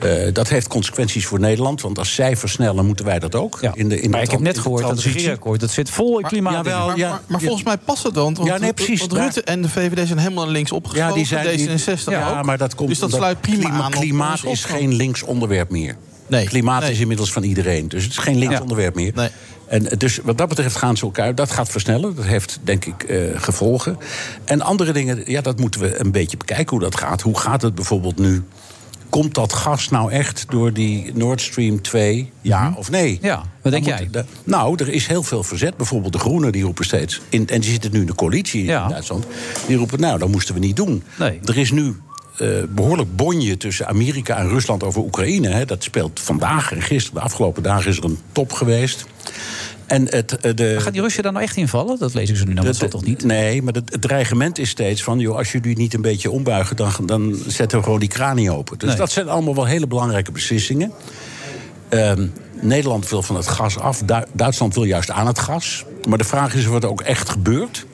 [SPEAKER 17] Eh, dat heeft consequenties voor Nederland. Want als zij versnellen, moeten wij dat ook. In de, in
[SPEAKER 6] Maar ik heb net gehoord dat het regeerakkoord... dat zit vol in klimaat.
[SPEAKER 7] maar,
[SPEAKER 17] ja,
[SPEAKER 7] maar, maar
[SPEAKER 17] ja.
[SPEAKER 7] volgens mij past het dan. Want,
[SPEAKER 17] Ja, nee, precies.
[SPEAKER 7] Want Rutte en de VVD zijn helemaal links opgeschoven.
[SPEAKER 17] Ja, die zijn die-
[SPEAKER 7] D66
[SPEAKER 17] ja,
[SPEAKER 7] ook.
[SPEAKER 17] maar dat komt
[SPEAKER 7] dus dat sluit prima
[SPEAKER 17] klima-
[SPEAKER 7] aan. op
[SPEAKER 17] Klimaat
[SPEAKER 7] onze
[SPEAKER 17] is geen links onderwerp meer.
[SPEAKER 7] Nee.
[SPEAKER 17] Klimaat
[SPEAKER 7] Nee.
[SPEAKER 17] is inmiddels van iedereen. Dus het is geen links
[SPEAKER 7] Ja.
[SPEAKER 17] onderwerp meer.
[SPEAKER 7] Nee.
[SPEAKER 17] En dus wat dat betreft gaan ze elkaar. Dat gaat versnellen. Dat heeft denk ik eh, gevolgen. En andere dingen, ja, dat moeten we een beetje bekijken hoe dat gaat. Hoe gaat het bijvoorbeeld nu? Komt dat gas nou echt door die Nord Stream 2? Ja of nee?
[SPEAKER 6] Mhm. Ja, wat denk jij?
[SPEAKER 17] de- nou, er is heel veel verzet. Bijvoorbeeld de Groenen die roepen steeds. In, en die zitten nu in de coalitie in Duitsland. Die roepen, nou, dat moesten we niet doen. Er is nu eh, behoorlijk bonje tussen Amerika en Rusland over Oekraïne. Hè. Dat speelt vandaag en gisteren. De afgelopen dagen is er een top geweest. En het, eh, de,
[SPEAKER 6] Gaat die Russen daar nou echt invallen? Dat lees ik zo nu dan
[SPEAKER 17] dat-
[SPEAKER 6] toch niet?
[SPEAKER 17] Nee, maar het, het dreigement is steeds van... Joh, als jullie niet een beetje ombuigen, dan, dan zetten we gewoon die kraan niet open. Dus
[SPEAKER 6] Nee.
[SPEAKER 17] dat zijn allemaal wel hele belangrijke beslissingen. Ehm, Nederland wil van het gas af. Du- Duitsland wil juist aan het gas. Maar de vraag is of het ook echt gebeurt.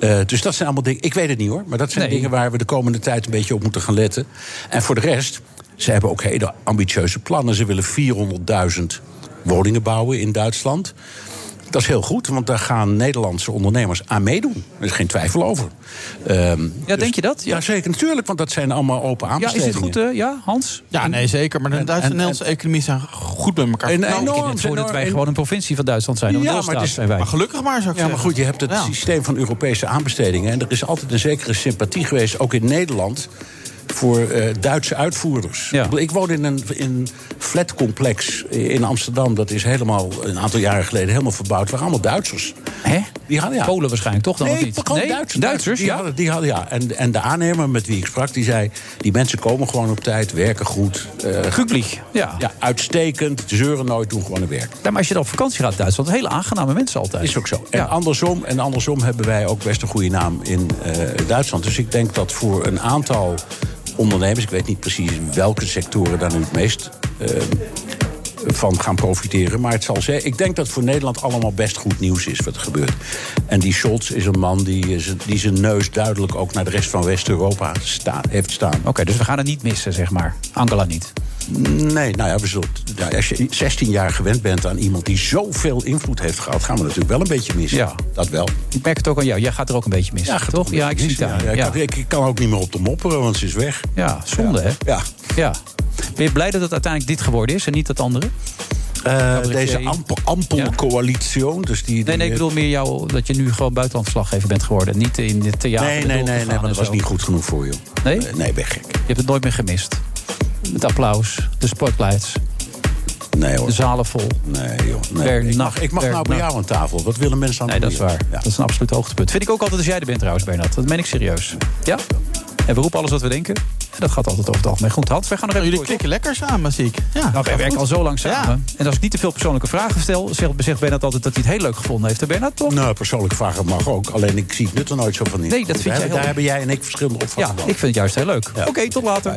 [SPEAKER 17] Eh, dus dat zijn allemaal dingen. Ik weet het niet hoor. Maar dat zijn
[SPEAKER 6] Nee.
[SPEAKER 17] dingen waar we de komende tijd een beetje op moeten gaan letten. En voor de rest, ze hebben ook hele ambitieuze plannen. Ze willen 400.000 woningen bouwen in Duitsland. Dat is heel goed, want daar gaan Nederlandse ondernemers aan meedoen. Er is geen twijfel over. Ehm,
[SPEAKER 6] Ja, denk je dat?
[SPEAKER 17] Ja, zeker, natuurlijk, want dat zijn allemaal open
[SPEAKER 6] Ja, is
[SPEAKER 17] aanbestedingen.
[SPEAKER 6] dit goed, eh, ja, Hans?
[SPEAKER 7] Ja, nee, zeker. Maar de
[SPEAKER 17] En-
[SPEAKER 7] Duitse en Nederlandse economie zijn goed met elkaar
[SPEAKER 17] En- enorm,
[SPEAKER 6] Ik heb net voor dat
[SPEAKER 17] enorm.
[SPEAKER 6] wij gewoon een provincie van Duitsland zijn. Een
[SPEAKER 17] Ja, maar
[SPEAKER 6] deelstaat
[SPEAKER 17] het is-
[SPEAKER 6] zijn wij.
[SPEAKER 7] Maar gelukkig maar, zou ik
[SPEAKER 17] Ja, maar
[SPEAKER 7] zeggen.
[SPEAKER 17] goed, je hebt het
[SPEAKER 7] Ja.
[SPEAKER 17] systeem van Europese aanbestedingen. En er is altijd een zekere sympathie geweest, ook in Nederland. Voor eh, Duitse uitvoerders. Ik woon in een, in flatcomplex in Amsterdam. Dat is helemaal een aantal jaren geleden helemaal verbouwd. Waren allemaal Duitsers.
[SPEAKER 6] Hè?
[SPEAKER 17] Die hadden, ja.
[SPEAKER 6] Polen waarschijnlijk, toch dan
[SPEAKER 17] nee,
[SPEAKER 6] niet? Nee?
[SPEAKER 17] Duitsers.
[SPEAKER 6] Duitsers,
[SPEAKER 17] die
[SPEAKER 6] ja?
[SPEAKER 17] Hadden, die hadden, ja. En, en de aannemer met wie ik sprak, die zei... die mensen komen gewoon op tijd, werken goed. Uh,
[SPEAKER 6] ja.
[SPEAKER 17] ja. Uitstekend, zeuren nooit, doen gewoon hun werk.
[SPEAKER 6] Ja, maar als je dan op vakantie gaat in Duitsland, hele aangename mensen altijd.
[SPEAKER 17] Is ook zo. En, andersom, en andersom hebben wij ook best een goede naam in eh, Duitsland. Dus ik denk dat voor een aantal ondernemers... ik weet niet precies welke sectoren daar nu het meest... eh, van gaan profiteren. Maar het zal zijn. Ik denk dat voor Nederland allemaal best goed nieuws is wat er gebeurt. En die Scholz is een man die, eh, die zijn neus duidelijk ook naar de rest van West-Europa heeft staan.
[SPEAKER 6] Oké, dus we gaan het niet missen, zeg maar. Angela niet.
[SPEAKER 17] Nee, nou ja, we zullen, nou, als je 16 jaar gewend bent aan iemand die zoveel invloed heeft gehad, gaan we natuurlijk wel een beetje missen.
[SPEAKER 6] Ja.
[SPEAKER 17] Dat wel.
[SPEAKER 6] Ik merk het ook aan jou. Jij gaat er ook een beetje missen,
[SPEAKER 17] gaat
[SPEAKER 6] toch? Ja, ik zie het
[SPEAKER 17] ja.
[SPEAKER 6] Ja.
[SPEAKER 17] Ik, kan- ik kan ook niet meer op de mopperen, want ze is weg.
[SPEAKER 6] Ja, zonde, hè?
[SPEAKER 17] Ja.
[SPEAKER 6] ja. Ben je blij dat het uiteindelijk dit geworden is en niet dat andere? Cabaretier.
[SPEAKER 17] deze ampel, ampelcoalitie. Dus die,
[SPEAKER 6] Nee, nee, ik bedoel meer jou dat je nu gewoon buitenlandslaggever bent geworden. Niet in het theater.
[SPEAKER 17] Nee, nee, nee, nee, maar dat was niet goed genoeg voor je.
[SPEAKER 6] Nee?
[SPEAKER 17] nee, ben gek.
[SPEAKER 6] Je hebt het nooit meer gemist. Het applaus, de spotlights.
[SPEAKER 17] Nee hoor.
[SPEAKER 6] De zalen vol.
[SPEAKER 17] Nee joh. Nee.
[SPEAKER 6] Per
[SPEAKER 17] ik mag, ik mag nou bij jou aan tafel. Wat willen mensen aan
[SPEAKER 6] Nee, dat is waar. Dat is een absoluut hoogtepunt. Vind ik ook altijd als jij er bent trouwens, Bernard. Dat meen ik serieus. Ja? En we roepen alles wat we denken. En dat gaat altijd over het algemeen goed. Hans, wij gaan nog even
[SPEAKER 7] Jullie klikken lekker samen, zie ik. Ja,
[SPEAKER 6] Nou, wij werken
[SPEAKER 7] goed.
[SPEAKER 6] al zo lang samen. En als ik niet te veel persoonlijke vragen stel... zegt, zegt Bernard altijd dat hij het heel leuk gevonden heeft. Hè, Bernard, toch?
[SPEAKER 17] Nou, persoonlijke vragen mag ook. Alleen ik zie het nut er nooit zo van in.
[SPEAKER 6] Nee, dat vind
[SPEAKER 17] daar,
[SPEAKER 6] jij
[SPEAKER 17] hebben-
[SPEAKER 6] heel-
[SPEAKER 17] Daar hebben jij en ik verschillende
[SPEAKER 6] Ja,
[SPEAKER 17] opvattingen
[SPEAKER 6] ik vind het juist heel leuk. Oké, tot later.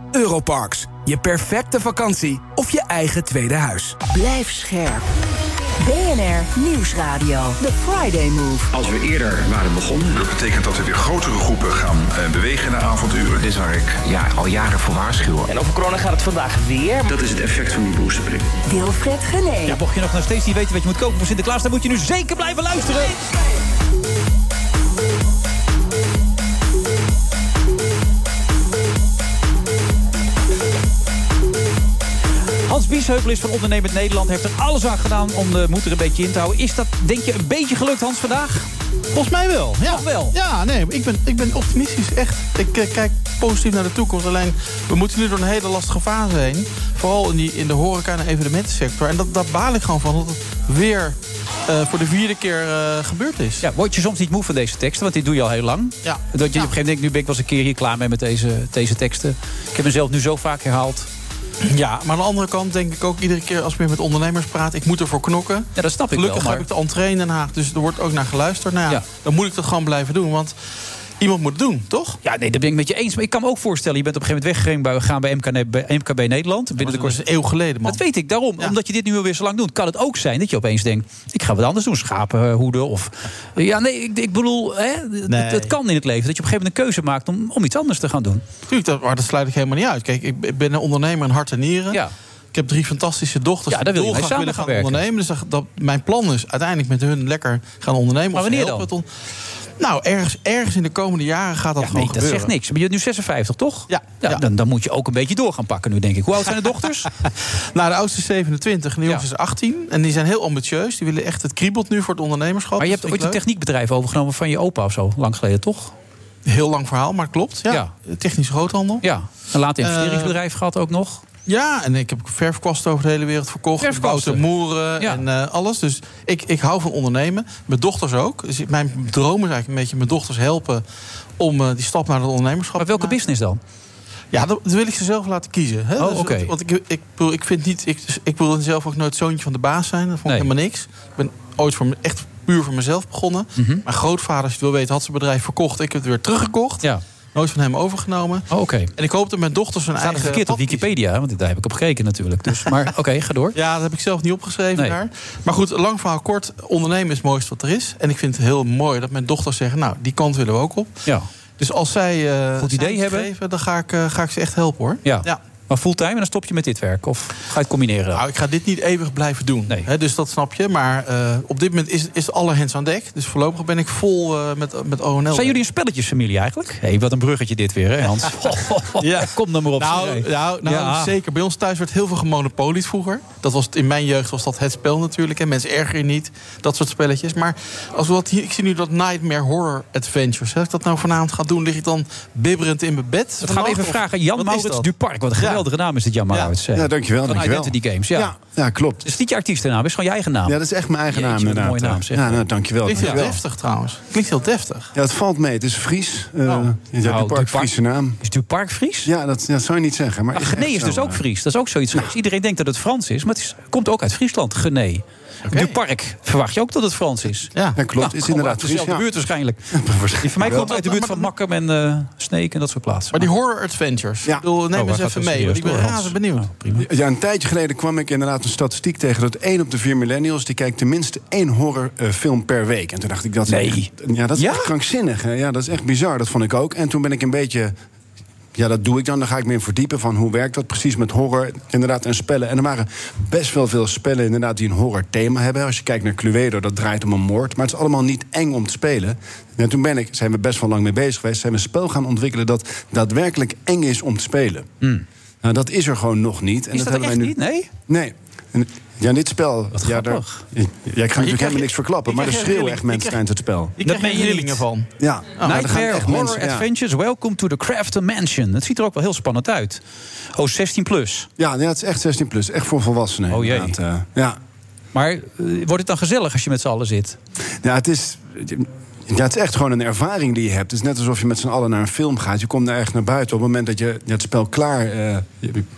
[SPEAKER 1] Europarks, je perfecte vakantie of je eigen tweede huis.
[SPEAKER 2] Blijf scherp. BNR Nieuwsradio. The Friday Move.
[SPEAKER 4] Als we eerder waren begonnen. Dat betekent dat we weer grotere groepen gaan eh, bewegen naar avonduren. Dit is waar ik ja, al jaren voor waarschuw.
[SPEAKER 18] En over corona gaat het vandaag weer.
[SPEAKER 4] Dat is het effect van die boosterprik.
[SPEAKER 2] Wilfred Gené.
[SPEAKER 6] Ja, mocht je nog nog steeds niet weten wat je moet kopen voor Sinterklaas... dan moet je nu zeker blijven luisteren. Hans Biesheuvel is van Ondernemend Nederland. Heeft er alles aan gedaan om de moed er een beetje in te houden. Is dat, denk je, een beetje gelukt, Hans, vandaag?
[SPEAKER 7] Volgens mij wel. Ja.
[SPEAKER 6] Toch wel?
[SPEAKER 7] Ja, nee, ik ben, ik ben optimistisch, echt. Ik eh, kijk positief naar de toekomst. Alleen, we moeten nu door een hele lastige fase heen. Vooral in, die, in de horeca- en evenementensector. En dat, daar baal ik gewoon van, dat het weer eh, voor de vierde keer eh, gebeurd is.
[SPEAKER 6] Ja, word je soms niet moe van deze teksten? Want dit doe je al heel lang.
[SPEAKER 7] Ja.
[SPEAKER 6] Dat je op een gegeven moment denkt, nu ben ik wel eens een keer hier klaar mee met deze, deze teksten. Ik heb mezelf nu zo vaak herhaald.
[SPEAKER 7] Ja, maar aan de andere kant denk ik ook iedere keer als ik weer met ondernemers praat... ik moet ervoor knokken.
[SPEAKER 6] Ja, dat snap ik
[SPEAKER 7] Gelukkig
[SPEAKER 6] wel.
[SPEAKER 7] heb ik de entree in Den Haag, dus er wordt ook naar geluisterd. Nou ja,
[SPEAKER 6] Ja.
[SPEAKER 7] dan moet ik dat gewoon blijven doen, want iemand moet het doen, toch?
[SPEAKER 6] Ja, nee, dat ben ik met je eens. Maar ik kan me ook voorstellen, je bent op een gegeven moment weggegaan bij, bij, MKB, bij MKB Nederland. Binnen de kortste
[SPEAKER 7] is een eeuw geleden, man.
[SPEAKER 6] Dat weet ik, daarom. Omdat je dit nu alweer zo lang doet, kan het ook zijn dat je opeens denkt... ik ga wat anders doen, schapen hoeden of... Ja, nee, ik, ik bedoel, hè, het-
[SPEAKER 7] Nee.
[SPEAKER 6] het kan in het leven dat je op een gegeven moment een keuze maakt... om, om iets anders te gaan doen.
[SPEAKER 7] Tuurlijk, dat, maar dat sluit ik helemaal niet uit. Kijk, ik, ben een ondernemer in hart en nieren.
[SPEAKER 6] Ja.
[SPEAKER 7] Ik heb drie fantastische dochters.
[SPEAKER 6] Ja, daar wil
[SPEAKER 7] die
[SPEAKER 6] samen
[SPEAKER 7] willen
[SPEAKER 6] gaan werken.
[SPEAKER 7] ondernemen. Dus dat, dat- mijn plan is uiteindelijk met hun lekker gaan ondernemen.
[SPEAKER 6] Maar wanneer dan?
[SPEAKER 7] Nou, ergens, ergens in de komende jaren gaat dat
[SPEAKER 6] Ja,
[SPEAKER 7] gewoon
[SPEAKER 6] nee, dat
[SPEAKER 7] gebeuren.
[SPEAKER 6] zegt niks. Maar je bent nu 56, toch?
[SPEAKER 7] Ja.
[SPEAKER 6] ja, Dan, dan moet je ook een beetje door gaan pakken nu, denk ik. Hoe oud zijn de dochters?
[SPEAKER 7] Nou, de oudste is 27 en de jongste is 18. En die zijn heel ambitieus. Die willen echt het kriebelt nu voor het ondernemerschap.
[SPEAKER 6] Maar je
[SPEAKER 7] Dat
[SPEAKER 6] hebt ooit een techniekbedrijf overgenomen van je opa of zo, lang geleden, toch?
[SPEAKER 7] Heel lang verhaal, maar het klopt. Ja.
[SPEAKER 6] Ja.
[SPEAKER 7] Technische groothandel.
[SPEAKER 6] Ja. Een later
[SPEAKER 7] Eh,
[SPEAKER 6] investeringsbedrijf gehad ook nog.
[SPEAKER 7] Ja, en ik heb verfkwasten over de hele wereld verkocht.
[SPEAKER 6] Verfkwasten?
[SPEAKER 7] Bouten, moeren
[SPEAKER 6] Ja.
[SPEAKER 7] en eh, alles. Dus ik, ik hou van ondernemen. Mijn dochters ook. Dus mijn droom is eigenlijk een beetje mijn dochters helpen... om eh, die stap naar het ondernemerschap
[SPEAKER 6] Maar welke business dan?
[SPEAKER 7] Ja, dat, wil ik ze zelf laten kiezen. Hè?
[SPEAKER 6] Oh,
[SPEAKER 7] Dus. Want ik, ik, ik vind niet... Ik, ik wilde zelf ook nooit zoontje van de baas zijn. Dat vond
[SPEAKER 6] Nee.
[SPEAKER 7] ik helemaal niks. Ik ben ooit voor echt puur voor mezelf begonnen.
[SPEAKER 6] Mhm.
[SPEAKER 7] Mijn grootvader, als je het wil weten, had zijn bedrijf verkocht. Ik heb het weer teruggekocht.
[SPEAKER 6] Ja.
[SPEAKER 7] Nooit van hem overgenomen.
[SPEAKER 6] Oh, oké.
[SPEAKER 7] En ik hoop dat mijn dochters
[SPEAKER 6] Staat het
[SPEAKER 7] eigen
[SPEAKER 6] verkeerd op. Wikipedia? Want daar heb ik op gekeken natuurlijk. Dus, maar oké, ga door.
[SPEAKER 7] Ja, dat heb ik zelf niet opgeschreven
[SPEAKER 6] Nee.
[SPEAKER 7] daar. Maar goed, lang verhaal kort. Ondernemen is het mooiste wat er is. En ik vind het heel mooi dat mijn dochters zeggen... nou, die kant willen we ook op.
[SPEAKER 6] Ja.
[SPEAKER 7] Dus als zij eh
[SPEAKER 6] Goed idee hebben.
[SPEAKER 7] gegeven, dan ga ik, eh, ga ik ze echt helpen, hoor.
[SPEAKER 6] Ja.
[SPEAKER 7] ja.
[SPEAKER 6] Maar fulltime en dan stop je met dit werk? Of ga je het combineren?
[SPEAKER 7] Nou, ik ga dit niet eeuwig blijven doen. Dus dat snap je. Maar eh, op dit moment is, is alle hens aan dek. Dus voorlopig ben ik vol eh, met, met ONL.
[SPEAKER 6] Zijn jullie een spelletjesfamilie eigenlijk? Hey, wat een bruggetje dit weer, hè Hans?
[SPEAKER 7] Ja.
[SPEAKER 6] Kom dan maar op.
[SPEAKER 7] Nou, nou, nou
[SPEAKER 6] Ja.
[SPEAKER 7] zeker. Bij ons thuis werd heel veel gemonopolied vroeger. Dat was, in mijn jeugd was dat het spel natuurlijk. En mensen erger je niet. Dat soort spelletjes. Maar als we wat hier, ik zie nu dat Nightmare Horror Adventures. Als ik dat nou vanavond ga doen, lig ik dan bibberend in mijn bed.
[SPEAKER 6] Dat gaan we even vragen. Jan Maurits
[SPEAKER 7] dat?
[SPEAKER 6] Duparc. Wat een. Geweldige naam is dit, Jan Maurits.
[SPEAKER 19] Ja, dankjewel,
[SPEAKER 6] Van
[SPEAKER 19] dankjewel.
[SPEAKER 6] Identity Games, ja.
[SPEAKER 19] Ja, ja, klopt.
[SPEAKER 6] Het is niet je artiestennaam, het is gewoon je eigen naam.
[SPEAKER 19] Ja, dat is echt mijn eigen naam inderdaad.
[SPEAKER 6] mooie naam, zeg.
[SPEAKER 19] Ja, nou, dankjewel.
[SPEAKER 7] Klinkt heel deftig trouwens. Klinkt heel deftig.
[SPEAKER 19] Ja, het valt mee. Het is Fries. Uh, ja,
[SPEAKER 6] Nou,
[SPEAKER 19] Duparc. Friese naam.
[SPEAKER 6] Is Duparc Fries?
[SPEAKER 19] Ja, dat, dat zou je niet zeggen. Maar
[SPEAKER 6] Maar
[SPEAKER 19] is
[SPEAKER 6] dus ook. Fries. Dat is ook zoiets. Iedereen denkt dat het Frans is, maar het is, komt ook uit Friesland, Gené. Duparc verwacht je ook dat het Frans is.
[SPEAKER 7] Ja,
[SPEAKER 19] Ja, klopt. Is inderdaad
[SPEAKER 6] Fries.
[SPEAKER 19] ja.
[SPEAKER 6] buurt waarschijnlijk. Die van mij komt uit de buurt van Makkum en eh Sneek en dat soort plaatsen.
[SPEAKER 7] Maar die Horror Adventures.
[SPEAKER 19] Ja.
[SPEAKER 7] Ik bedoel, neem
[SPEAKER 6] Oh,
[SPEAKER 7] eens even mee. Ik ben razend benieuwd.
[SPEAKER 19] Ja, een tijdje geleden kwam ik inderdaad een statistiek tegen... dat één op de vier millennials die kijkt tenminste één horrorfilm per week. En toen dacht ik, dat is,
[SPEAKER 6] Nee.
[SPEAKER 19] echt, ja, dat is
[SPEAKER 6] Ja?
[SPEAKER 19] echt krankzinnig. hè. Ja, dat is echt bizar, dat vond ik ook. En toen ben ik een beetje... Ja, dat doe ik dan. Dan ga ik me in verdiepen van hoe werkt dat precies met horror inderdaad en spellen. En er waren best wel veel spellen inderdaad die een horror thema hebben. Als je kijkt naar Cluedo, dat draait om een moord. Maar het is allemaal niet eng om te spelen. En toen ben ik, zijn we best wel lang mee bezig geweest... zijn we een spel gaan ontwikkelen dat daadwerkelijk eng is om te spelen. Nou, dat is er gewoon nog niet. En
[SPEAKER 6] Hmm. Is dat,
[SPEAKER 19] hebben
[SPEAKER 6] echt
[SPEAKER 19] wij nu...
[SPEAKER 6] niet? Nee?
[SPEAKER 19] Nee. En, ja, dit spel... ja, daar, ja, ik ga natuurlijk helemaal niks verklappen... maar er schreeuwen echt mensen tijdens het spel.
[SPEAKER 7] Ik
[SPEAKER 6] Dat
[SPEAKER 7] krijg rillingen van.
[SPEAKER 19] Ja, maar gaan
[SPEAKER 6] Nightmare
[SPEAKER 19] echt
[SPEAKER 6] Horror
[SPEAKER 19] mensen... ja.
[SPEAKER 6] Adventures, Welcome to the Crafton Mansion. Het ziet er ook wel heel spannend uit. Oh, 16 plus.
[SPEAKER 19] Ja, nee, het is echt 16 plus. Echt voor volwassenen.
[SPEAKER 6] Oh, jee.
[SPEAKER 19] eh, ja.
[SPEAKER 6] Maar eh, wordt het dan gezellig als je met z'n allen zit?
[SPEAKER 19] ja, het is... Ja, het is echt gewoon een ervaring die je hebt. Het is net alsof je met z'n allen naar een film gaat. Je komt daar echt naar buiten. Op het moment dat je het spel klaar eh,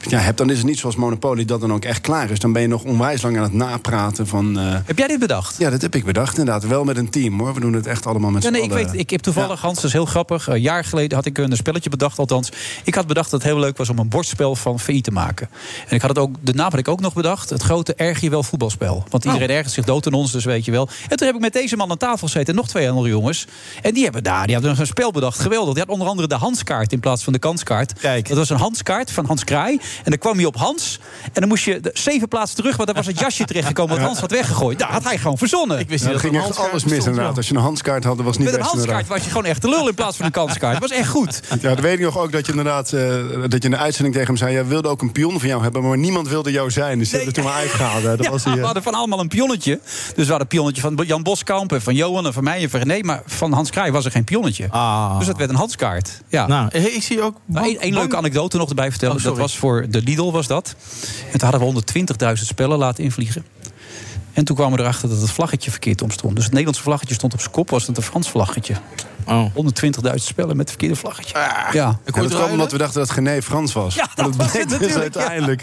[SPEAKER 19] ja, hebt... dan is het niet zoals Monopoly dat dan ook echt klaar is. Dan ben je nog onwijs lang aan het napraten van... eh,
[SPEAKER 6] Heb jij dit bedacht?
[SPEAKER 19] ja, dat heb ik bedacht inderdaad. Wel met een team hoor. We doen het echt allemaal met
[SPEAKER 6] Ja,
[SPEAKER 19] z'n
[SPEAKER 6] nee, ik
[SPEAKER 19] allen.
[SPEAKER 6] weet, ik heb toevallig, Hans, dat is heel grappig. Een jaar geleden had ik een spelletje bedacht, althans. Ik had bedacht dat het heel leuk was om een bordspel van VI te maken. En ik had het ook, de naam had ik ook nog bedacht. Het grote erg je wel voetbalspel. Want iedereen
[SPEAKER 19] Oh.
[SPEAKER 6] ergert zich dood aan ons, dus weet je wel. En toen heb ik met deze man aan tafel gezeten, nog twee andere jongens. En die hebben daar, die hadden nog een spel bedacht. Geweldig. Die had onder andere de Hanskaart in plaats van de kanskaart.
[SPEAKER 7] Kijk.
[SPEAKER 6] Dat was een Hanskaart van Hans Kraai. En dan kwam je op Hans. En dan moest je de- zeven plaatsen terug, want daar was het jasje terechtgekomen wat Hans had weggegooid. Nou, had hij gewoon verzonnen.
[SPEAKER 7] Ik wist dat
[SPEAKER 19] ging echt alles mis inderdaad. Als je een handskaart had, dat was niet
[SPEAKER 6] Met een
[SPEAKER 19] best
[SPEAKER 6] Hanskaart
[SPEAKER 19] inderdaad.
[SPEAKER 6] was je gewoon echt de lul in plaats van een kanskaart. Dat was echt goed.
[SPEAKER 19] Ja, dat weet ik nog ook dat je inderdaad eh, dat je in de uitzending tegen hem zei... jij wilde ook een pion van jou hebben, maar niemand wilde jou zijn. Dus die hebben toen maar uitgehaald. Dat
[SPEAKER 6] Ja,
[SPEAKER 19] was die,
[SPEAKER 6] we hadden van allemaal een pionnetje. Dus we hadden een pionnetje van Jan Boskamp en van Johan en van mij en van René. Maar van Hans Kraai was er geen pionnetje.
[SPEAKER 7] Ah.
[SPEAKER 6] Dus dat werd een Hanskaart. Ja.
[SPEAKER 7] Nou, ik zie ook...
[SPEAKER 6] Nou, Eén één leuke anekdote nog erbij vertellen.
[SPEAKER 7] Oh,
[SPEAKER 6] dat was voor de Lidl was dat. En toen hadden we 120.000 spellen laten invliegen. En toen kwamen we erachter dat het vlaggetje verkeerd omstond. Dus het Nederlandse vlaggetje stond op zijn kop, was het een Frans vlaggetje.
[SPEAKER 7] Oh.
[SPEAKER 6] 120.000 spellen met het verkeerde vlaggetje. ja.
[SPEAKER 19] ja, dat kwam omdat we dachten dat Gené Frans was.
[SPEAKER 6] Ja, dat
[SPEAKER 19] Maar
[SPEAKER 6] was het
[SPEAKER 19] dus uiteindelijk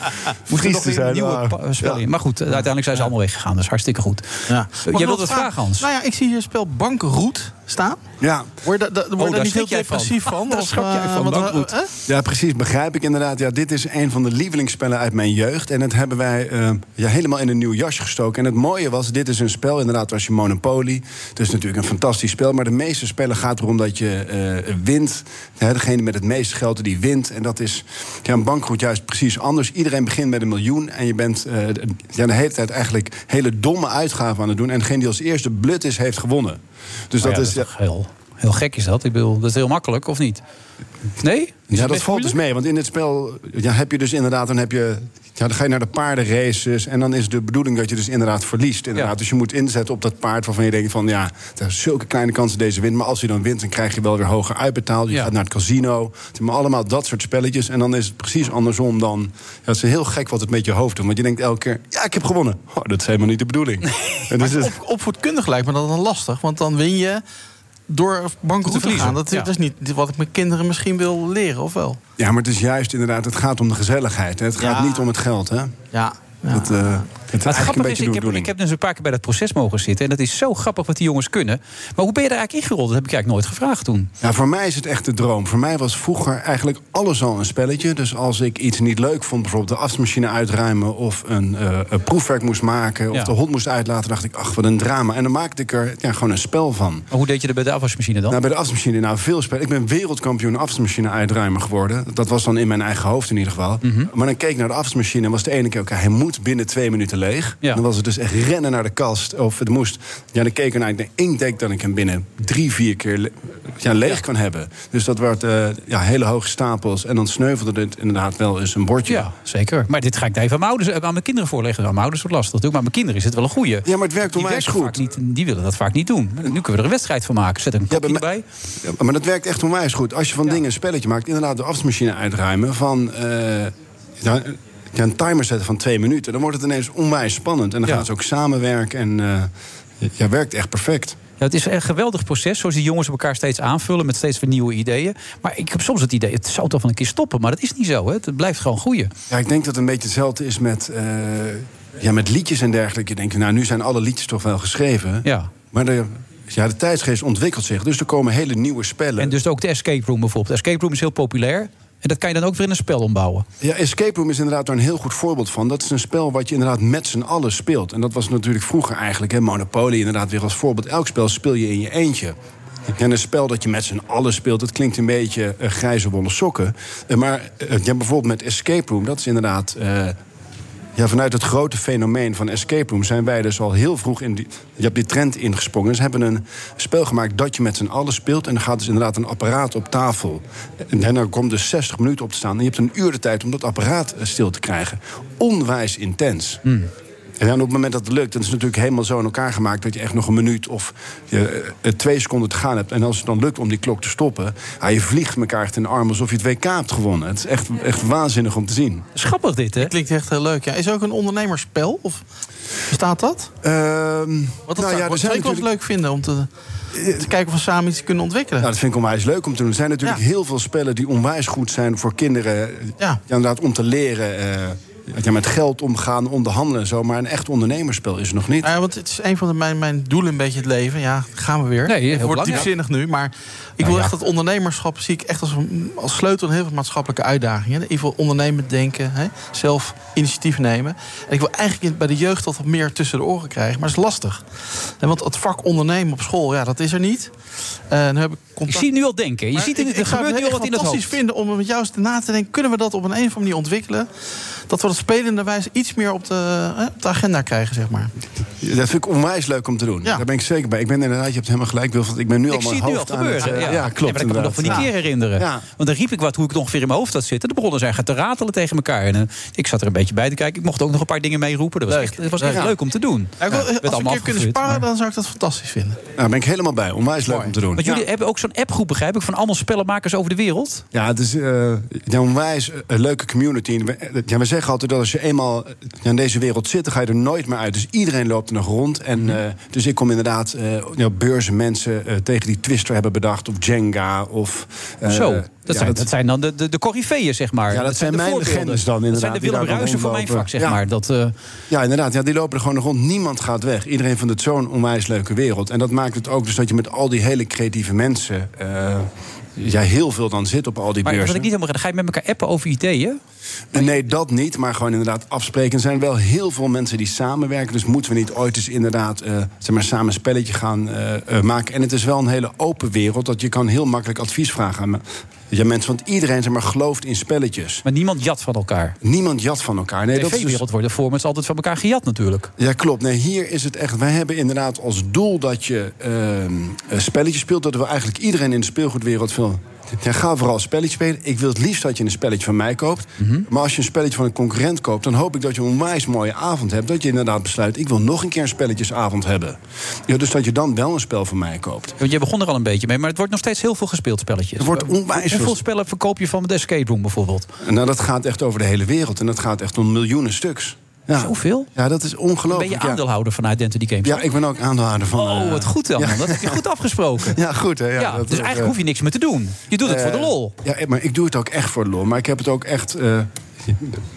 [SPEAKER 6] Moest
[SPEAKER 19] Fries
[SPEAKER 6] nog een
[SPEAKER 19] zijn.
[SPEAKER 6] nieuwe
[SPEAKER 19] Ah,
[SPEAKER 6] pa- spel in. Maar goed, uiteindelijk zijn ze allemaal weggegaan. Dus hartstikke goed.
[SPEAKER 7] Ja.
[SPEAKER 6] Eh,
[SPEAKER 7] ik
[SPEAKER 6] Jij wilde het
[SPEAKER 7] vragen?
[SPEAKER 6] Hans?
[SPEAKER 7] Nou ja, ik zie hier spel Bankroet staan.
[SPEAKER 19] Ja.
[SPEAKER 7] Word je da- da- word je
[SPEAKER 6] daar
[SPEAKER 7] niet heel
[SPEAKER 6] schrik van.
[SPEAKER 7] depressief van?
[SPEAKER 6] Daar
[SPEAKER 7] Of,
[SPEAKER 6] schrok jij
[SPEAKER 7] eh,
[SPEAKER 6] van, Bankroet.
[SPEAKER 7] eh?
[SPEAKER 19] Ja, precies, begrijp ik inderdaad. Ja, dit is een van de lievelingsspellen uit mijn jeugd. En dat hebben wij eh, ja, helemaal in een nieuw jasje gestoken. En het mooie was, dit is een spel, inderdaad, was je Monopoly. Het is natuurlijk een fantastisch spel. Maar de meeste spellen gaat erom dat je eh, wint. Degene met het meeste geld, die wint. En dat is ja, een bankroet juist precies anders. Iedereen begint met een miljoen. En je bent eh, ja, de hele tijd eigenlijk hele domme uitgaven aan het doen. En degene die als eerste blut is, heeft gewonnen. Dus
[SPEAKER 6] Nou
[SPEAKER 19] dat
[SPEAKER 6] ja,
[SPEAKER 19] is...
[SPEAKER 6] dat is heel, heel gek is dat. Ik bedoel, dat is heel makkelijk, of niet? Nee? Is
[SPEAKER 19] Ja, dat valt dus mee. Want in dit spel ja, heb je dus inderdaad... Dan, heb je, ja, dan ga je naar de paardenraces. En dan is de bedoeling dat je dus inderdaad verliest. Inderdaad. Dus je moet inzetten op dat paard waarvan je denkt van... ja, er is zulke kleine kansen deze wint. Maar als hij dan wint, dan krijg je wel weer hoger uitbetaald. Je gaat naar het casino. Het zijn maar allemaal dat soort spelletjes. En dan is het precies andersom dan... Ja, het is heel gek wat het met je hoofd doet. Want je denkt elke keer, ja, ik heb gewonnen. Oh, dat is helemaal niet de bedoeling. En dus
[SPEAKER 7] Op, opvoedkundig lijkt me dat dan lastig. Want dan win je door bankroet te,
[SPEAKER 19] verliezen.
[SPEAKER 7] gaan. Dat,
[SPEAKER 19] Ja.
[SPEAKER 7] dat is niet wat ik mijn kinderen misschien wil leren, of wel?
[SPEAKER 19] ja, maar het is juist inderdaad... het gaat om de gezelligheid. Hè. Het gaat
[SPEAKER 7] Ja.
[SPEAKER 19] niet om het geld, hè.
[SPEAKER 7] Ja.
[SPEAKER 19] Dat, eh,
[SPEAKER 6] Maar het grappige is, ik heb, ik heb dus een paar keer bij dat proces mogen zitten. En dat is zo grappig wat die jongens kunnen. Maar hoe ben je daar eigenlijk ingerold? Dat heb ik eigenlijk nooit gevraagd toen.
[SPEAKER 19] Ja, voor mij is het echt de droom. Voor mij was vroeger eigenlijk alles al een spelletje. Dus als ik iets niet leuk vond, bijvoorbeeld de afwasmachine uitruimen... of een, eh, een proefwerk moest maken, of
[SPEAKER 6] Ja.
[SPEAKER 19] de hond moest uitlaten... dacht ik, ach, wat een drama. En dan maakte ik er ja, gewoon een spel van.
[SPEAKER 6] Maar hoe deed je dat bij de afwasmachine dan?
[SPEAKER 19] Nou, bij de afwasmachine, nou, veel spelen. Ik ben wereldkampioen afwasmachine uitruimen geworden. Dat was dan in mijn eigen hoofd in ieder geval.
[SPEAKER 6] Mhm.
[SPEAKER 19] Maar dan keek ik naar de afwasmachine en was de ene keer... oké, hij moet binnen twee minuten leeg. Dan was het dus echt rennen naar de kast. Of het moest... Ja, dan keek ik naar... Ik denk, ik denk dat ik hem binnen drie, vier keer le- ja, leeg kan hebben. Dus dat werd eh, ja, hele hoge stapels. En dan sneuvelde het inderdaad wel eens een bordje.
[SPEAKER 6] Ja, zeker. Maar dit ga ik even aan mijn, ouders, aan mijn kinderen voorleggen. Aan mijn ouders wordt lastig natuurlijk. Maar mijn kinderen is het wel een goeie.
[SPEAKER 19] Ja, maar het werkt onwijs goed.
[SPEAKER 6] Niet, die willen dat vaak niet doen. Nu kunnen we er een wedstrijd van maken. Zet er een kopje.
[SPEAKER 19] Ja, maar dat werkt echt onwijs goed. Als je van dingen een spelletje maakt, inderdaad de afwasmachine uitruimen van. eh, ja, een timer zetten van twee minuten. Dan wordt het ineens onwijs spannend. En dan gaan ze ook samenwerken en eh ja, werkt echt perfect.
[SPEAKER 6] Ja, het is een geweldig proces, zoals die jongens elkaar steeds aanvullen met steeds weer nieuwe ideeën. Maar ik heb soms het idee, het zou toch wel een keer stoppen, maar dat is niet zo. Hè? Het blijft gewoon groeien.
[SPEAKER 19] Ja, ik denk dat het een beetje hetzelfde is met, eh, ja, met liedjes en dergelijke. Je denkt, nou, nu zijn alle liedjes toch wel geschreven.
[SPEAKER 6] Ja.
[SPEAKER 19] Maar de, ja, de tijdsgeest ontwikkelt zich. Dus er komen hele nieuwe spellen.
[SPEAKER 6] En dus ook de escape room bijvoorbeeld. De escape room is heel populair. En dat kan je dan ook weer in een spel ombouwen.
[SPEAKER 19] Ja, Escape Room is inderdaad daar een heel goed voorbeeld van. Dat is een spel wat je inderdaad met z'n allen speelt. En dat was natuurlijk vroeger eigenlijk, hè, Monopoly inderdaad weer als voorbeeld. Elk spel speel je in je eentje. En een spel dat je met z'n allen speelt, dat klinkt een beetje eh, grijze wollen sokken. Eh, maar eh, ja, bijvoorbeeld met Escape Room, dat is inderdaad... ja, vanuit het grote fenomeen van escape room zijn wij dus al heel vroeg in die, je hebt die trend ingesprongen. Ze hebben een spel gemaakt dat je met z'n allen speelt. En dan gaat dus inderdaad een apparaat op tafel. En dan komt dus 60 minuten op te staan. En je hebt een uur de tijd om dat apparaat eh, stil te krijgen. Onwijs intens. En dan op het moment dat het lukt, dan is het natuurlijk helemaal zo in elkaar gemaakt dat je echt nog een minuut of je, eh, twee seconden te gaan hebt. En als het dan lukt om die klok te stoppen, ja, je vliegt elkaar echt in de arm alsof je het WK hebt gewonnen. Het is echt, echt waanzinnig om te zien.
[SPEAKER 6] Schappig dit, hè?
[SPEAKER 7] Klinkt echt heel leuk. Ja. Is er ook een ondernemerspel? Of bestaat dat?
[SPEAKER 19] Ehm
[SPEAKER 7] Wat dat
[SPEAKER 19] nou
[SPEAKER 7] zou
[SPEAKER 19] ja,
[SPEAKER 7] wel
[SPEAKER 19] natuurlijk-
[SPEAKER 7] leuk vinden om te, te kijken of we samen iets kunnen ontwikkelen.
[SPEAKER 19] Nou, dat vind ik onwijs leuk om te doen. Er zijn natuurlijk heel veel spellen die onwijs goed zijn voor kinderen. Ja. inderdaad, om te leren. eh, ja, met geld omgaan, onderhandelen en zo. Maar een echt ondernemerspel is er nog niet.
[SPEAKER 7] Ja, want het is een van de, mijn, mijn doelen een beetje het leven. Ja, gaan we weer.
[SPEAKER 6] Nee, heel
[SPEAKER 7] het wordt diepzinnig nu, maar ik
[SPEAKER 6] Nou
[SPEAKER 7] wil
[SPEAKER 6] ja.
[SPEAKER 7] echt dat ondernemerschap zie ik echt als, als sleutel in heel veel maatschappelijke uitdagingen. Ik wil ondernemend denken, hè, zelf initiatief nemen. En ik wil eigenlijk in- bij de jeugd dat wat meer tussen de oren krijgen, maar dat is lastig. En want het vak ondernemen op school, ja, dat is er niet. Eh, dan heb ik
[SPEAKER 6] Je
[SPEAKER 7] contact-
[SPEAKER 6] ziet nu al denken. Je
[SPEAKER 7] Maar
[SPEAKER 6] ziet
[SPEAKER 7] ik,
[SPEAKER 6] er,
[SPEAKER 7] ik zou
[SPEAKER 6] gebeurt
[SPEAKER 7] het
[SPEAKER 6] nu al wat in het
[SPEAKER 7] fantastisch
[SPEAKER 6] hoofd.
[SPEAKER 7] vinden om met jou eens na te denken... kunnen we dat op een, een of andere manier ontwikkelen? Dat we dat spelende wijze iets meer op de, hè, op de agenda krijgen, zeg maar.
[SPEAKER 19] Dat vind ik onwijs leuk om te doen. Daar ben ik zeker bij. Ik ben inderdaad, je hebt helemaal gelijk, Wilfred. Ik ben nu al
[SPEAKER 6] Ik
[SPEAKER 19] mijn
[SPEAKER 6] zie het nu al
[SPEAKER 19] het,
[SPEAKER 6] gebeuren.
[SPEAKER 19] eh,
[SPEAKER 6] ja.
[SPEAKER 19] ja, klopt.
[SPEAKER 6] Nee, maar ik kan me nog van die keer herinneren.
[SPEAKER 19] Ja.
[SPEAKER 6] Want dan riep ik wat hoe ik het ongeveer in mijn hoofd had zitten. De bronnen zijn gaan te ratelen tegen elkaar. En eh, ik zat er een beetje bij te kijken. Ik mocht ook nog een paar dingen meeroepen. Dat was echt, dat was echt
[SPEAKER 7] Ja.
[SPEAKER 6] leuk om te doen.
[SPEAKER 7] Ja,
[SPEAKER 6] Ja,
[SPEAKER 7] als we een
[SPEAKER 6] allemaal
[SPEAKER 7] keer kunnen
[SPEAKER 6] maar-
[SPEAKER 7] dan zou ik dat fantastisch vinden.
[SPEAKER 19] Nou, daar ben ik helemaal bij. Onwijs leuk om te doen.
[SPEAKER 6] Want jullie hebben ook zo'n appgroep, begrijp ik, van allemaal spellenmakers over de wereld.
[SPEAKER 19] Ja, het is eh, ja, onwijs eh, een leuke community. Eh, ja, we zeggen altijd dat als je eenmaal eh, in deze wereld zit... dan ga je er nooit meer uit. Dus iedereen loopt er nog rond. En,
[SPEAKER 6] Mhm.
[SPEAKER 19] eh, dus ik kom inderdaad eh ja, op beurzen mensen eh, tegen die Twister hebben bedacht... of Jenga of... eh,
[SPEAKER 6] Zo, dat,
[SPEAKER 19] ja,
[SPEAKER 6] zijn, dat, zijn dan de, de, de coryfeeën, zeg maar.
[SPEAKER 19] Ja, dat zijn
[SPEAKER 6] de
[SPEAKER 19] mijn legendes dan,
[SPEAKER 6] Dat
[SPEAKER 19] inderdaad,
[SPEAKER 6] zijn de Willem Ruijsen van mijn vak, zeg
[SPEAKER 19] Ja.
[SPEAKER 6] maar. Dat, eh,
[SPEAKER 19] Ja, inderdaad. Ja, die lopen er gewoon nog rond. Niemand gaat weg. Iedereen vindt het zo'n onwijs leuke wereld. En dat maakt het ook dus dat je met al die hele creatieve mensen... ja, heel veel dan zit op al die
[SPEAKER 6] maar wat
[SPEAKER 19] beurzen.
[SPEAKER 6] ik niet helemaal ga je met elkaar appen over ideeën?
[SPEAKER 19] Nee, dat niet. Maar gewoon inderdaad afspreken. Er zijn wel heel veel mensen die samenwerken. Dus moeten we niet ooit eens inderdaad eh, zeg maar, samen een spelletje gaan eh, eh, maken. En het is wel een hele open wereld. Dat je kan heel makkelijk advies vragen aan ja, mensen. Want iedereen zeg maar, gelooft in spelletjes.
[SPEAKER 6] Maar niemand jat van elkaar.
[SPEAKER 19] Niemand jat van elkaar. Nee,
[SPEAKER 6] de
[SPEAKER 19] dat is dus-
[SPEAKER 6] tv-wereld wordt de formats altijd van elkaar gejat natuurlijk.
[SPEAKER 19] Ja, klopt. Nee, hier is het echt. Wij hebben inderdaad als doel dat je ehm, een spelletje speelt. Dat we eigenlijk iedereen in de speelgoedwereld veel. Ja, ga vooral een spelletje spelen. Ik wil het liefst dat je een spelletje van mij koopt.
[SPEAKER 6] Mhm.
[SPEAKER 19] Maar als je een spelletje van een concurrent koopt, dan hoop ik dat je een onwijs mooie avond hebt. Dat je inderdaad besluit, ik wil nog een keer een spelletjesavond hebben. Ja, dus dat je dan wel een spel van mij koopt.
[SPEAKER 6] Je begon er al een beetje mee, maar het wordt nog steeds heel veel gespeeld spelletjes.
[SPEAKER 19] Er wordt onwijs
[SPEAKER 6] Hoeveel
[SPEAKER 19] veel-
[SPEAKER 6] spellen verkoop je van de escape room bijvoorbeeld?
[SPEAKER 19] Nou, dat gaat echt over de hele wereld. En dat gaat echt om miljoenen stuks. Ja.
[SPEAKER 6] Zoveel?
[SPEAKER 19] Ja, dat is ongelooflijk.
[SPEAKER 6] Ben je aandeelhouder van Identity Games?
[SPEAKER 19] Ja, ik ben ook aandeelhouder van...
[SPEAKER 6] Oh,
[SPEAKER 19] eh,
[SPEAKER 6] wat goed dan.
[SPEAKER 19] ja.
[SPEAKER 6] Dat heb je goed afgesproken.
[SPEAKER 19] Ja, goed hè. Ja,
[SPEAKER 6] Ja,
[SPEAKER 19] dat
[SPEAKER 6] dus eigenlijk hoef je niks meer te doen. Je doet het voor de
[SPEAKER 19] Eh,
[SPEAKER 6] lol.
[SPEAKER 19] Ja, maar ik doe het ook echt voor de lol. Maar ik heb het ook echt... eh,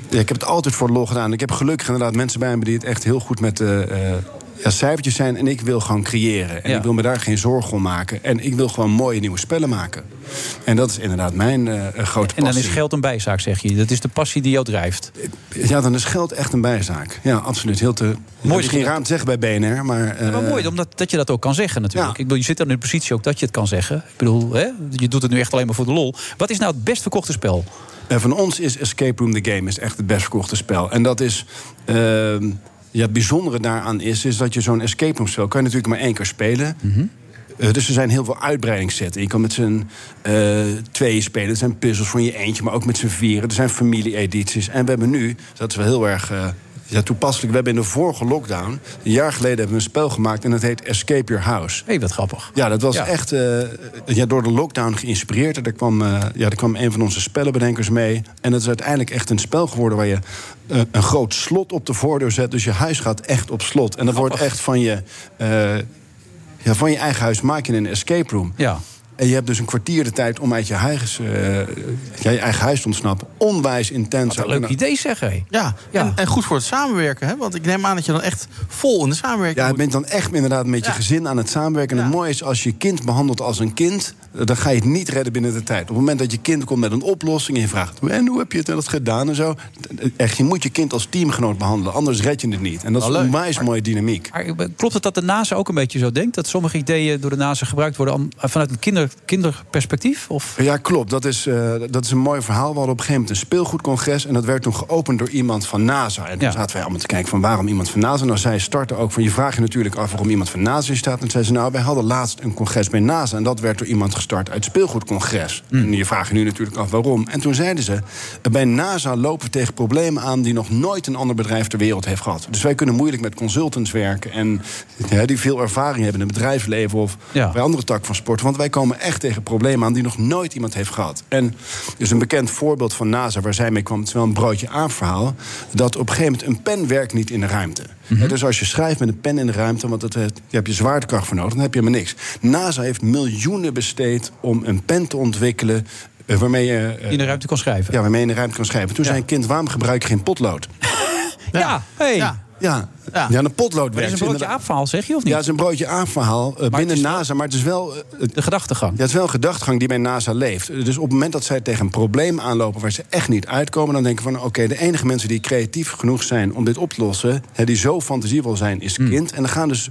[SPEAKER 19] Ja, ik heb het altijd voor lol gedaan. Ik heb gelukkig inderdaad mensen bij me die het echt heel goed met eh, eh, ja, cijfertjes zijn. En ik wil gewoon creëren. En
[SPEAKER 6] Ja.
[SPEAKER 19] ik wil me daar geen zorgen om maken. En ik wil gewoon mooie nieuwe spellen maken. En dat is inderdaad mijn eh, eh, grote
[SPEAKER 6] En dan
[SPEAKER 19] passie.
[SPEAKER 6] is geld een bijzaak, zeg je. Dat is de passie die jou drijft.
[SPEAKER 19] Ja, dan is geld echt een bijzaak. Ja, absoluut. Heel te... Mooi is
[SPEAKER 6] dat
[SPEAKER 19] geen
[SPEAKER 6] je-
[SPEAKER 19] raam te zeggen bij BNR, maar... eh,
[SPEAKER 6] Maar mooi omdat, dat je dat ook kan zeggen natuurlijk. Ik bedoel, je zit dan in de positie ook dat je het kan zeggen. Ik bedoel, hè, je doet het nu echt alleen maar voor de lol. Wat is nou het best verkochte spel?
[SPEAKER 19] Van ons is Escape Room the Game is echt het best verkochte spel. En dat is. ehm, ja, het bijzondere daaraan is, is dat je zo'n escape room spel kan je natuurlijk maar één keer spelen. Eh, dus er zijn heel veel uitbreidingszetten. Je kan met z'n eh tweeën spelen. Er zijn puzzels voor je eentje, maar ook met z'n vieren. Er zijn familie-edities. En we hebben nu, dat is wel heel erg eh, ja, toepasselijk... we hebben in de vorige lockdown, een jaar geleden... hebben we een spel gemaakt en dat heet Escape Your House.
[SPEAKER 6] Hé, wat grappig.
[SPEAKER 19] Ja, dat was
[SPEAKER 6] Ja.
[SPEAKER 19] echt eh, ja, door de lockdown geïnspireerd. En Daar kwam, eh, ja, daar kwam een van onze spellenbedenkers mee. En dat is uiteindelijk echt een spel geworden... waar je eh, een groot slot op de voordeur zet. Dus je huis gaat echt op slot. En dat wordt echt van je, ja, van je eigen huis maak je een escape room.
[SPEAKER 6] Ja.
[SPEAKER 19] En je hebt dus een kwartier de tijd om uit je, huis, eh, ja, je eigen huis te ontsnappen. Onwijs intens.
[SPEAKER 6] Wat een leuk idee zeg, hé.
[SPEAKER 7] Ja, En, en goed voor het samenwerken. Hè? Want ik neem aan dat je dan echt vol in de samenwerking
[SPEAKER 19] Ja, je bent dan echt inderdaad met je gezin aan het samenwerken. En het mooie is, als je kind behandelt als een kind... eh, dan ga je het niet redden binnen de tijd. Op het moment dat je kind komt met een oplossing... en je vraagt, en hoe heb je het dat gedaan en zo... echt, je moet je kind als teamgenoot behandelen. Anders red je het niet. En dat is een onwijs mooie dynamiek.
[SPEAKER 6] Maar eh, klopt het dat de NASA ook een beetje zo denkt? Dat sommige ideeën door de NASA gebruikt worden aan- vanuit een kinder, kinderperspectief? Of?
[SPEAKER 19] Ja, klopt. Dat is, eh, dat is een mooi verhaal. We hadden op een gegeven moment een speelgoedcongres... en dat werd toen geopend door iemand van NASA. En toen zaten wij allemaal te kijken van waarom iemand van NASA. Nou, zij startte ook van, je vraagt je natuurlijk af waarom iemand van NASA hier staat. En toen zei ze, nou, wij hadden laatst een congres bij NASA... en dat werd door iemand gestart uit speelgoedcongres. En je vraagt je nu natuurlijk af waarom. En toen zeiden ze, bij NASA lopen we tegen problemen aan... die nog nooit een ander bedrijf ter wereld heeft gehad. Dus wij kunnen moeilijk met consultants werken... en ja, die veel ervaring hebben in het bedrijfsleven... of
[SPEAKER 6] Ja.
[SPEAKER 19] bij andere takken van sport. Want wij komen echt tegen problemen aan die nog nooit iemand heeft gehad. En er is een bekend voorbeeld van NASA waar zij mee kwam. Het is wel een broodje aanverhaal. Dat op een gegeven moment een pen werkt niet in de ruimte. Hè, Dus als je schrijft met een pen in de ruimte, want dat, je hebt je zwaartekracht voor nodig, dan heb je helemaal niks. NASA heeft miljoenen besteed om een pen te ontwikkelen. eh, Waarmee je, eh,
[SPEAKER 6] In de ruimte kan schrijven.
[SPEAKER 19] ja, waarmee je in de ruimte kan schrijven. Toen zei een kind, waarom gebruik je geen potlood?
[SPEAKER 6] Ja, hey.
[SPEAKER 19] Ja, ja. ja. een potlood
[SPEAKER 6] Maar dat is
[SPEAKER 19] werkt.
[SPEAKER 6] een broodje aapverhaal, zeg je of niet?
[SPEAKER 19] Ja, het is een broodje aanverhaal eh, binnen NASA, maar het is wel...
[SPEAKER 6] de gedachtegang.
[SPEAKER 19] Ja, het is wel een gedachtegang die bij NASA leeft. Dus op het moment dat zij tegen een probleem aanlopen... waar ze echt niet uitkomen, dan denken van... oké, de enige mensen die creatief genoeg zijn om dit op te lossen... Hè, die zo fantasievol zijn, is
[SPEAKER 6] Hmm.
[SPEAKER 19] kind. En dan gaan dus...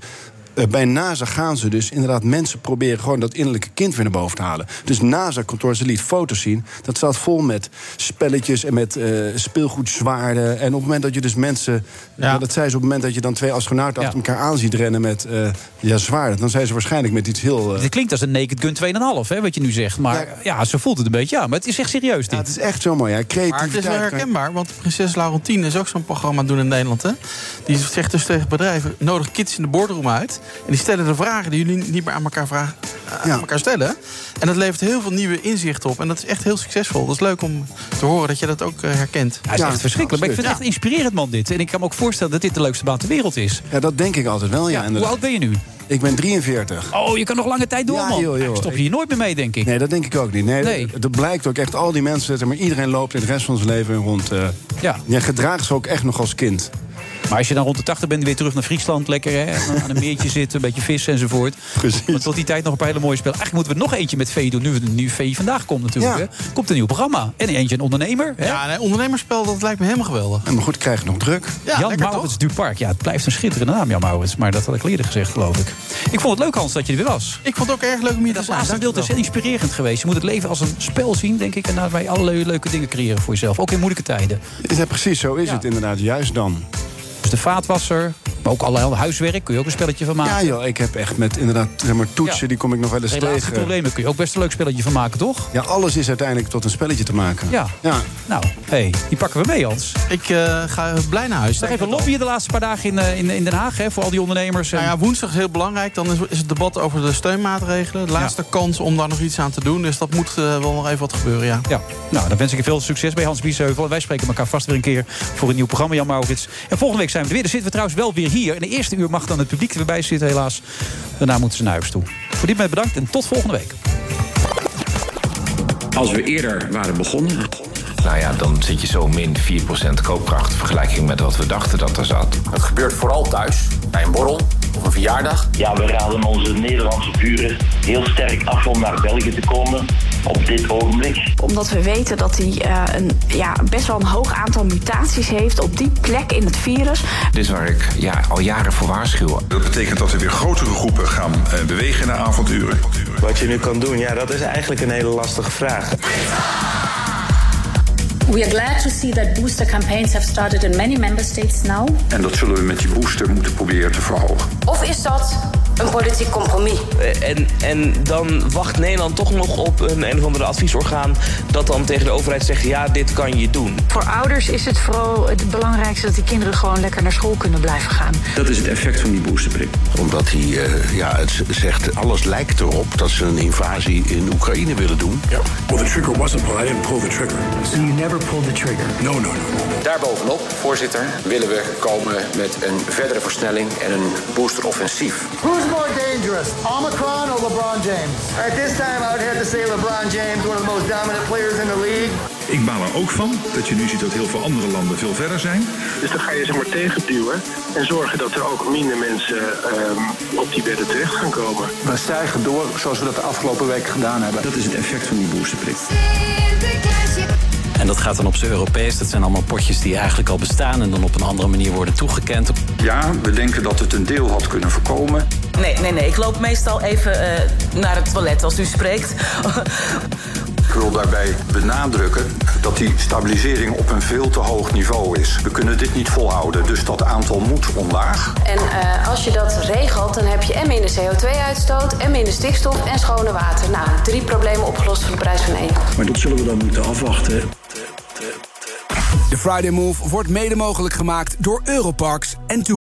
[SPEAKER 19] eh, bij NASA gaan ze dus inderdaad mensen proberen gewoon dat innerlijke kind weer naar boven te halen. Dus NASA-kantoor, ze liet foto's zien. Dat staat vol met spelletjes en met eh, speelgoedzwaarden. En op het moment dat je dus mensen. Ja. dat zei ze op het moment dat je dan twee astronauten achter elkaar aan ziet rennen met eh, ja, zwaarden. Dan zijn ze waarschijnlijk met iets heel. eh,
[SPEAKER 6] Dit klinkt als een Naked Gun 2,5, hè, wat je nu zegt. Maar ja, ze voelt het een beetje. Ja, maar het is echt serieus dit.
[SPEAKER 19] het is echt zo mooi. Ja.
[SPEAKER 7] Maar het is wel herkenbaar, want Prinses Laurentine is ook zo'n programma het doen in Nederland. Hè? Die zegt dus tegen bedrijven, nodig kids in de boardroom uit. En die stellen de vragen die jullie niet meer aan elkaar, vragen, aan elkaar stellen. En dat levert heel veel nieuwe inzichten op. En dat is echt heel succesvol. Dat is leuk om te horen dat je dat ook eh, herkent.
[SPEAKER 6] Hij is echt verschrikkelijk. Maar ik vind het echt inspirerend, man, dit. En ik kan me ook voorstellen dat dit de leukste baan ter wereld is.
[SPEAKER 19] Ja, dat denk ik altijd wel, ja.
[SPEAKER 6] Hoe oud ben je nu?
[SPEAKER 19] Ik ben 43.
[SPEAKER 6] Oh, je kan nog lange tijd door,
[SPEAKER 19] Ja,
[SPEAKER 6] man.
[SPEAKER 19] joh, joh.
[SPEAKER 6] Ik stop je hier nooit meer mee, denk ik.
[SPEAKER 19] Nee, dat denk ik ook niet. Nee,
[SPEAKER 6] Nee.
[SPEAKER 19] Dat, dat blijkt ook echt. Al die mensen, zeg maar iedereen loopt in de rest van zijn leven rond. eh
[SPEAKER 6] Ja.
[SPEAKER 19] Je gedraagt ze ook echt nog als kind.
[SPEAKER 6] Maar als je dan rond de 80 bent, weer terug naar Friesland. Lekker hè, aan een meertje zitten, een beetje vissen enzovoort.
[SPEAKER 19] Precies.
[SPEAKER 6] Want tot die tijd nog een paar hele mooie spelen. Eigenlijk moeten we nog eentje met Vee doen. Nu, nu Vee vandaag komt natuurlijk.
[SPEAKER 19] Ja.
[SPEAKER 6] Hè. Komt een nieuw programma. En eentje een ondernemer. Hè?
[SPEAKER 7] Ja, nee, ondernemerspel, dat lijkt me helemaal geweldig.
[SPEAKER 19] En maar goed, krijg je nog druk.
[SPEAKER 7] Ja,
[SPEAKER 6] Jan Maurits Dupark. Ja, het blijft een schitterende naam, Jan Maurits. Maar dat had ik al eerder gezegd, geloof ik. Ik vond het leuk, Hans, dat je er weer was.
[SPEAKER 7] Ik vond het ook erg leuk om hier te
[SPEAKER 6] Dat
[SPEAKER 7] zijn.
[SPEAKER 6] laatste beeld is inspirerend geweest. Je moet het leven als een spel zien, denk ik. En daarbij allerlei leuke dingen creëren voor jezelf. Ook in moeilijke tijden.
[SPEAKER 19] Ja, precies, zo is het inderdaad. Juist dan.
[SPEAKER 6] De vaatwasser, maar ook allerlei huiswerk. Kun je ook een spelletje van maken.
[SPEAKER 19] Ja, joh, ik heb echt met inderdaad zeg maar, toetsen,
[SPEAKER 6] Ja.
[SPEAKER 19] die kom ik nog wel eens tegen.
[SPEAKER 6] Relatieproblemen kun je ook best een leuk spelletje van maken, toch?
[SPEAKER 19] Ja, alles is uiteindelijk tot een spelletje te maken.
[SPEAKER 6] Ja.
[SPEAKER 19] ja.
[SPEAKER 6] Nou, hey, die pakken we mee, Hans.
[SPEAKER 7] Ik eh, ga blij naar huis.
[SPEAKER 6] Nog even lobbyen de laatste paar dagen in, eh, in, in Den Haag, hè, voor al die ondernemers. En...
[SPEAKER 7] Nou ja, woensdag is heel belangrijk. Dan is, is het debat over de steunmaatregelen. De laatste kans om daar nog iets aan te doen. Dus dat moet eh, wel nog even wat gebeuren, ja.
[SPEAKER 6] Ja, nou, dan wens ik je veel succes bij Hans Biesheuvel. En wij spreken elkaar vast weer een keer voor een nieuw programma, Jan Maurits. En volgende week zijn we er weer. Dan zitten we trouwens wel weer hier. In de eerste uur mag dan het publiek erbij zitten, helaas. Daarna moeten ze naar huis toe. Voor dit moment bedankt en tot volgende week.
[SPEAKER 3] Als we eerder waren begonnen,
[SPEAKER 20] Nou ja, dan zit je zo min 4% koopkracht in vergelijking met wat we dachten dat er zat.
[SPEAKER 3] Het gebeurt vooral thuis, bij een borrel of een verjaardag.
[SPEAKER 21] Ja, we raden onze Nederlandse buren heel sterk af om naar België te komen op dit ogenblik.
[SPEAKER 22] Omdat we weten dat hij eh, een, ja, best wel een hoog aantal mutaties heeft op die plek in het virus.
[SPEAKER 20] Dit is waar ik ja, al jaren voor waarschuw.
[SPEAKER 4] Dat betekent dat er weer grotere groepen gaan eh, bewegen in de avonduren.
[SPEAKER 23] Wat je nu kan doen, ja, dat is eigenlijk een hele lastige vraag.
[SPEAKER 24] We are glad to see that booster campaigns have started in many member states now.
[SPEAKER 4] En dat zullen we met die booster moeten proberen te verhogen.
[SPEAKER 24] Of is dat een politiek compromis?
[SPEAKER 23] Eh, En, en dan wacht Nederland toch nog op een, een of andere adviesorgaan... dat dan tegen de overheid zegt, ja, dit kan je doen.
[SPEAKER 22] Voor ouders is het vooral het belangrijkste dat die kinderen gewoon lekker naar school kunnen blijven gaan.
[SPEAKER 16] Dat is het effect van die boosterprik.
[SPEAKER 17] Omdat hij eh, ja, het zegt, alles lijkt erop dat ze een invasie in Oekraïne willen doen. Ja.
[SPEAKER 16] Well, the trigger wasn't pulled. I didn't pull the trigger.
[SPEAKER 3] So you never pulled the trigger?
[SPEAKER 16] No, no, no.
[SPEAKER 3] Daarbovenop, voorzitter, willen we komen met een verdere versnelling en een boosteroffensief.
[SPEAKER 25] Who's more dangerous, Omicron or LeBron James? At this time, I would have to say LeBron James, one of the most dominant players in the league.
[SPEAKER 4] Ik baal er ook van dat je nu ziet dat heel veel andere landen veel verder zijn.
[SPEAKER 26] Dus dan ga je zeg maar tegenduwen en zorgen dat er ook minder mensen ehm, op die bedden terecht gaan komen.
[SPEAKER 15] We stijgen door zoals we dat de afgelopen week gedaan hebben.
[SPEAKER 16] Dat is het effect van die boosterprik.
[SPEAKER 27] En dat gaat dan op z'n Europees. Dat zijn allemaal potjes die eigenlijk al bestaan en dan op een andere manier worden toegekend.
[SPEAKER 4] Ja, we denken dat het een deel had kunnen voorkomen.
[SPEAKER 18] Nee, nee, nee. Ik loop meestal even eh, naar het toilet als u spreekt.
[SPEAKER 4] Ik wil daarbij benadrukken dat die stabilisering op een veel te hoog niveau is. We kunnen dit niet volhouden, dus dat aantal moet omlaag.
[SPEAKER 22] En eh, als je dat regelt, dan heb je en minder CO2-uitstoot, en minder stikstof en schone water. Nou, drie problemen opgelost voor de prijs van één.
[SPEAKER 16] Maar dat zullen we dan moeten afwachten.
[SPEAKER 1] De Friday Move wordt mede mogelijk gemaakt door Europarks en.